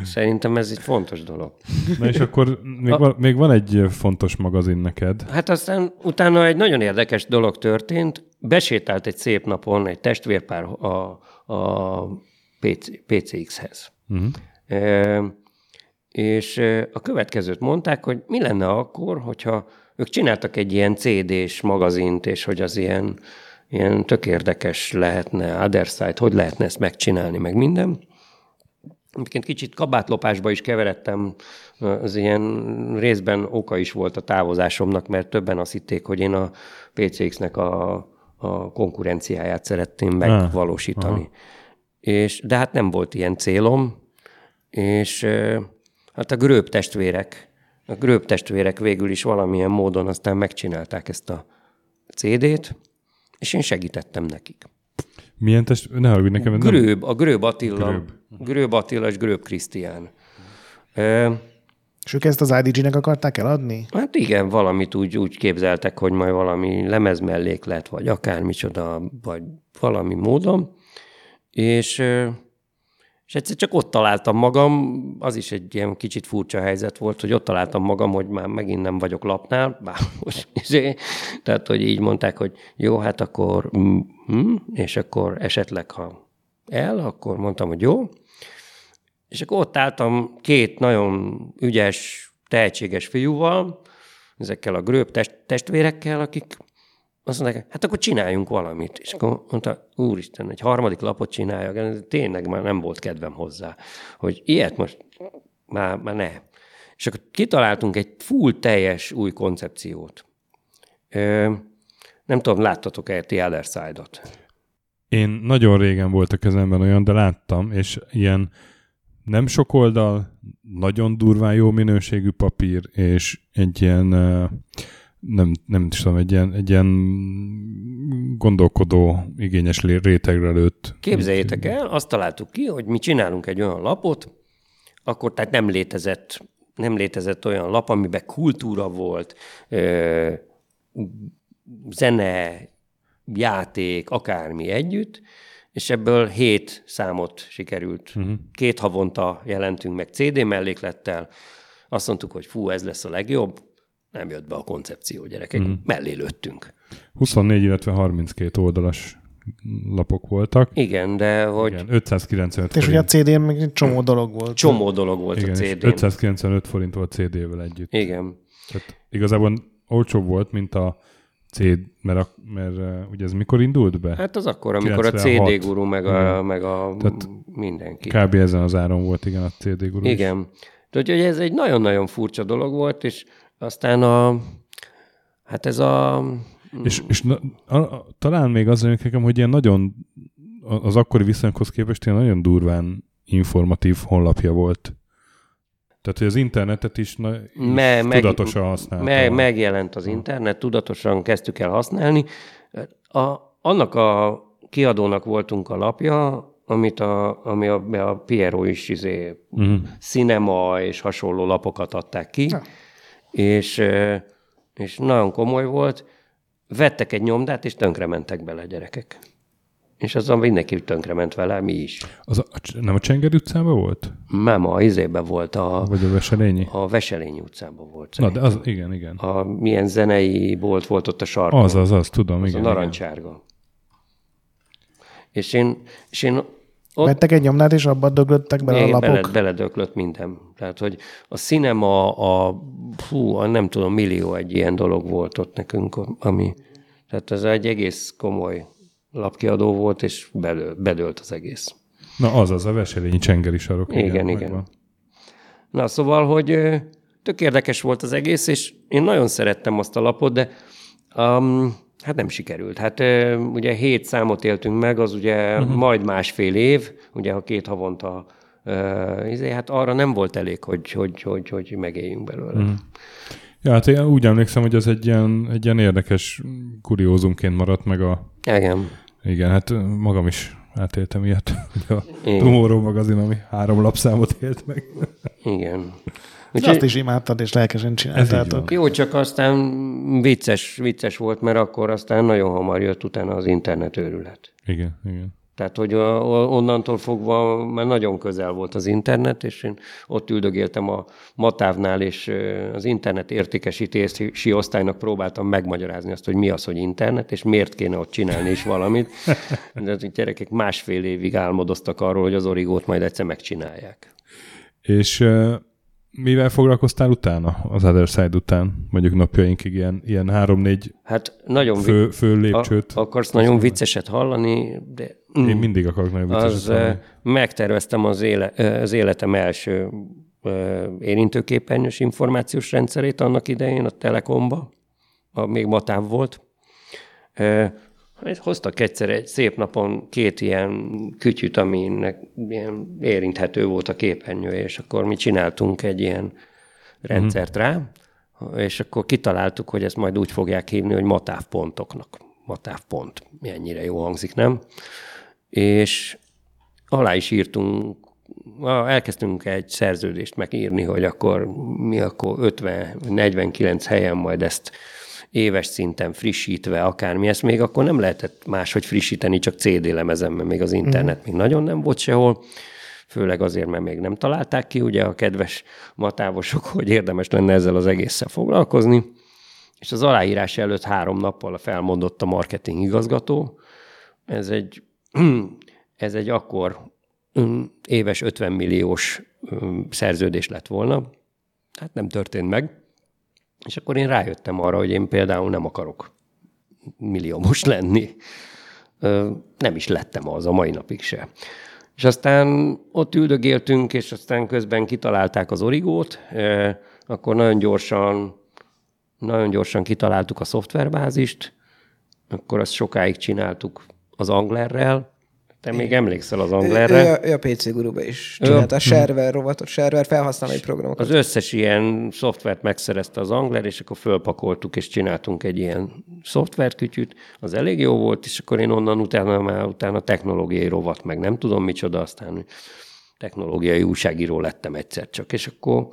Szerintem ez egy fontos dolog. Na és akkor még, van, még van egy fontos magazin neked. Hát aztán utána egy nagyon érdekes dolog történt. Besétált egy szép napon egy testvérpár a, a PC, PCX-hez. Uh-huh. E, és a következőt mondták, hogy mi lenne akkor, hogyha ők csináltak egy ilyen CD-s magazint, és hogy az ilyen, ilyen tök érdekes lehetne, other side, hogy lehetne ezt megcsinálni, meg minden. Egyébként kicsit kabátlopásba is keveredtem, az ilyen részben oka is volt a távozásomnak, mert többen azt hitték, hogy én a PCX-nek a, a konkurenciáját szeretném megvalósítani. aha. És, de hát nem volt ilyen célom, és hát a grőb testvérek, a grőb testvérek végül is valamilyen módon aztán megcsinálták ezt a CD-t, és én segítettem nekik. Milyen test... Ne haragudj nekem, nem... Grőb, a Grőb Attila, Grőb. Grőb Attila és Grőb Krisztián. Ö, És ők ezt az IDG-nek akarták eladni? Hát igen, valamit úgy, úgy képzeltek, hogy majd valami lemez melléklet, vagy akármicsoda, vagy valami módon. És, ö, és egyszer csak ott találtam magam, az is egy ilyen kicsit furcsa helyzet volt, hogy ott találtam magam, hogy már megint nem vagyok lapnál, bár most, izé, tehát, hogy így mondták, hogy jó, hát akkor, mm, és akkor esetleg, ha el, akkor mondtam, hogy jó, és akkor ott álltam két nagyon ügyes, tehetséges fiúval, ezekkel a grőbb test, testvérekkel, akik azt mondták, hát akkor csináljunk valamit. És akkor mondta, úristen, egy harmadik lapot csináljak, tényleg már nem volt kedvem hozzá, hogy ilyet most már, már ne. És akkor kitaláltunk egy full teljes új koncepciót. Ö, nem tudom, láttatok-e ti Other Side-ot? Én nagyon régen volt a kezemben olyan, de láttam, és ilyen nem sok oldal, nagyon durván jó minőségű papír, és egy ilyen, ö, nem, nem is tudom, egy ilyen, egy ilyen gondolkodó, igényes rétegre lőtt. Képzeljétek el, azt találtuk ki, hogy mi csinálunk egy olyan lapot, akkor tehát nem létezett, nem létezett olyan lap, amiben kultúra volt, ö, zene, játék, akármi együtt, és ebből hét számot sikerült. Uh-huh. Két havonta jelentünk meg CD melléklettel, azt mondtuk, hogy fú, ez lesz a legjobb, nem jött be a koncepció, gyerekek, uh-huh. mellé lőttünk. 24, illetve 32 oldalas lapok voltak. Igen, de hogy Igen, 595 És ugye a forint. Meg egy csomó dolog volt. csomó dolog volt Igen, a CD-n. 595 forint volt CD-vel együtt. Igen. Tehát igazából olcsóbb volt, mint a CD, mert, a, mert ugye ez mikor indult be? Hát az akkor, amikor a 96. CD guru, meg a, meg a Tehát mindenki. Kb. ezen az áron volt, igen, a CD guru is. Igen. Tehát, hogy ez egy nagyon-nagyon furcsa dolog volt, és aztán a, hát ez a, És, és na, a, a, talán még az nekem, hogy ilyen nagyon, az akkori viszonyokhoz képest ilyen nagyon durván informatív honlapja volt. Tehát, hogy az internetet is, na, is me, meg, tudatosan használta. me, megjelent az internet, tudatosan kezdtük el használni. A, annak a kiadónak voltunk a lapja, amit a, ami a, a Piero is izé, uh-huh. cinema és hasonló lapokat adták ki, Ja. És, és nagyon komoly volt. Vettek egy nyomdát, és tönkrementek bele a gyerekek. És azon mindenki tönkrement vele, mi is. Az a, nem a Csenger utcában volt? Nem, a izébe volt, a, Vagy a Veselényi? a Veselény utcában volt. Na, de szerintem. az, igen, igen. A, milyen zenei bolt volt ott a sarkon. Az, az, az, tudom, az igen. a narancsárga. És én, és én ott Vettek egy nyomdát, és abba döglöttek bele a lapok. bele, beledöklött minden. Tehát, hogy a cinema, a, fú, a nem tudom, millió egy ilyen dolog volt ott nekünk, ami, tehát ez egy egész komoly lapkiadó volt, és belő, bedőlt az egész. Na, az, az a Veselényi Csengeri sarok. Igen, igen. megvan. Na, szóval, hogy tök érdekes volt az egész, és én nagyon szerettem azt a lapot, de um, hát nem sikerült. Hát ugye hét számot éltünk meg, az ugye uh-huh. majd másfél év, ugye ha két havonta, izé, hát arra nem volt elég, hogy, hogy, hogy, hogy megéljünk belőle. Uh-huh. Ja, hát én úgy emlékszem, hogy az egy ilyen, egy ilyen érdekes kuriózumként maradt meg a... Igen. Igen, hát magam is átéltem ilyet, hogy a. Tomorrow magazin, ami három lapszámot élt meg. Igen. Úgyhogy... Azt is imádtad, és lelkesen csináltátok. Jó, csak aztán vicces, vicces volt, mert akkor aztán nagyon hamar jött utána az internet őrület. Igen, igen. Tehát, hogy onnantól fogva már nagyon közel volt az internet, és én ott üldögéltem a Matávnál, és az internet értékesítési osztálynak próbáltam megmagyarázni azt, hogy mi az, hogy internet, és miért kéne ott csinálni is valamit. De a gyerekek másfél évig álmodoztak arról, hogy az origót majd egyszer megcsinálják. És mivel foglalkoztál utána, az Other Side után? Mondjuk napjainkig ilyen, ilyen három-négy hát nagyon fő, fő lépcsőt. A, akarsz nagyon vicceset hallani, de... Én mindig akarok nagyon vicceset az, hallani. Megterveztem az, éle, az életem első érintőképernyős információs rendszerét annak idején a Telekomba, a, még Matáv volt. Hoztak egyszer egy szép napon két ilyen kütyüt, aminek ilyen érinthető volt a képernyő, és akkor mi csináltunk egy ilyen rendszert rá, és akkor kitaláltuk, hogy ezt majd úgy fogják hívni, hogy matávpontoknak. Matávpont. Ennyire jó hangzik, nem? És alá is írtunk, elkezdtünk egy szerződést megírni, hogy akkor mi akkor 50-49 helyen majd ezt éves szinten frissítve, akármi, ezt még akkor nem lehetett máshogy frissíteni, csak CD lemezen, mert még az internet mm. még nagyon nem volt sehol, főleg azért, mert még nem találták ki, ugye a kedves matávosok, hogy érdemes lenne ezzel az egésszel foglalkozni, és az aláírás előtt három nappal felmondott a marketing igazgató. Ez egy, ez egy akkor mm, éves 50 milliós mm, szerződés lett volna. Hát nem történt meg. És akkor én rájöttem arra, hogy én például nem akarok milliómos lenni. Nem is lettem az a mai napig se. És aztán ott üldögéltünk, és aztán közben kitalálták az origót, akkor nagyon gyorsan, nagyon gyorsan kitaláltuk a szoftverbázist, akkor azt sokáig csináltuk az Anglerrel, te még emlékszel az Anglerre? Ő, a PC guruba is csinálta a server rovatot, server felhasználói programokat. Az összes ilyen szoftvert megszerezte az Angler, és akkor fölpakoltuk, és csináltunk egy ilyen szoftverkütyűt. Az elég jó volt, és akkor én onnan utána már utána technológiai rovat, meg nem tudom micsoda, aztán technológiai újságíró lettem egyszer csak. És akkor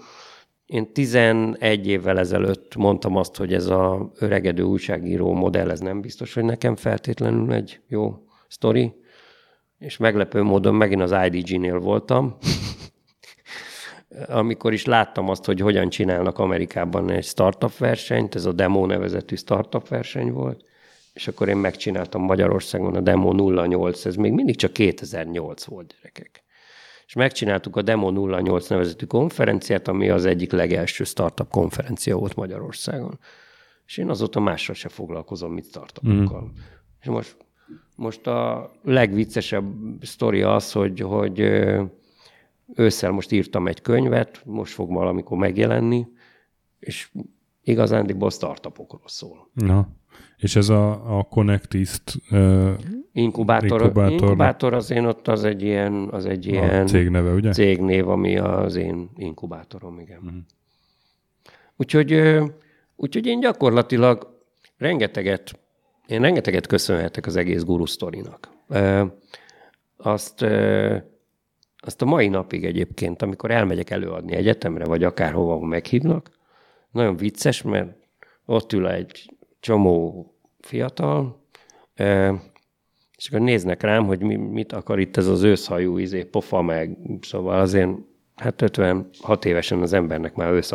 én 11 évvel ezelőtt mondtam azt, hogy ez a öregedő újságíró modell, ez nem biztos, hogy nekem feltétlenül egy jó sztori és meglepő módon megint az IDG-nél voltam, amikor is láttam azt, hogy hogyan csinálnak Amerikában egy startup versenyt, ez a Demo nevezetű startup verseny volt, és akkor én megcsináltam Magyarországon a Demo 08, ez még mindig csak 2008 volt, gyerekek. És megcsináltuk a Demo 08 nevezetű konferenciát, ami az egyik legelső startup konferencia volt Magyarországon. És én azóta másra se foglalkozom, mit startupokkal. Mm. És most most a legviccesebb sztori az, hogy, hogy ősszel most írtam egy könyvet, most fog valamikor megjelenni, és igazándiból startupokról szól. Na, és ez a, a Connectist uh, inkubátor, inkubátor, inkubátor az én ott az egy ilyen, az egy ilyen cégneve, ugye? cégnév, ami az én inkubátorom, igen. Uh-huh. Úgyhogy, úgyhogy én gyakorlatilag rengeteget én rengeteget köszönhetek az egész guru sztorinak. Azt, azt a mai napig egyébként, amikor elmegyek előadni egyetemre, vagy akárhova meghívnak, nagyon vicces, mert ott ül egy csomó fiatal, és akkor néznek rám, hogy mit akar itt ez az őszhajú izé, pofa meg, szóval azért hát 56 évesen az embernek már ősz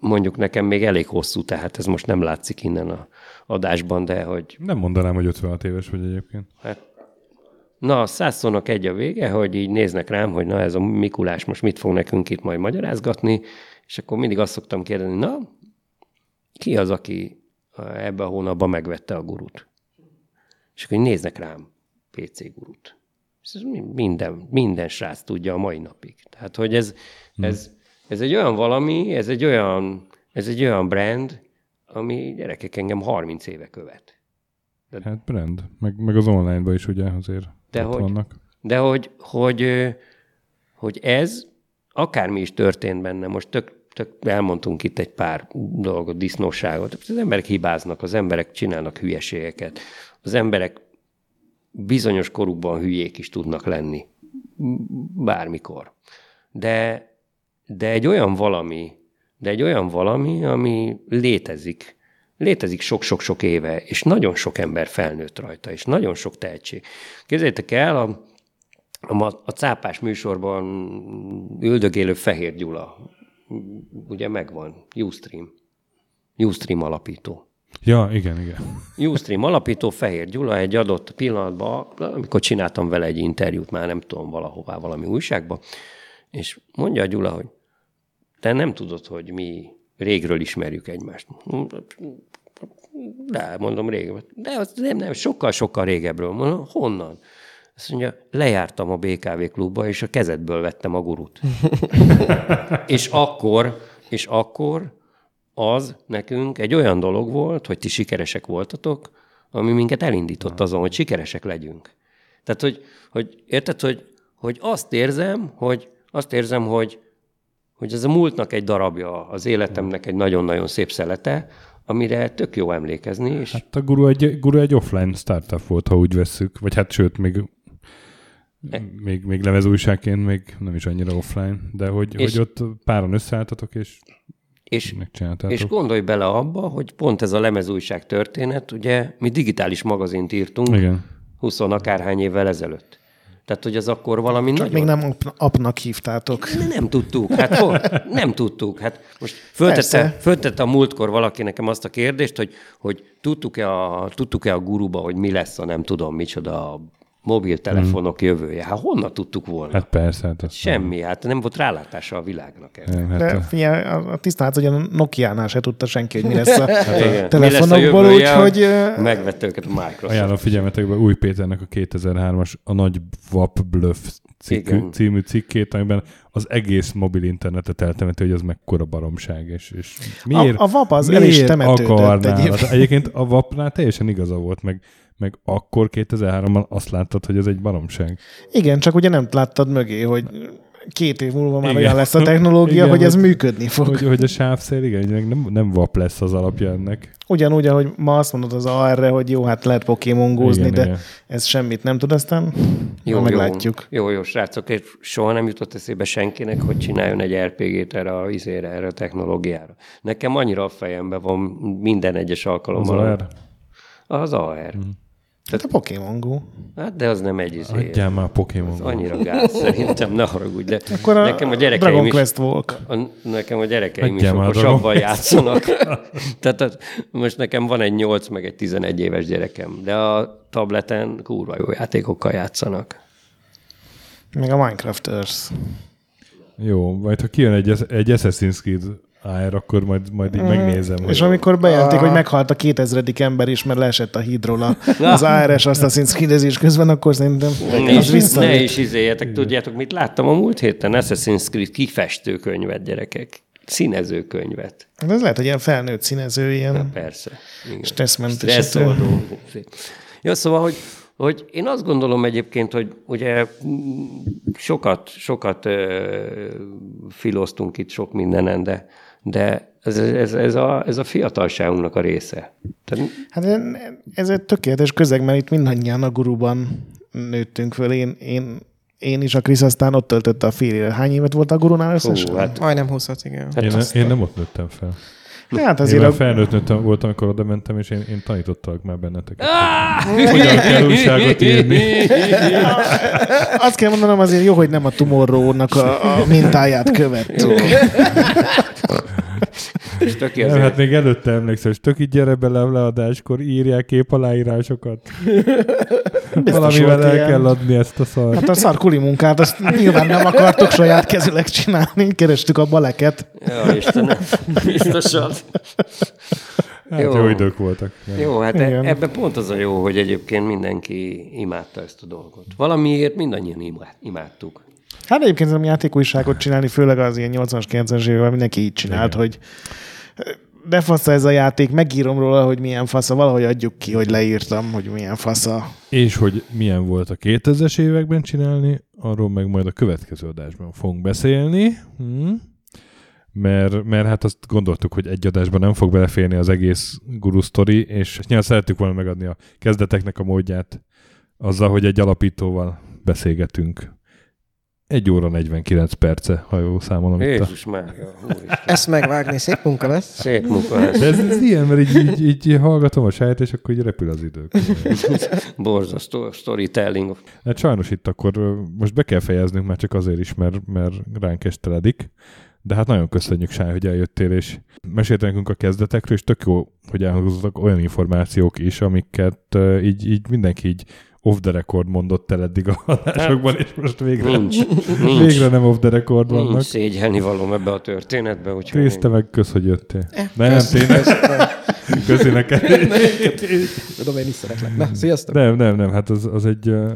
mondjuk nekem még elég hosszú, tehát ez most nem látszik innen a adásban, de hogy... Nem mondanám, hogy 56 éves vagy egyébként. Hát, na, százszónak egy a vége, hogy így néznek rám, hogy na ez a Mikulás most mit fog nekünk itt majd magyarázgatni, és akkor mindig azt szoktam kérdezni, na, ki az, aki ebben a hónapban megvette a gurut? És akkor néznek rám, PC gurut. És ez minden, minden srác tudja a mai napig. Tehát, hogy ez, hmm. ez, ez egy olyan valami, ez egy olyan, ez egy olyan brand, ami gyerekek engem 30 éve követ. De, hát brand, meg, meg az online-ban is ugye azért de hogy, vannak. De hogy, hogy, hogy ez, akármi is történt benne, most tök, tök elmondtunk itt egy pár dolgot, disznóságot. Az emberek hibáznak, az emberek csinálnak hülyeségeket, az emberek bizonyos korukban hülyék is tudnak lenni bármikor. De, de egy olyan valami, de egy olyan valami, ami létezik, létezik sok-sok-sok éve, és nagyon sok ember felnőtt rajta, és nagyon sok tehetség. Képzeljétek el, a, a, a cápás műsorban üldögélő Fehér Gyula, ugye megvan, Ustream, Ustream alapító. Ja, igen, igen. Ustream alapító Fehér Gyula egy adott pillanatban, amikor csináltam vele egy interjút, már nem tudom, valahová, valami újságba, és mondja a Gyula, hogy te nem tudod, hogy mi régről ismerjük egymást. De, mondom, rég. De az nem, nem, sokkal-sokkal régebről. Mondom, honnan? Azt mondja, lejártam a BKV klubba, és a kezedből vettem a gurut. és akkor, és akkor az nekünk egy olyan dolog volt, hogy ti sikeresek voltatok, ami minket elindított azon, hogy sikeresek legyünk. Tehát, hogy, hogy érted, hogy, hogy azt érzem, hogy azt érzem, hogy, hogy ez a múltnak egy darabja, az életemnek egy nagyon-nagyon szép szelete, amire tök jó emlékezni. És... Hát a guru egy, guru egy offline startup volt, ha úgy vesszük. Vagy hát sőt, még, e... még, még lemezújságként még nem is annyira offline, de hogy, és... hogy ott páran összeálltatok, és és, és gondolj bele abba, hogy pont ez a lemezújság történet, ugye mi digitális magazint írtunk Igen. 20 akárhány évvel ezelőtt. Tehát, hogy az akkor valami Csak nagyon... még nem apnak hívtátok. Nem, nem tudtuk. Hát hol? Nem tudtuk. Hát most föltette, föltette a múltkor valaki nekem azt a kérdést, hogy, hogy tudtuk-e a, tudtuk-e a guruba, hogy mi lesz a nem tudom micsoda mobiltelefonok hmm. jövője. Hát honnan tudtuk volna? Hát persze. Hát Semmi, nem. hát nem volt rálátása a világnak. Erre. Hát De figyelj, a tisztán, hogy a Nokia-nál se tudta senki, hogy mi lesz a hát, telefonokból, úgyhogy... Megvette őket a Microsoft. Ajánlom figyelmetekbe Új Péternek a 2003-as a nagy WAP Bluff cikkű, című cikkét, amiben az egész mobil internetet eltemeti, hogy az mekkora baromság. És, és miért, a, a VAP az el is temetődött egyébként. egyébként a VAP-nál teljesen igaza volt, meg meg akkor 2003-ban azt láttad, hogy ez egy baromság. Igen, csak ugye nem láttad mögé, hogy két év múlva már igen. olyan lesz a technológia, igen, hogy ez működni fog. Hogy, hogy a sávszél, igen, nem, nem vap lesz az alapja ennek. Ugyanúgy, ahogy ma azt mondod az AR-re, hogy jó, hát lehet pokémongózni, igen, de igen. ez semmit nem tud, aztán jó, meglátjuk. Jó, jó, srácok, soha nem jutott eszébe senkinek, hogy csináljon egy RPG-t erre a, izére, erre a technológiára. Nekem annyira a fejemben van minden egyes alkalommal. Az AR? Az AR. Mm. Tehát a Pokémon Go. Hát de az nem egy izé. Adjál már Pokémon Go. Annyira gáz szerintem, ne haragudj. De Akkor a nekem a gyerekeim Dragon is, Quest Walk. A, nekem a gyerekeim Adjál is okosabban játszanak. Tehát a, most nekem van egy 8 meg egy 11 éves gyerekem, de a tableten kurva jó játékokkal játszanak. Még a Minecraft Earth. Jó, majd ha kijön egy, egy Assassin's Creed AR, akkor majd, majd így mm. megnézem. És hogy... amikor bejelentik, ah. hogy meghalt a 2000. ember is, mert leesett a hídról az ARS Assassin's Creed közben, akkor szerintem ne az is, Ne is izéljetek, tudjátok, mit láttam a múlt héten? Assassin's Creed kifestő könyvet, gyerekek. Színezőkönyvet. De ez lehet, hogy ilyen felnőtt színező, ilyen Na, persze. stresszmentes. Stresszoldó. Ja, szóval, hogy hogy én azt gondolom egyébként, hogy ugye sokat, sokat ö, filoztunk itt sok mindenen, de, de ez, ez, ez, a, ez a fiatalságunknak a része. Tehát... Hát ez egy tökéletes közeg, mert itt mindannyian a guruban nőttünk föl. Én, én, én is, a Krisz aztán ott töltötte a fél éve. Hány évet volt a gurunál összesen? Hú, hát... Majdnem 20 igen. Hát én, én nem ott nőttem fel. Hát azért én a... felnőtt nőttem, voltam, amikor oda mentem, és én, én tanítottalak már benneteket. Hogy hogyan kell újságot írni. Azt kell mondanom, azért jó, hogy nem a Tomorrow-nak a, a mintáját követtük. És tök nem, hát még előtte emlékszem, és tök így gyere bele a leadáskor, írják kép aláírásokat. Valamivel el ilyen. kell adni ezt a szart. Hát a szarkuli munkát, azt nyilván nem akartok saját kezüleg csinálni, kerestük a baleket. Ja, Istenem, biztosan. Hát jó. jó idők voltak. Nem. Jó, hát e- Igen. ebben pont az a jó, hogy egyébként mindenki imádta ezt a dolgot. Valamiért mindannyian imádtuk. Hát egyébként nem játékújságot csinálni, főleg az ilyen 80-as, 90-es évvel mindenki így csinált, Igen. hogy de fasza ez a játék, megírom róla, hogy milyen fasza, valahogy adjuk ki, hogy leírtam, hogy milyen fasza. És hogy milyen volt a 2000-es években csinálni, arról meg majd a következő adásban fogunk beszélni. Hmm. Mert, mert hát azt gondoltuk, hogy egy adásban nem fog beleférni az egész guru sztori, és nyilván szerettük volna megadni a kezdeteknek a módját azzal, hogy egy alapítóval beszélgetünk 1 óra 49 perce, ha jól számolom itt. A... Jézus már, Ezt megvágni, szép munka lesz. Szép munka lesz. De ez, ez ilyen, mert így, így, így hallgatom a saját, és akkor így repül az idő. Borzasztó storytelling. Hát sajnos itt akkor most be kell fejeznünk már csak azért is, mert, mert ránk esteledik. De hát nagyon köszönjük, Sáj, hogy eljöttél, és meséltél nekünk a kezdetekről, és tök jó, hogy elhangzottak olyan információk is, amiket így, így mindenki így off the record mondott el eddig a adásokban, és most végre, Nincs, nincs, végre nem off the record vannak. nincs szégyelni valóm ebbe a történetbe. Úgyhogy Krisz, te meg kösz, hogy jöttél. Eh, Nem, kösz, tényleg, köszi neked. Tudom, én is szeretlek. Na, sziasztok! Nem, nem, nem, hát az, az egy... ö,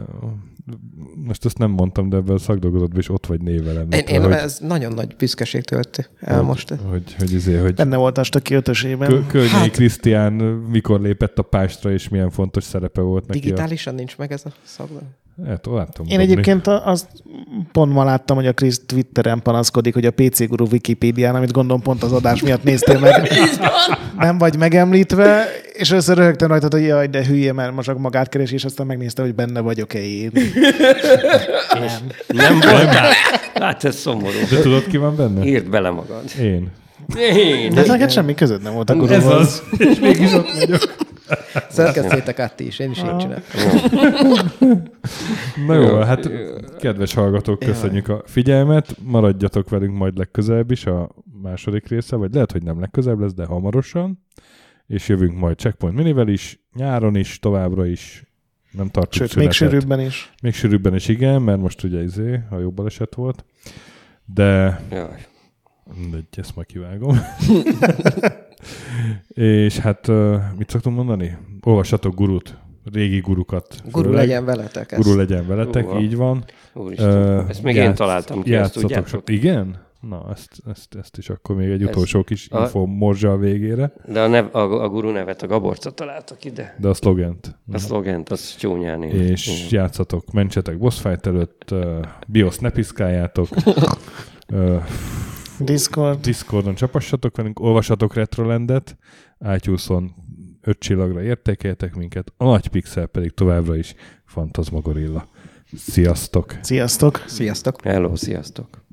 Most ezt nem mondtam, de ebben a szakdolgozatban is ott vagy névelem. Én, én hogy, ez nagyon nagy büszkeség tölti el most. hogy, hogy, hogy, izé, hogy Benne volt a stöki ötösében. Kö- Kölnyei Krisztián mikor lépett a pástra, és milyen fontos szerepe volt neki. Digitálisan nincs meg ez a szakban. Hát. Én egyébként a- azt pont ma láttam, hogy a Krisz Twitteren panaszkodik, hogy a PC Guru Wikipédián, amit gondolom pont az adás miatt néztél meg, nem vagy megemlítve, és össze röhögtem rajta, hogy jaj, de hülye, mert most csak magát keres, és aztán megnézte, hogy benne vagyok-e én. Nem voltál? Hát ez szomorú. De tudod, ki van benne? Írd bele magad. Én. Én. De ez neked semmi között nem volt a Ez az. És mégis ott vagyok. Szerkesztétek át ti is, én is így csinálom. Na jó, hát kedves hallgatók, köszönjük a figyelmet. Maradjatok velünk majd legközelebb is a második része, vagy lehet, hogy nem legközelebb lesz, de hamarosan. És jövünk majd Checkpoint Minivel is, nyáron is, továbbra is. Nem tartjuk Sőt, még szünetet. sűrűbben is. Még sűrűbben is igen, mert most ugye izé, ha jó baleset volt. De Jaj. Mindegy, ezt majd kivágom. és hát mit szoktunk mondani? Olvassatok gurut, régi gurukat. Guru főleg. legyen veletek. Ez. Guru legyen veletek, Uha. így van. Úristen. Ö, Ezt még én játsz- találtam ki, ezt tudjátok? Igen? Na, ezt, ezt, ezt is akkor még egy Ez- utolsó kis a- info morzsa a végére, De a, nev, a, a guru nevet a Gaborca találta ki, de a szlogent. a szlogent az csúnyán írt. És Igen. játszatok, mentsetek boss fight előtt, uh, BIOS ne piszkáljátok, uh, Discord. Discordon csapassatok velünk, olvassatok Retrolandet, iTunes-on öt csillagra értékeljetek minket, a nagy pixel pedig továbbra is Fantasmagorilla. Sziasztok! Sziasztok! Sziasztok! Hello, sziasztok!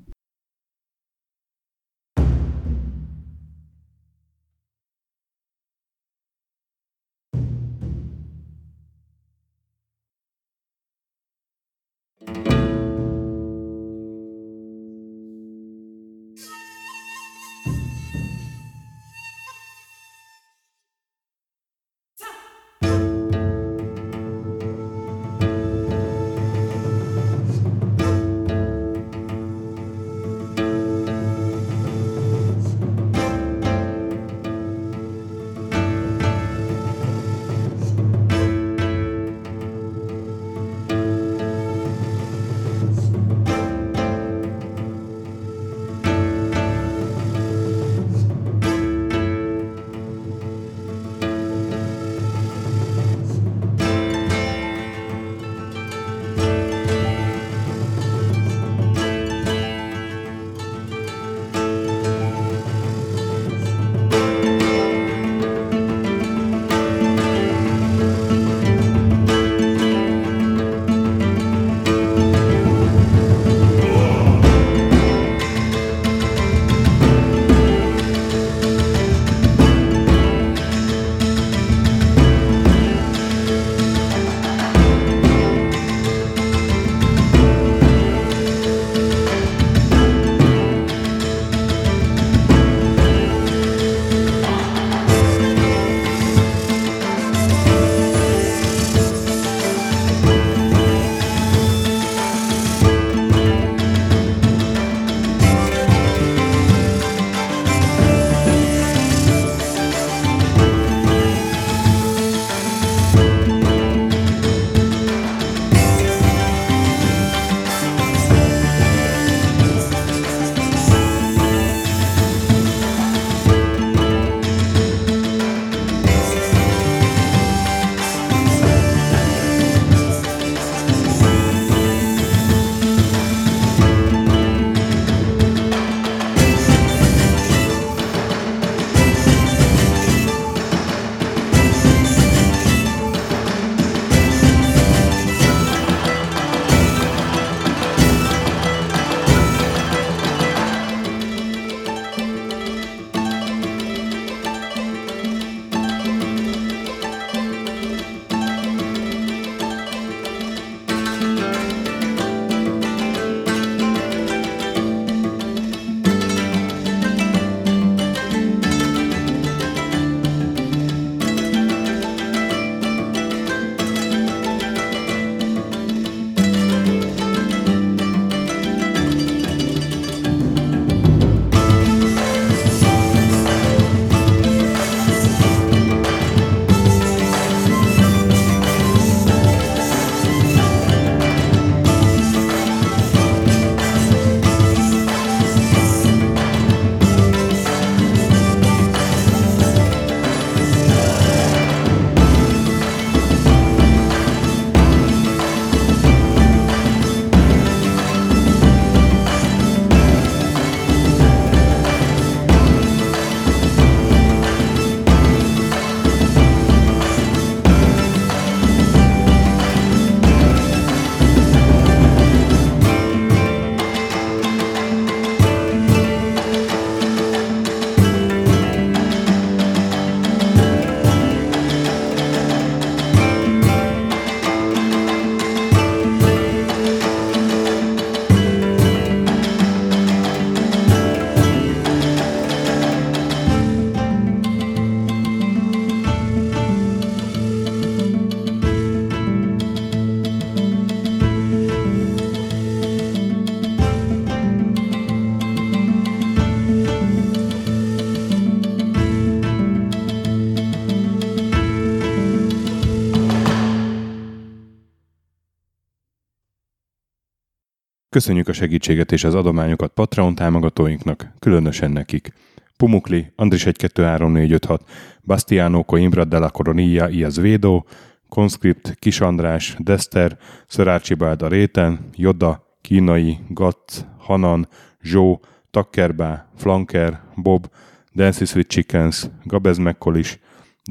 Köszönjük a segítséget és az adományokat Patreon támogatóinknak, különösen nekik. Pumukli, Andris 1 2 3 4 5 6, Bastiano Coimbra de la Coronilla Iaz Védó, Conscript, Kis András, Dester, Szörácsi Bálda Réten, Joda, Kínai, Gatz, Hanan, Zsó, Takkerbá, Flanker, Bob, Dancy Sweet Chickens, Gabez Mekkolis,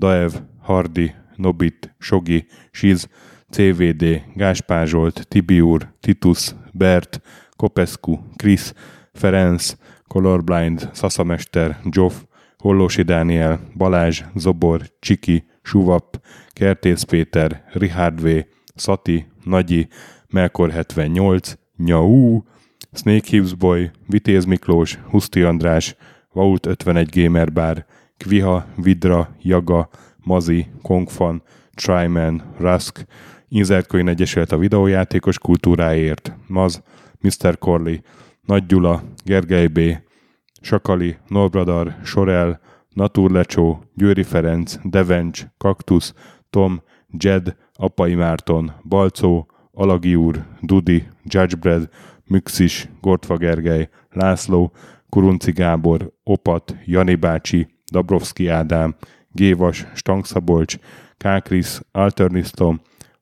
Daev, Hardi, Nobit, Sogi, Siz, CVD, Gáspár Zsolt, Tibiur, Titus, Bert, Kopescu, Krisz, Ferenc, Colorblind, Szaszamester, Joff, Hollósi Dániel, Balázs, Zobor, Csiki, Suvap, Kertész Péter, Richard V, Szati, Nagyi, Melkor 78, Nyau, Snake Hips Boy, Vitéz Miklós, Huszti András, Vault 51 Gamer Bar, Kviha, Vidra, Jaga, Mazi, Kongfan, Tryman, Rusk, Inzertcoin Egyesület a videójátékos kultúráért, Maz, Mr. Corley, Nagy Gyula, Gergely B., Sakali, Norbradar, Sorel, Naturlecsó, Győri Ferenc, Devencs, Kaktusz, Tom, Jed, Apai Márton, Balcó, Alagi úr, Dudi, Judgebred, Müxis, Gortva Gergely, László, Kurunci Gábor, Opat, Jani bácsi, Dabrowski Ádám, Gévas, Stangszabolcs, Kákris, Alternisztom,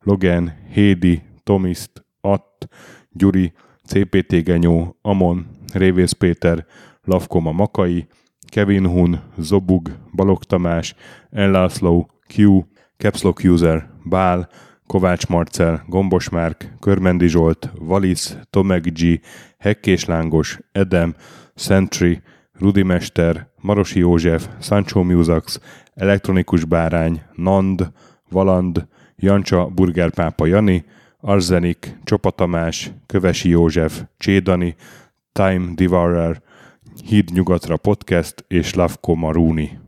Logan, Hédi, Tomiszt, Att, Gyuri, CPT Genyó, Amon, Révész Péter, Lavkoma Makai, Kevin Hun, Zobug, Balog Tamás, Enlászló, Q, Capslock User, Bál, Kovács Marcel, Gombos Márk, Körmendi Zsolt, Valisz, Tomek G, Hekkés Lángos, Edem, Sentry, Rudimester, Marosi József, Sancho Musax, Elektronikus Bárány, Nand, Valand, Jancsa Burgerpápa Jani, Arzenik, Csopa Tamás, Kövesi József, Csédani, Time Devourer, Híd Nyugatra Podcast és Lavko Maruni.